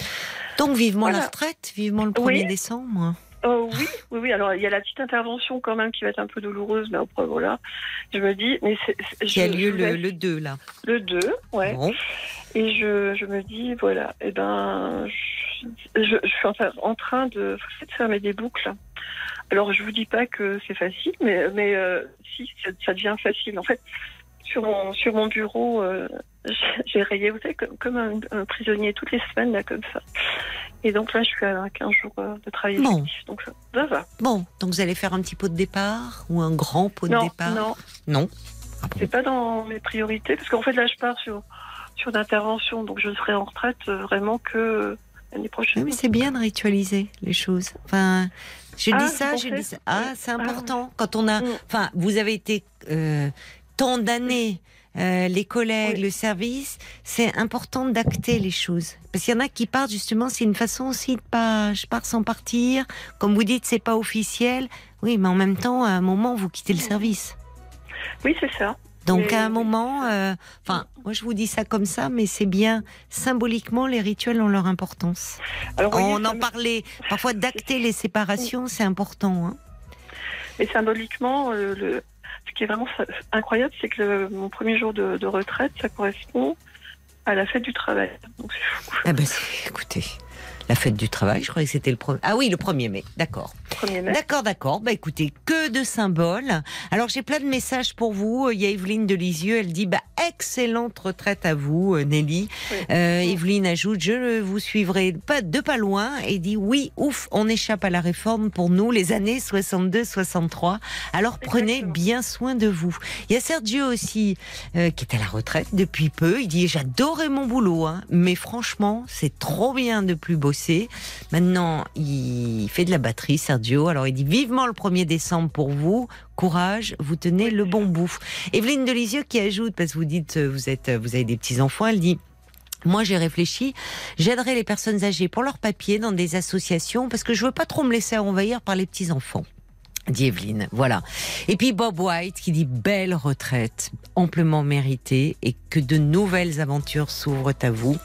S1: Donc vivement la retraite, vivement le 1er
S7: Oui.
S1: décembre.
S7: Oh, oui, oui, oui. Alors il y a la petite intervention quand même qui va être un peu douloureuse, mais après voilà, je me dis, mais c'est, c'est-
S1: Qui a lieu le, le 2 là.
S7: le 2, ouais.
S1: Bon.
S7: Et je, je me dis, voilà, eh ben, je, suis en, train de, de fermer des boucles. Alors, je vous dis pas que c'est facile, mais, mais euh, si, ça, ça devient facile. En fait, sur mon, sur mon bureau, euh, j'ai- rayé, vous savez, comme, comme un, un prisonnier toutes les semaines, là, comme ça. Et donc là, je suis à 15 jours euh, de travail
S1: Bon.
S7: effectif. Donc, ça, ça va.
S1: Bon, donc vous allez faire un petit pot de départ ou un grand pot de départ
S7: non,
S1: Non. Ah bon.
S7: c'est pas dans mes priorités, parce qu'en fait, là, je pars sur, sur l'intervention, donc je serai en retraite vraiment que l'année
S1: Oui,
S7: prochaine.
S1: mais c'est bien de ritualiser les choses. Enfin, je
S7: Ah,
S1: dis
S7: vous
S1: ça, je dis ça. Ah, c'est
S7: Ah,
S1: important. Quand on a,
S7: Mm.
S1: enfin, vous avez été euh, tant d'années, euh, les collègues,
S7: Oui.
S1: le service, c'est important d'acter les choses. Parce qu'il y en a qui partent justement, c'est une façon aussi de pas, je pars sans partir. Comme vous dites, c'est pas officiel. Oui, mais en même temps, à un moment, vous quittez le service.
S7: Oui, c'est ça.
S1: Donc
S7: Mais
S1: à un moment, euh, enfin, moi je vous dis ça comme ça, mais c'est bien symboliquement les rituels ont leur importance.
S7: Alors, voyez,
S1: On en parlait parfois d'acter les séparations, c'est important. Hein.
S7: Mais symboliquement, euh, le... ce qui est vraiment incroyable, c'est que le- mon premier jour de, de retraite, ça correspond à la fête du travail. Donc.
S1: Ah ben, c'est- écoutez, la fête du travail, je croyais que c'était le premier. Ah oui, le 1er mai, d'accord.
S7: 1er mai.
S1: D'accord, d'accord. Bah écoutez, que de symboles. Alors j'ai plein de messages pour vous. Il y a Evelyne de Lisieux, elle dit bah excellente retraite à vous, euh, Nelly.
S7: Oui.
S1: Euh, Evelyne ajoute je vous suivrai pas de pas loin et dit oui, ouf, on échappe à la réforme pour nous les années 62-63. Alors prenez bien soin de vous. Il y a Sergio aussi euh, qui est à la retraite depuis peu. Il dit j'adorais mon boulot, hein, mais franchement c'est trop bien de plus bosser. Maintenant il fait de la batterie, Sergio. Alors il dit vivement le 1er décembre pour vous. Courage, vous tenez le bon bout. Evelyne de Lisieux qui ajoute, parce que vous dites euh, vous êtes, vous avez des petits enfants, elle dit. Moi, j'ai réfléchi. J'aiderai les personnes âgées pour leurs papiers dans des associations parce que je veux pas trop me laisser envahir par les petits enfants. Dit Evelyne. Voilà. Et puis Bob White qui dit belle retraite, amplement méritée et que de nouvelles aventures s'ouvrent à vous.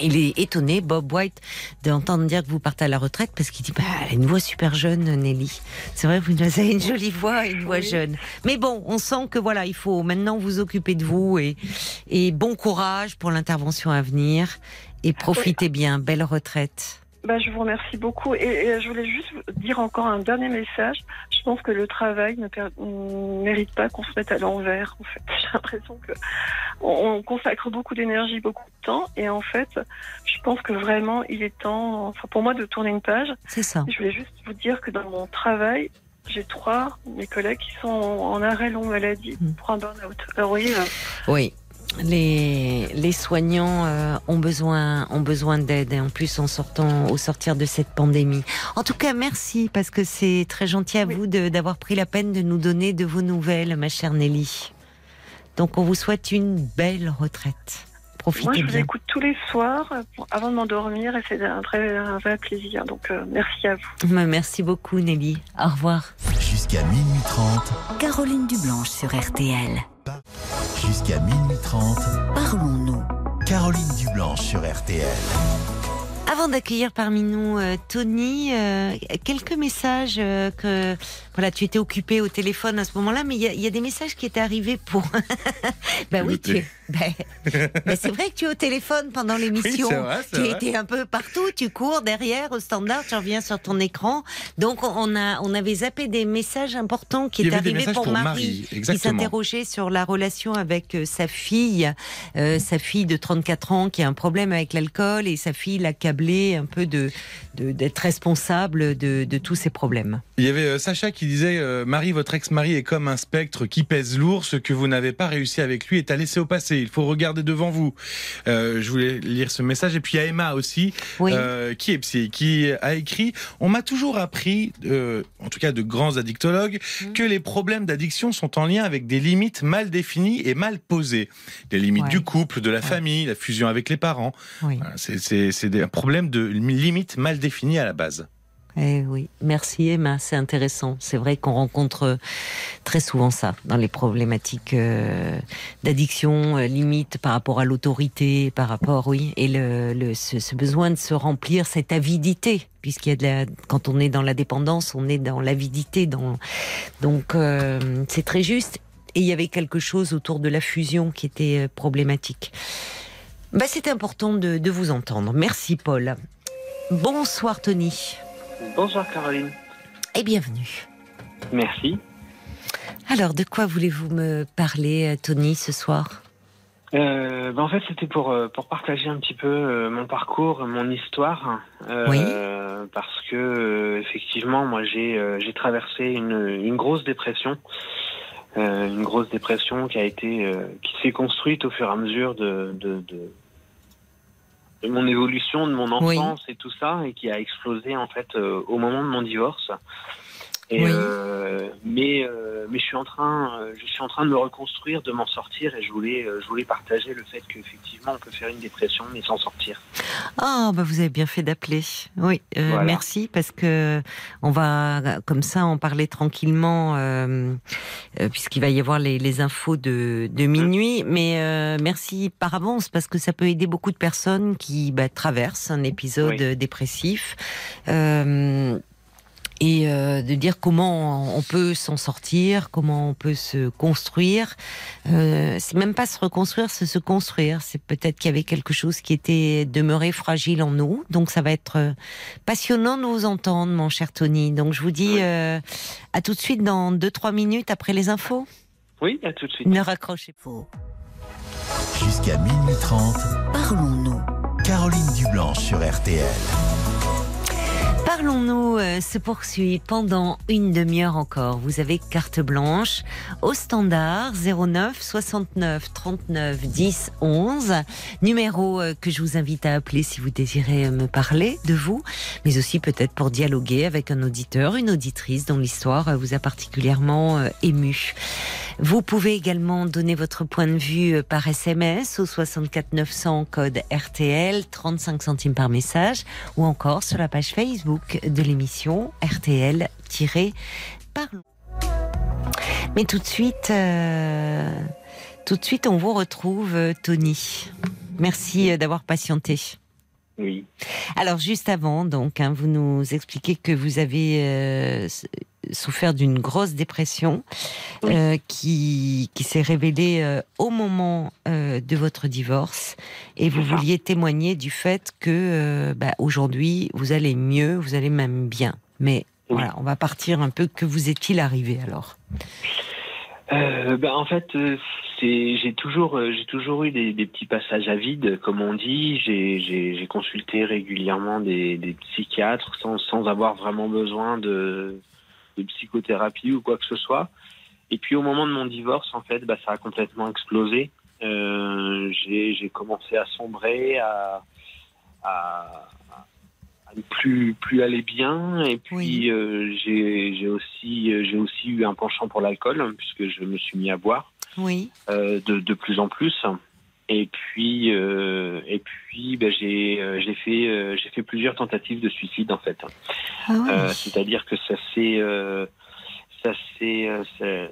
S1: Il est étonné, Bob White, d'entendre dire que vous partez à la retraite parce qu'il dit bah, elle a une voix super jeune, Nelly. C'est vrai, vous avez une jolie voix et une voix
S7: Oui.
S1: jeune. Mais bon, on sent que voilà, il faut maintenant vous occuper de vous et, et bon courage pour l'intervention à venir et profitez bien. Belle retraite.
S7: Bah, je vous remercie beaucoup. Et, et je voulais juste dire encore un dernier message. Je pense que le travail ne per- mérite pas qu'on se mette à l'envers. En fait, j'ai l'impression que on, on consacre beaucoup d'énergie, beaucoup de temps, et en fait, je pense que vraiment, il est temps, enfin pour moi, de tourner une page.
S1: C'est ça.
S7: Et je voulais juste vous dire que dans mon travail, j'ai trois mes collègues qui sont en, arrêt longue maladie pour un burn-out. Alors, vous voyez, euh,
S1: Oui. Les, les soignants euh, ont besoin ont besoin d'aide et en plus en sortant au sortir de cette pandémie. En tout cas, merci parce que c'est très gentil à
S7: Oui.
S1: vous de- d'avoir pris la peine de nous donner de vos nouvelles, ma chère Nelly. Donc on vous souhaite une belle retraite.
S7: moi,
S1: Profitez
S7: je vous
S1: bien.
S7: écoute tous les soirs pour- avant de m'endormir et c'est un vrai, un vrai plaisir. Donc, euh, merci à vous.
S1: Merci beaucoup Nelly. Au revoir.
S4: Jusqu'à minuit 30.
S5: Caroline Dublanche sur RTL.
S4: Jusqu'à minuit 30.
S5: Parlons-nous.
S4: Caroline Dublanche sur RTL.
S1: Avant d'accueillir parmi nous euh, Tony, euh, quelques messages euh, que voilà, tu étais occupé au téléphone à ce moment-là, mais il y, a- il y a des messages qui étaient arrivés pour. ben oui, tu es- ben, ben c'est vrai que tu es au téléphone pendant l'émission. tu étais un peu partout, tu cours derrière au standard, tu reviens sur ton écran. Donc on a on avait zappé des messages importants qui étaient arrivés pour,
S3: pour
S1: Marie,
S3: Marie,
S1: qui s'interrogeait sur la relation avec euh, sa fille, euh, sa fille de 34 ans qui a un problème avec l'alcool et sa fille l'a câblé un peu de de- d'être responsable de, de tous ces problèmes.
S3: Il y avait euh, Sacha qui disait euh, Marie, votre ex-mari est comme un spectre qui pèse lourd. Ce que vous n'avez pas réussi avec lui est à laisser au passé. Il faut regarder devant vous. Euh, je voulais lire ce message. Et puis il y a Emma aussi,
S1: Oui.
S3: euh, qui est psy, qui a écrit On m'a toujours appris, en tout cas de grands addictologues,
S1: Mhm.
S3: que les problèmes d'addiction sont en lien avec des limites mal définies et mal posées. Les limites
S1: Ouais.
S3: du couple, de la famille, la fusion avec les parents.
S1: Oui.
S3: C'est- un problème de limites mal définies à la base.
S1: Eh oui, merci Emma, c'est intéressant. C'est vrai qu'on rencontre euh, très souvent ça dans les problématiques euh, d'addiction, euh, limite par rapport à l'autorité, par rapport, oui, et ce, besoin de se remplir, cette avidité, puisqu'il y a de la, quand on est dans la dépendance, on est dans l'avidité, donc c'est très juste. Et il y avait quelque chose autour de la fusion qui était problématique. Bah, c'était important de, de vous entendre. Merci Paul. Bonsoir Tony.
S8: Bonsoir Caroline.
S1: et bienvenue.
S8: Merci.
S1: Alors, de quoi voulez-vous me parler, euh, Tony, ce soir?
S8: Euh, ben, en fait, c'était pour, euh, pour partager un petit peu mon parcours, mon histoire. euh, Parce que, effectivement, moi, j'ai j'ai traversé une, une grosse dépression. Euh, une grosse dépression qui a été qui s'est construite au fur et à mesure de, de, de, de mon évolution, de mon
S1: Oui.
S8: enfance et tout ça, et qui a explosé en fait euh, au moment de mon divorce. Et
S1: Oui.
S8: euh, mais euh, mais je suis en train euh, je suis en train de me reconstruire, de m'en sortir, et je voulais euh, je voulais partager le fait qu'effectivement on peut faire une dépression mais s'en sortir.
S1: Ah, bah vous avez bien fait d'appeler. Oui, euh,
S8: Voilà.
S1: merci parce que on va comme ça en parler tranquillement euh, puisqu'il va y avoir les, les infos de, de minuit. Mais merci par avance parce que ça peut aider beaucoup de personnes qui bah, traversent un épisode
S8: Oui.
S1: dépressif. Euh, et euh, de dire comment on peut s'en sortir, comment on peut se construire. Euh, c'est même pas se reconstruire, c'est se construire. C'est peut-être qu'il y avait quelque chose qui était demeuré fragile en nous. Donc ça va être euh, passionnant de vous entendre, mon cher Tony. Donc je vous dis euh, à tout de suite dans 2-3 minutes après les infos.
S8: Oui, à tout de suite.
S1: Ne raccrochez pas.
S4: Jusqu'à minuit 30,
S5: Parlons-nous.
S4: Caroline Dublanche sur RTL.
S1: Parlons-nous euh, se poursuit pendant une demi-heure encore. Vous avez carte blanche au standard 09 69 39 10 11. Numéro euh, que je vous invite à appeler si vous désirez euh, me parler de vous, mais aussi peut-être pour dialoguer avec un auditeur, une auditrice dont l'histoire vous a particulièrement ému. Vous pouvez également donner votre point de vue par SMS au 64 900 code RTL, 35 centimes par message, ou encore sur la page Facebook de l'émission RTL-Parlons. Mais tout de suite, euh, tout de suite, on vous retrouve, euh, Tony. Merci euh, d'avoir patienté.
S8: Oui.
S1: Alors juste avant, donc, hein, vous nous expliquez que vous avez euh, souffert d'une grosse dépression
S8: Oui.
S1: euh, qui, qui s'est révélée euh, au moment euh, de votre divorce, et vous vouliez témoigner du fait que bah, aujourd'hui vous allez mieux, vous allez même bien. Mais
S8: Oui.
S1: voilà, on va partir un peu. Que vous est-il arrivé alors?
S8: Ben, en fait, j'ai toujours j'ai toujours eu des, des petits passages à vide, comme on dit. J'ai consulté régulièrement des, des psychiatres sans sans avoir vraiment besoin de de psychothérapie ou quoi que ce soit. Et puis au moment de mon divorce, en fait, bah, ça a complètement explosé. Euh, j'ai commencé à sombrer, à à, à ne plus plus aller bien. Et puis
S1: Oui.
S8: euh, j'ai aussi euh, aussi eu un penchant pour l'alcool hein, puisque je me suis mis à boire
S1: Oui.
S8: de, de plus en plus. Et puis, euh, et puis, ben, j'ai euh, j'ai fait euh, j'ai fait plusieurs tentatives de suicide en fait.
S1: Ah
S8: C'est-à-dire que ça s'est ça s'est ça-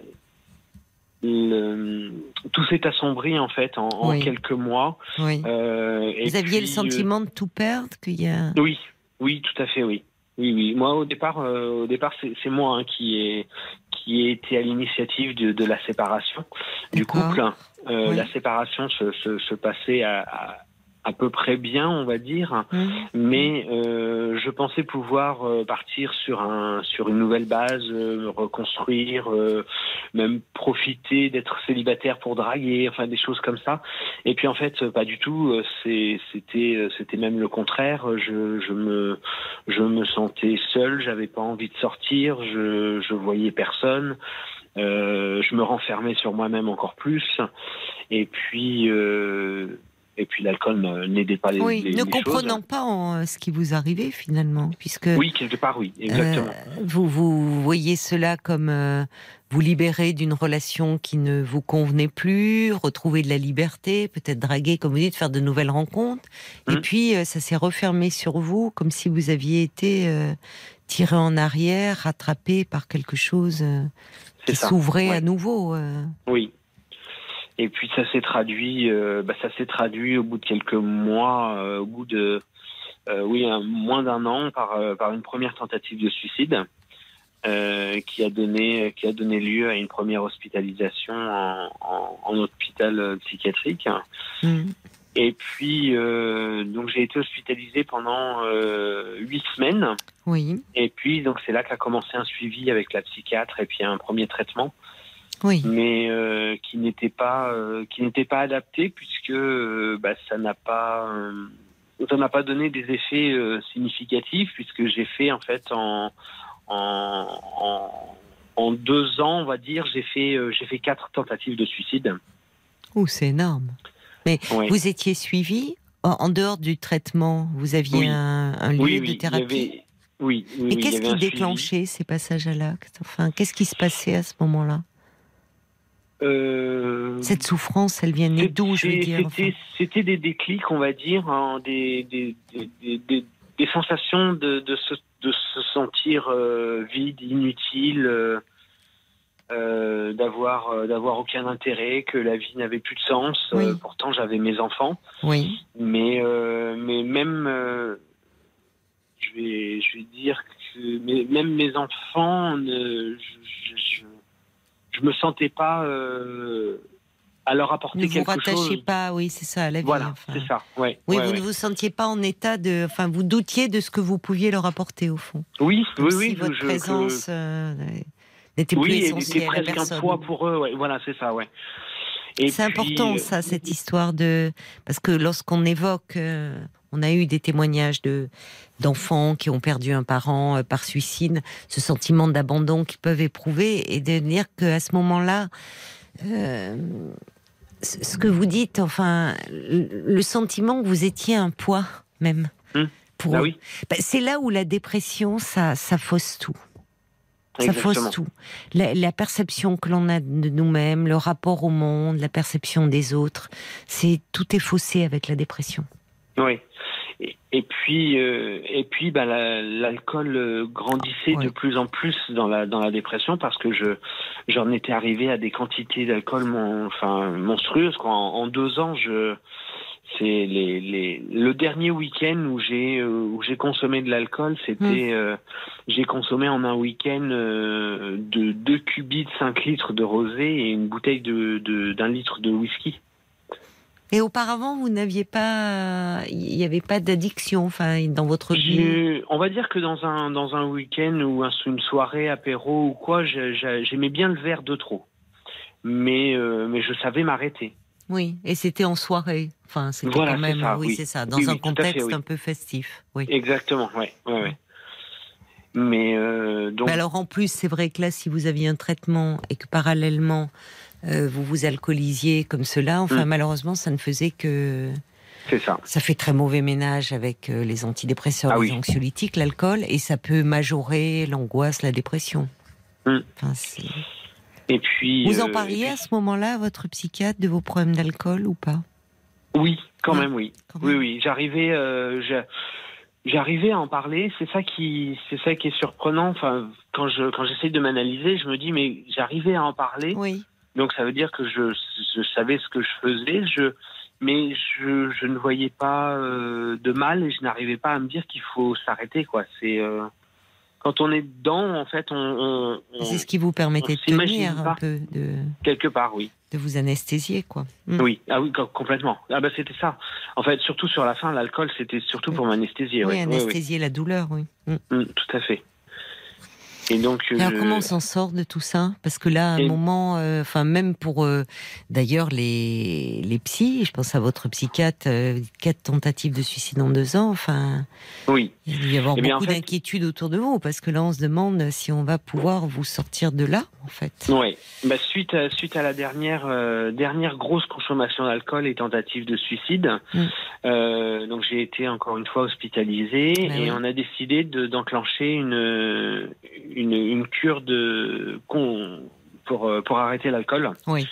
S8: le- tout s'est assombri en fait en, en
S1: Oui.
S8: quelques mois.
S1: oui.
S8: Et
S1: Vous aviez le sentiment de tout perdre, qu'il y a.
S8: oui, oui, tout à fait, oui. Oui, oui. Moi, au départ, au départ, c'est c'est moi hein, qui ai qui ai été à l'initiative de, de la séparation du couple. Euh,
S1: Oui.
S8: La séparation se, se, se passait à, à à peu près bien, on va dire, mais euh, je pensais pouvoir euh, partir sur un sur une nouvelle base, euh, me reconstruire, euh, même profiter d'être célibataire pour draguer, enfin des choses comme ça. Et puis en fait, pas du tout. c'était c'était même le contraire. Je je me je me sentais seul, j'avais pas envie de sortir, je je voyais personne. Euh, je me renfermais sur moi-même encore plus. Et puis, euh, et puis l'alcool n'aidait pas les,
S1: Oui,
S8: les-
S1: ne
S8: les
S1: comprenant
S8: choses.
S1: pas en, euh, ce qui vous arrivait finalement, puisque
S8: Oui, quelque part, oui, exactement.
S1: euh, vous, vous voyez cela comme vous libérer d'une relation qui ne vous convenait plus, retrouver de la liberté, peut-être draguer, comme vous dites, faire de nouvelles rencontres. Et
S8: Mhm.
S1: puis, ça s'est refermé sur vous, comme si vous aviez été tiré en arrière, rattrapé par quelque chose euh, qui s'ouvrait
S8: ouais.
S1: à nouveau. euh.
S8: Oui. Et puis ça s'est traduit, euh, bah, ça s'est traduit au bout de quelques mois, au bout de, euh, oui, un- moins d'un an, par euh, par une première tentative de suicide. euh, qui a donné qui a donné lieu à une première hospitalisation en, en, en hôpital psychiatrique.
S1: Mm.
S8: Et puis, euh, donc j'ai été hospitalisé pendant euh, huit semaines.
S1: Oui,
S8: Et puis, donc c'est là qu'a commencé un suivi avec la psychiatre et puis un premier traitement,
S1: oui.
S8: mais euh, qui n'était pas euh, qui n'était pas adapté puisque bah, ça n'a pas ça n'a pas donné des effets significatifs puisque j'ai fait en fait en en, en en deux ans, on va dire, j'ai fait j'ai fait quatre tentatives de suicide.
S1: Ouh, c'est énorme. Mais vous étiez suivi en dehors du traitement, vous aviez
S8: Oui.
S1: un, un lieu
S8: oui,
S1: de thérapie.
S8: avait- oui, oui,
S1: Et qu'est-ce qui
S8: suivi.
S1: déclenchait ces passages à l'acte? Enfin, qu'est-ce qui se passait à ce moment-là?
S8: Euh,
S1: Cette souffrance, elle vient d'où, je veux dire
S8: C'était des déclics, on va dire, hein, des, des, des, des- des- des sensations de, de, se, de se sentir euh, vide, inutile, euh, euh, d'avoir euh, d'avoir aucun intérêt, que la vie n'avait plus de sens.
S1: Oui.
S8: Euh, pourtant, j'avais mes enfants,
S1: Oui,
S8: mais mais même je vais je vais dire que mais, même mes enfants, ne, je, je, me sentais pas à leur apporter
S1: ne vous
S8: quelque
S1: rattachez
S8: chose.
S1: pas, oui, c'est ça, à la vie.
S8: Voilà,
S1: enfin.
S8: c'est ça. Ouais.
S1: Oui,
S8: ouais,
S1: vous
S8: ouais.
S1: ne vous sentiez pas en état de. Enfin, vous doutiez de ce que vous pouviez leur apporter, au fond.
S8: Oui,
S1: Comme
S8: oui,
S1: si
S8: oui.
S1: votre
S8: je- que-
S1: présence euh, n'était plus
S8: oui,
S1: essentielle
S8: c'était
S1: à
S8: presque
S1: personne.
S8: un poids pour eux. Ouais. Voilà, c'est ça. Ouais.
S1: C'est important
S8: euh,
S1: ça, cette histoire de parce que lorsqu'on évoque, euh, on a eu des témoignages de d'enfants qui ont perdu un parent euh, par suicide, ce sentiment d'abandon qu'ils peuvent éprouver et de dire qu'à ce moment-là, euh, ce que vous dites, enfin, le sentiment que vous étiez un poids même
S8: Hum.
S1: pour
S8: Bah
S1: eux.
S8: oui,
S1: Bah, c'est là où la dépression, ça, ça fausse tout. Ça fausse tout. La, la perception que l'on a de nous-mêmes, le rapport au monde, la perception des autres, c'est tout est faussé avec la dépression.
S8: Oui. Et, et puis, euh, et puis, la- l'alcool euh, grandissait
S1: Ouais.
S8: de plus en plus dans la dans la dépression parce que je j'en étais arrivé à des quantités d'alcool mon, enfin monstrueuses. Quoi. En, en deux ans, je c'est les, les le dernier week-end où j'ai euh, où j'ai consommé de l'alcool, c'était euh, j'ai consommé en un week-end euh, de deux cubis de 5 litres de rosé et une bouteille de de- d'un litre de whisky.
S1: Et auparavant, vous n'aviez pas, il n'y avait pas d'addiction, enfin, dans votre vie?
S8: On va dire que dans un dans un week-end ou un- une soirée apéro ou quoi, j'aimais bien le verre de trop, mais euh, mais je savais m'arrêter.
S1: Oui, et c'était en soirée. Enfin, c'était
S8: Voilà,
S1: quand même,
S8: ça,
S1: oui,
S8: oui.
S1: c'est ça, dans
S8: Oui,
S1: un
S8: oui, fait,
S1: contexte
S8: oui.
S1: un peu festif. Oui.
S8: Exactement, ouais, ouais. Mais euh, donc
S1: Mais alors en plus, c'est vrai que là, si vous aviez un traitement et que parallèlement euh, vous vous alcoolisiez comme cela, enfin
S8: Mm.
S1: malheureusement, ça ne faisait que
S8: c'est ça.
S1: ça fait très mauvais ménage avec euh, les antidépresseurs,
S8: Ah
S1: les
S8: oui.
S1: anxiolytiques, l'alcool, et ça peut majorer l'angoisse, la dépression.
S8: Mm.
S1: Enfin, c'est-
S8: Et puis
S1: vous en
S8: euh,
S1: parliez à ce moment-là, à votre psychiatre, de vos problèmes d'alcool ou pas?
S8: Oui, quand
S1: Ouais,
S8: même, oui.
S1: quand
S8: Oui,
S1: même.
S8: oui. J'arrivais, euh, je- j'arrivais à en parler. C'est ça qui, c'est ça qui est surprenant. Enfin, quand je quand j'essaye de m'analyser, je me dis mais j'arrivais à en parler.
S1: Oui.
S8: Donc ça veut dire que je, je savais ce que je faisais, je, mais je, je ne voyais pas euh, de mal et je n'arrivais pas à me dire qu'il faut s'arrêter. quoi. C'est euh, quand on est dedans, en fait, on,
S1: C'est ce qui vous permettait de tenir un
S8: pas.
S1: peu, de,
S8: quelque part, oui.
S1: de vous anesthésier, quoi. Mm.
S8: Oui, ah oui, co- complètement. Ah bah c'était ça. En fait, surtout sur la fin, l'alcool, c'était surtout pour m'anesthésier.
S1: Oui,
S8: oui, oui, oui.
S1: anesthésier la douleur, oui. Mm.
S8: Mm, tout à fait. Et donc.
S1: Et Alors comment on s'en sort de tout ça? Parce que là, à un
S8: Et-
S1: moment, euh, enfin même pour euh, d'ailleurs les les psys, je pense à votre psychiatre, euh, quatre tentatives de suicide en deux ans. Enfin,
S8: Oui.
S1: il doit y avoir
S8: Eh en
S1: beaucoup
S8: fait-
S1: d'inquiétudes autour de vous, parce que là, on se demande si on va pouvoir vous sortir de là, en fait.
S8: Oui. Bah, suite, à, suite à la dernière, euh, dernière grosse consommation d'alcool et tentative de suicide,
S1: Mm.
S8: donc j'ai été encore une fois hospitalisé
S1: Bah
S8: et
S1: oui.
S8: on a décidé de- d'enclencher une, une, une cure de, con- pour, euh, pour arrêter l'alcool.
S1: Oui.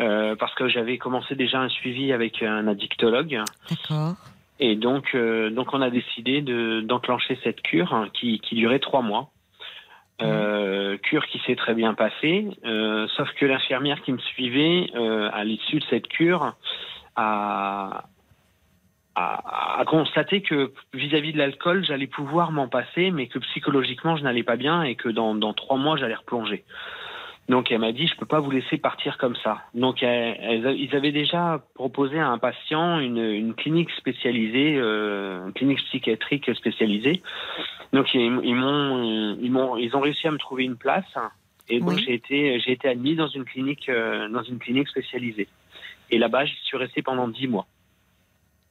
S8: Euh, parce que j'avais commencé déjà un suivi avec un addictologue.
S1: D'accord.
S8: Et donc, euh, donc on a décidé de- d'enclencher cette cure hein, qui, qui durait trois mois. Euh, cure qui s'est très bien passée, sauf que l'infirmière qui me suivait à l'issue de cette cure a, a, a constaté que vis-à-vis de l'alcool, j'allais pouvoir m'en passer, mais que psychologiquement, je n'allais pas bien et que dans, dans trois mois, j'allais replonger. Donc elle m'a dit, je peux pas vous laisser partir comme ça. Donc elle- elle- ils avaient déjà proposé à un patient une, une clinique spécialisée, euh, une clinique psychiatrique spécialisée. Donc ils, ils m'ont, ils m'ont, ils ont réussi à me trouver une place. Et donc
S1: Oui.
S8: j'ai été, j'ai été admis dans une clinique, euh, dans une clinique spécialisée. Et là-bas, j'y suis resté pendant dix mois.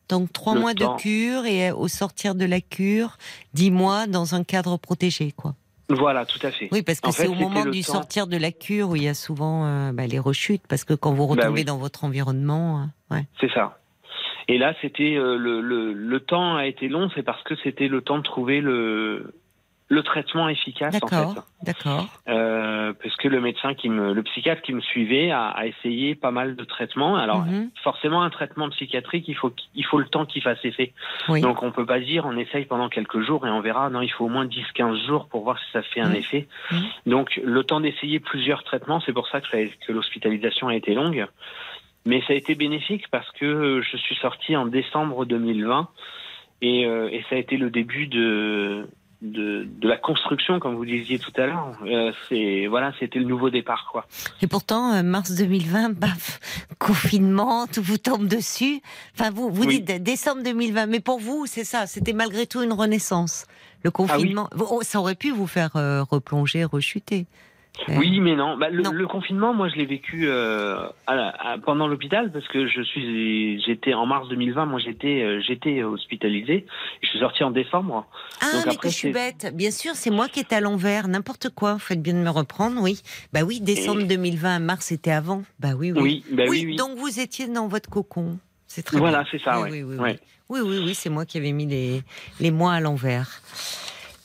S1: Donc trois mois
S8: temps.
S1: de cure et euh, au sortir de la cure, dix mois dans un cadre protégé, quoi.
S8: Voilà, tout à fait.
S1: Oui, parce que c'est au moment du
S8: temps-
S1: sortir de la cure où il y a souvent euh, bah, les rechutes, parce que quand vous
S8: Bah
S1: retombez
S8: oui.
S1: dans votre environnement, euh, ouais.
S8: C'est ça. Et là, c'était euh, le, le, le temps a été long, c'est parce que c'était le temps de trouver le le traitement efficace en fait.
S1: D'accord.
S8: Euh, parce que le médecin qui me, le psychiatre qui me suivait a, a essayé pas mal de traitements. Alors
S1: Mhm.
S8: forcément, un traitement psychiatrique, il faut il faut le temps qu'il fasse effet.
S1: Oui.
S8: Donc on peut pas dire on essaye pendant quelques jours et on verra. Non, il faut au moins 10-15 jours pour voir si ça fait un effet. Donc le temps d'essayer plusieurs traitements, c'est pour ça que, que l'hospitalisation a été longue. Mais ça a été bénéfique parce que je suis sorti en décembre 2020 et, euh, et ça a été le début de, de, de la construction, comme vous disiez tout à l'heure. Euh, c'est voilà, c'était le nouveau départ, quoi.
S1: Et pourtant, euh, mars 2020, baf, confinement, tout vous tombe dessus. Enfin, vous, vous
S8: Oui.
S1: dites décembre 2020, mais pour vous, c'est ça, c'était malgré tout une renaissance. Le
S8: Ah
S1: confinement, Oh, ça aurait pu vous faire euh, replonger, rechuter. Euh,
S8: Oui, mais non. Bah, le,
S1: Non.
S8: le confinement, moi, je l'ai vécu euh, à la- à- pendant l'hôpital parce que je suis, j'étais en mars 2020. Moi, j'étais, euh, j'étais hospitalisé. Je suis sorti en décembre.
S1: Ah,
S8: Donc
S1: mais
S8: après,
S1: que je suis bête. Bien sûr, c'est moi qui étais à l'envers. N'importe quoi. Faites bien de me reprendre, oui. Bah oui, décembre 2020, mars, c'était avant. Bah oui, oui.
S8: Oui, bah oui, oui.
S1: donc vous étiez dans votre cocon. C'est très
S8: Voilà, c'est ça.
S1: Oui,
S8: ouais.
S1: oui, oui,
S8: Ouais.
S1: Oui, oui, oui, c'est moi qui avais mis les, les mois à l'envers.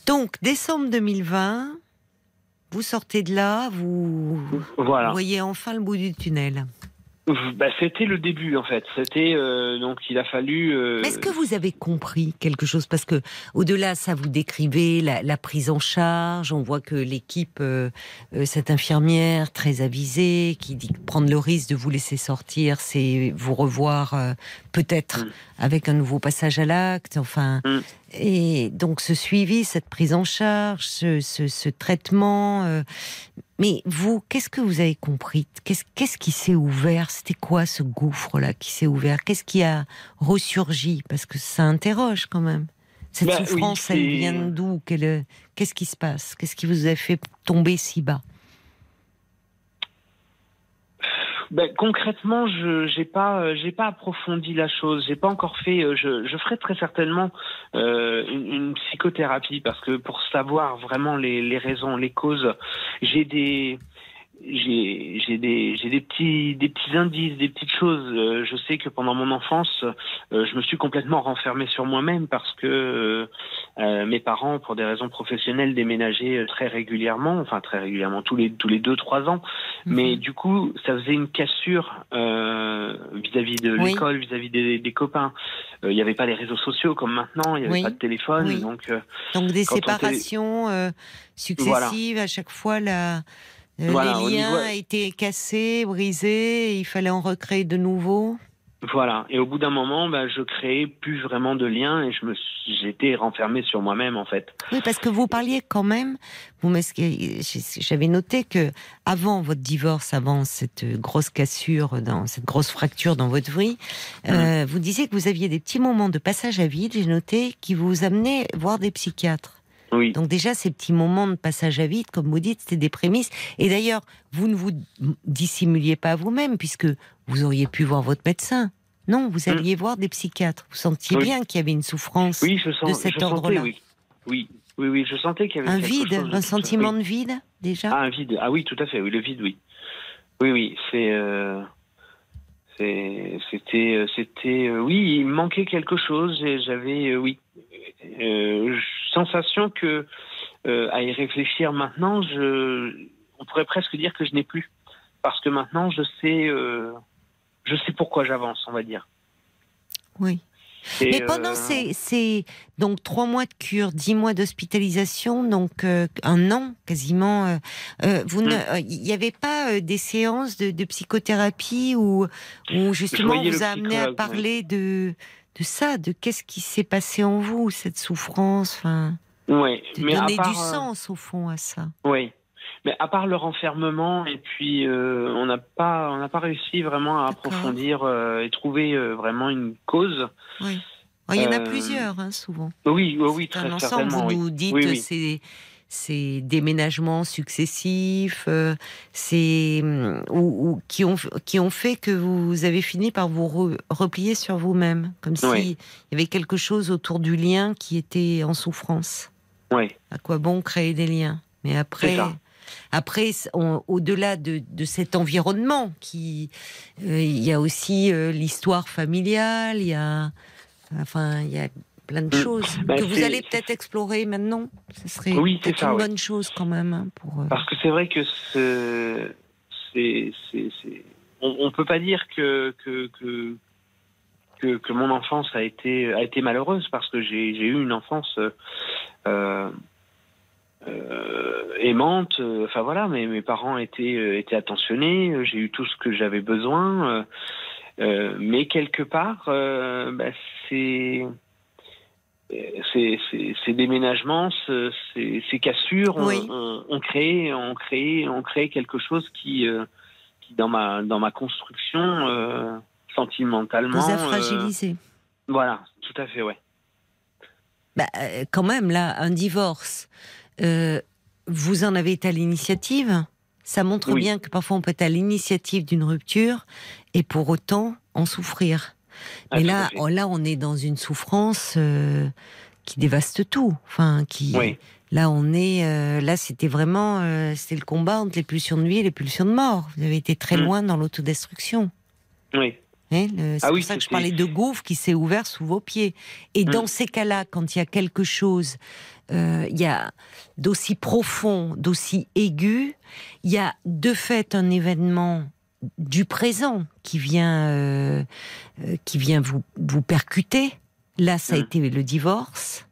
S1: Donc, décembre 2020, vous sortez de là, vous,
S8: Voilà.
S1: voyez enfin le bout du tunnel.
S8: Bah, c'était le début en fait. C'était euh, donc il a fallu. euh,
S1: Est-ce que vous avez compris quelque chose? Parce que au-delà, ça vous décrivez la, la prise en charge. On voit que l'équipe, euh, cette infirmière très avisée, qui dit que prendre le risque de vous laisser sortir, c'est vous revoir peut-être
S8: Mm.
S1: avec un nouveau passage à l'acte. Enfin,
S8: Mm.
S1: Et donc ce suivi, cette prise en charge, ce, ce- ce traitement. euh, mais vous, qu'est-ce que vous avez compris? Qu'est-ce qu'est-ce qui s'est ouvert? C'était quoi ce gouffre-là qui s'est ouvert? Qu'est-ce qui a ressurgi? Parce que ça interroge quand même. Cette
S8: Bah oui,
S1: souffrance, elle vient d'où? Quelle- Qu'est-ce qui se passe? Qu'est-ce qui vous a fait tomber si bas?
S8: Ben, concrètement, je j'ai pas euh, j'ai pas approfondi la chose. J'ai pas encore fait. euh, je, je ferai très certainement euh, une, psychothérapie parce que pour savoir vraiment les raisons, les causes, j'ai des j'ai j'ai des des petits des petits indices, des petites choses. Euh, je sais que pendant mon enfance, euh, je me suis complètement renfermé sur moi-même parce que euh, mes parents, pour des raisons professionnelles, déménageaient très régulièrement, enfin très régulièrement, tous les tous les deux trois ans. Mais du coup, ça faisait une cassure euh, vis-à-vis de
S1: Oui.
S8: l'école, vis-à-vis des, des copains. Euh, Il n'y avait pas les réseaux sociaux comme maintenant, il n'y avait
S1: Oui.
S8: pas de téléphone,
S1: Oui.
S8: donc
S1: Donc des séparations successives, à chaque fois la,
S8: Voilà,
S1: les liens
S8: niveau-
S1: étaient cassés, brisés, il fallait en recréer de nouveaux.
S8: Voilà. Et au bout d'un moment, bah, je créais plus vraiment de liens et je me, suis- j'étais renfermé sur moi-même en fait.
S1: Oui, parce que vous parliez quand même. Vous j'avais noté que avant votre divorce, avant cette grosse cassure, dans cette grosse fracture dans votre vie, euh, vous disiez que vous aviez des petits moments de passage à vide. J'ai noté qui vous amenaient voir des psychiatres.
S8: Oui.
S1: Donc déjà, ces petits moments de passage à vide, comme vous dites, c'était des prémices. Et d'ailleurs, vous ne vous dissimuliez pas vous-même, puisque vous auriez pu voir votre médecin. Non, vous alliez voir des psychiatres. Vous sentiez.
S8: Oui.
S1: bien qu'il y avait une souffrance,
S8: Oui, je sens.
S1: de cet ordre-là.
S8: Oui. oui, oui, oui, je sentais qu'il y avait
S1: un vide,
S8: chose
S1: un sentiment de vide, déjà?
S8: Ah, un vide. Ah oui, tout à fait. Oui, le vide, oui. Oui, oui, c'est. euh, C'était, euh, c'était, euh, oui, il manquait quelque chose et j'avais, euh, oui, euh, sensation que, euh, à y réfléchir maintenant, je, on pourrait presque dire que je n'ai plus, parce que maintenant je sais, euh, je sais pourquoi j'avance, on va dire.
S1: Oui.
S8: Et,
S1: Mais pendant
S8: euh,
S1: ces, ces- donc trois mois de cure, dix mois d'hospitalisation, donc euh, un an quasiment, euh, vous il n'y avait pas des séances de, de psychothérapie où, où justement
S8: voyais
S1: vous a amené à parler de de ça, de qu'est-ce qui s'est passé en vous, cette souffrance, enfin,
S8: ouais,
S1: de
S8: mais
S1: donner
S8: part,
S1: du
S8: euh,
S1: sens au fond à ça.
S8: Oui. Mais à part le renfermement, et puis euh, on n'a pas, on n'a pas réussi vraiment à approfondir euh, et trouver euh, vraiment une cause.
S1: Oui. Il y en a plusieurs, hein, souvent.
S8: Oui, oui, très
S1: un ensemble.
S8: certainement.
S1: Vous
S8: oui.
S1: nous dites
S8: oui.
S1: c'est ces déménagements successifs, euh, hum, ou, ou qui ont qui ont fait que vous avez fini par vous re- replier sur vous-même, comme si
S8: Oui.
S1: il y avait quelque chose autour du lien qui était en souffrance.
S8: Oui,
S1: À quoi bon créer des liens? Mais après. Après, au-delà de, de cet environnement, qui, euh, il y a aussi euh, l'histoire familiale, il y a, enfin, il y a plein de
S8: Mm.
S1: choses
S8: Bah,
S1: que vous allez peut-être explorer maintenant. Ce serait
S8: Oui,
S1: peut-être
S8: ça,
S1: une
S8: ouais.
S1: bonne chose quand même hein, pour. euh,
S8: parce que c'est vrai que ce- c'est, c'est, c'est- on, on peut pas dire que que, que que que mon enfance a été a été malheureuse parce que j'ai j'ai eu une enfance euh, euh, aimante. Enfin voilà, mes mes parents étaient étaient attentionnés. J'ai eu tout ce que j'avais besoin. euh, mais quelque part, bah, c'est ces, ces, ces déménagements, ce- ces, ces cassures, ont-
S1: Oui.
S8: ont créé, ont créé, quelque chose qui, euh, qui dans ma dans ma construction euh, sentimentalement,
S1: vous a
S8: euh,
S1: fragilisé.
S8: voilà, tout à fait, ouais.
S1: Bah, quand même, là, un divorce, vous en avez été à l'initiative. Ça montre
S8: Oui.
S1: bien que parfois on peut être à l'initiative d'une rupture et pour autant en souffrir.
S8: Ah,
S1: Mais là,
S8: fait.
S1: oh, là, on est dans une souffrance euh, qui dévaste tout. Enfin, qui.
S8: Oui.
S1: Là, on est. euh, là, c'était vraiment. euh, c'était le combat entre les pulsions de vie et les pulsions de mort. Vous avez été très
S8: Mm.
S1: loin dans l'autodestruction.
S8: oui,
S1: Hein, le- c'est
S8: Ah
S1: pour
S8: oui,
S1: ça que je parlais de gouffre qui s'est ouvert sous vos pieds. Et
S8: Mm.
S1: dans ces cas-là, quand il y a quelque chose, euh, il y a d'aussi profond, d'aussi aigu, il y a de fait un événement du présent qui vient, euh, euh, qui vient vous, vous percuter. Là, ça a
S8: Mm.
S1: été le divorce.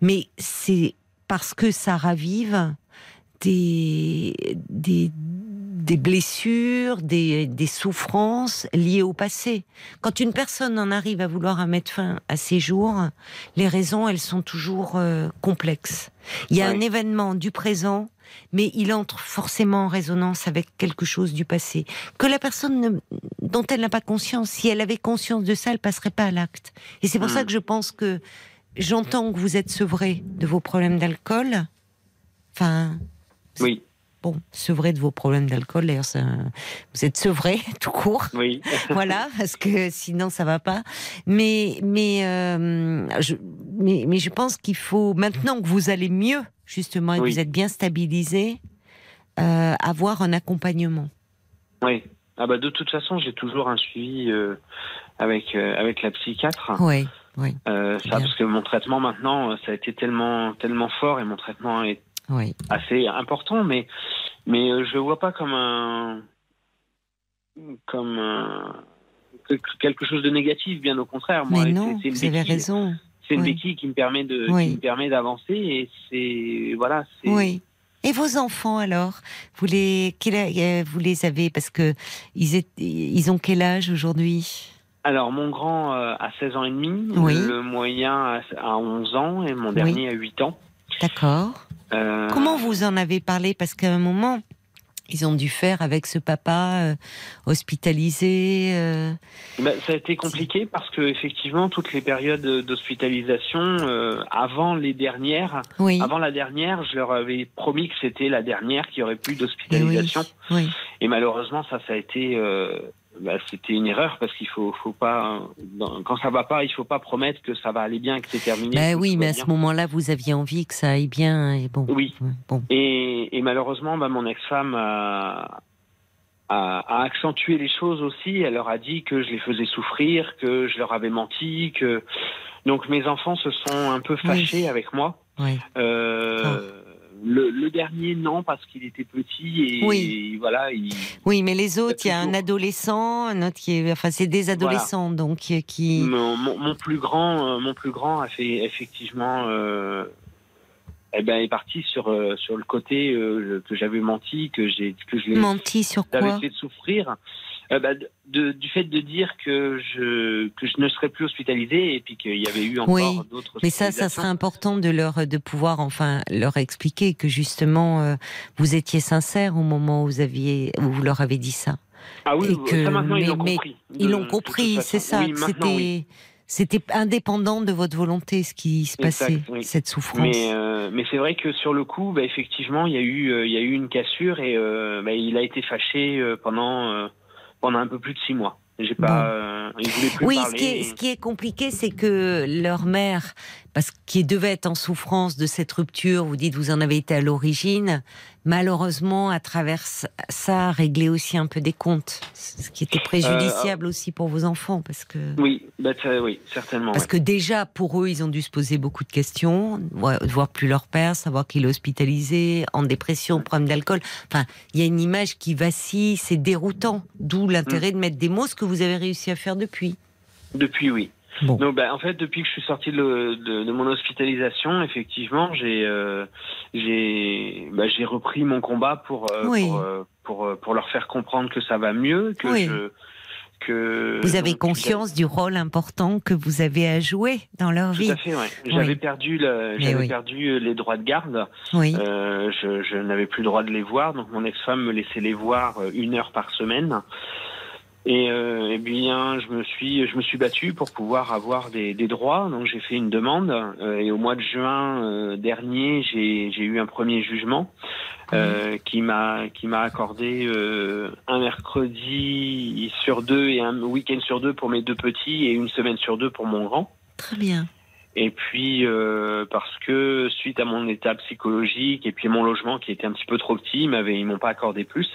S1: Mais c'est parce que ça ravive des, des, des blessures, des, des souffrances liées au passé. Quand une personne en arrive à vouloir mettre fin à ses jours, les raisons, elles sont toujours euh, complexes. Il y a un événement du présent, mais il entre forcément en résonance avec quelque chose du passé. Que la personne ne- dont elle n'a pas conscience, si elle avait conscience de ça, elle passerait pas à l'acte. Et c'est pour ça que je pense que j'entends que vous êtes sevré de vos problèmes d'alcool. Enfin,
S8: oui,
S1: bon, sevré de vos problèmes d'alcool, d'ailleurs, ça- vous êtes sevré tout court.
S8: oui,
S1: voilà, parce que sinon ça va pas. Mais mais euh, je, mais, mais je pense qu'il faut maintenant que vous allez mieux justement et
S8: Oui.
S1: vous êtes bien stabilisé, euh, avoir un accompagnement.
S8: oui. Ah bah de toute façon, j'ai toujours un suivi euh, avec euh, avec la psychiatre.
S1: Oui, oui,
S8: ça,
S1: bien.
S8: parce que mon traitement maintenant, ça a été tellement tellement fort et mon traitement est
S1: oui.
S8: assez important, mais mais je le vois pas comme un comme un- quelque chose de négatif, bien au contraire. Moi,
S1: mais non, vous avez raison.
S8: C'est une
S1: Oui.
S8: béquille qui me permet de
S1: Oui.
S8: qui me permet d'avancer et c'est voilà.
S1: Oui. Et vos enfants alors, vous les euh, vous les avez parce que ils, étaient- ils ont quel âge aujourd'hui?
S8: Alors, mon grand euh, a 16 ans et demi,
S1: Oui.
S8: le moyen a, a 11 ans et mon dernier a 8 ans.
S1: D'accord.
S8: Euh,
S1: Comment vous en avez parlé? Parce qu'à un moment, ils ont dû faire avec ce papa euh, hospitalisé. euh,
S8: bah, Ça a été compliqué parce que effectivement, toutes les périodes d'hospitalisation, euh, avant les dernières,
S1: Oui.
S8: avant la dernière, je leur avais promis que c'était la dernière qui aurait plus
S1: Eh oui.
S8: d'hospitalisation.
S1: Oui.
S8: Et malheureusement, ça, ça a été, euh, bah, c'était une erreur parce qu'il faut, faut pas, dans- quand ça va pas, il faut pas promettre que ça va aller bien, que c'est terminé. Que
S1: oui, mais à
S8: bien.
S1: ce moment-là, vous aviez envie que ça aille bien. Et bon.
S8: Oui.
S1: Bon.
S8: Et, et malheureusement, bah, mon ex-femme a, a, a accentué les choses aussi. Elle leur a dit que je les faisais souffrir, que je leur avais menti, que donc mes enfants se sont un peu fâchés
S1: Oui.
S8: avec moi.
S1: Ouais.
S8: Euh, le, le dernier non parce qu'il était petit et,
S1: Oui.
S8: et voilà. Il,
S1: Oui, mais les autres, il y a un
S8: toujours.
S1: adolescent, un autre qui est, enfin, c'est des adolescents, donc euh, qui.
S8: Mon, mon- mon plus grand, euh, mon plus grand a fait effectivement, euh, eh ben, est parti sur euh, sur le côté euh, que j'avais menti, que j'ai que je l'ai
S1: Menti sur
S8: j'avais
S1: quoi?
S8: fait souffrir. Euh, bah, de- du fait de dire que je que je ne serais plus hospitalisé et puis qu'il y avait eu encore
S1: Oui,
S8: d'autres.
S1: Mais ça, ça serait important de leur de pouvoir enfin leur expliquer que justement euh, vous étiez sincère au moment où vous aviez où vous leur avez dit ça.
S8: Ah oui,
S1: et que-
S8: ça maintenant ils
S1: mais-
S8: l'ont
S1: mais
S8: compris.
S1: Ils l'ont compris, c'est ça.
S8: Oui,
S1: c'était
S8: oui.
S1: c'était indépendant de votre volonté ce qui se passait,
S8: Exact, oui.
S1: cette souffrance.
S8: Mais, euh, mais c'est vrai que sur le coup, bah, effectivement, il y a eu, euh, il y a eu une cassure et euh, bah, il a été fâché euh, pendant, euh, pendant un peu plus de six mois. J'ai pas, euh, il voulait plus
S1: Oui,
S8: parler.
S1: ce qui, est, ce qui est compliqué, c'est que leur mère, parce qu'il devait être en souffrance de cette rupture, vous dites vous en avez été à l'origine, malheureusement, à travers ça, régler aussi un peu des comptes, ce qui était préjudiciable aussi pour vos enfants, parce que
S8: Oui, bah, oui, certainement.
S1: parce
S8: ouais.
S1: que déjà pour eux, ils ont dû se poser beaucoup de questions, voir voir plus leur père, savoir qu'il est hospitalisé, en dépression, problème d'alcool. Enfin, il y a une image qui vacille, c'est déroutant. D'où
S8: Mm.
S1: l'intérêt de mettre des mots, ce que vous avez réussi à faire depuis.
S8: Depuis, oui.
S1: Bon.
S8: Donc, bah, en fait, depuis que je suis sorti de, de- de mon hospitalisation, effectivement, j'ai euh, j'ai bah, j'ai repris mon combat pour euh,
S1: Oui.
S8: pour, euh, pour euh, pour leur faire comprendre que ça va mieux, que
S1: Oui.
S8: je que
S1: Vous avez conscience du rôle important que vous avez à jouer dans leur
S8: Tout
S1: vie.
S8: à fait, ouais. J'avais
S1: Oui.
S8: perdu le,
S1: Mais
S8: j'avais
S1: oui.
S8: perdu les droits de garde.
S1: Oui.
S8: Euh, je, je n'avais plus le droit de les voir, donc mon ex-femme me laissait les voir une heure par semaine. Et euh, eh bien, je me suis, je me suis battu pour pouvoir avoir des, des droits. Donc j'ai fait une demande. euh, et au mois de juin euh, dernier, j'ai, j'ai eu un premier jugement qui m'a, qui m'a accordé un mercredi sur deux et un week-end sur deux pour mes deux petits et une semaine sur deux pour mon grand.
S1: Très bien.
S8: Et puis euh, parce que suite à mon état psychologique et puis mon logement qui était un petit peu trop petit, ils m'avaient ils m'ont pas accordé plus.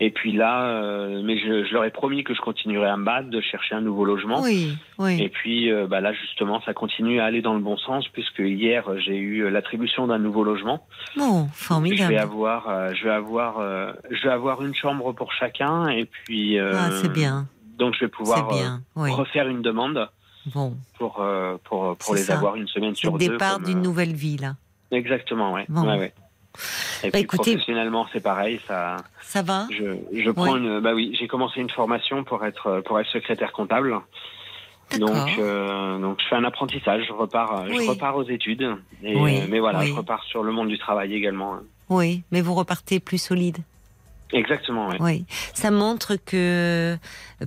S8: Et puis là, euh, mais je, je leur ai promis que je continuerais à me battre, de chercher un nouveau logement.
S1: Oui, oui.
S8: Et puis euh, bah là justement, ça continue à aller dans le bon sens puisque hier j'ai eu l'attribution d'un nouveau logement.
S1: Bon,
S8: Je vais
S1: formidable.
S8: avoir, euh, je vais avoir, euh, je vais avoir une chambre pour chacun et puis. euh,
S1: Ah, c'est bien.
S8: Donc je vais pouvoir
S1: bien.
S8: euh,
S1: Oui.
S8: refaire une demande
S1: Bon,
S8: pour euh, pour pour les
S1: ça.
S8: avoir une semaine sur
S1: le
S8: deux.
S1: départ
S8: comme,
S1: d'une
S8: euh,
S1: nouvelle vie là.
S8: Exactement, ouais.
S1: Bon.
S8: ouais, ouais. Et
S1: Bah,
S8: puis
S1: écoutez-
S8: professionnellement, c'est pareil. Ça,
S1: Ça va
S8: je, je prends une. Bah oui, j'ai commencé une formation pour être pour être secrétaire comptable. Donc, euh, donc je fais un apprentissage. Je repars,
S1: Oui.
S8: je repars aux études. Et,
S1: Oui,
S8: euh, mais voilà,
S1: oui.
S8: je repars sur le monde du travail également.
S1: Oui, mais vous repartez plus solide.
S8: Exactement, ouais.
S1: Oui, ça montre que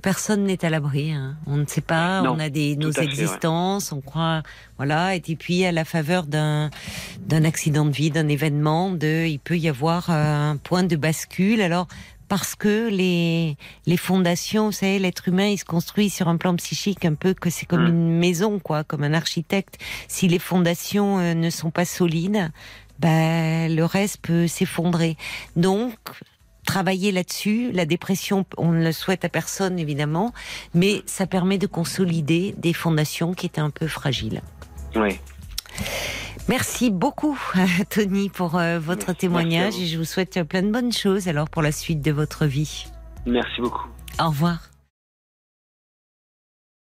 S1: personne n'est à l'abri. hein. On ne sait pas,
S8: Non,
S1: on a des nos
S8: à fait, ouais.
S1: existences, on croit, voilà. Et puis à la faveur d'un d'un accident de vie, d'un événement, de, il peut y avoir euh, un point de bascule. Alors parce que les les fondations, vous savez, l'être humain, il se construit sur un plan psychique un peu que c'est comme
S8: Mm.
S1: une maison, quoi, comme un architecte. Si les fondations euh, ne sont pas solides, ben le reste peut s'effondrer. Donc travailler là-dessus. La dépression, on ne le souhaite à personne évidemment, mais ça permet de consolider des fondations qui étaient un peu fragiles.
S8: Ouais.
S1: Merci beaucoup, Tony, pour euh, votre
S8: Merci
S1: témoignage et je vous souhaite plein de bonnes choses alors pour la suite de votre vie.
S8: Merci beaucoup.
S1: Au revoir.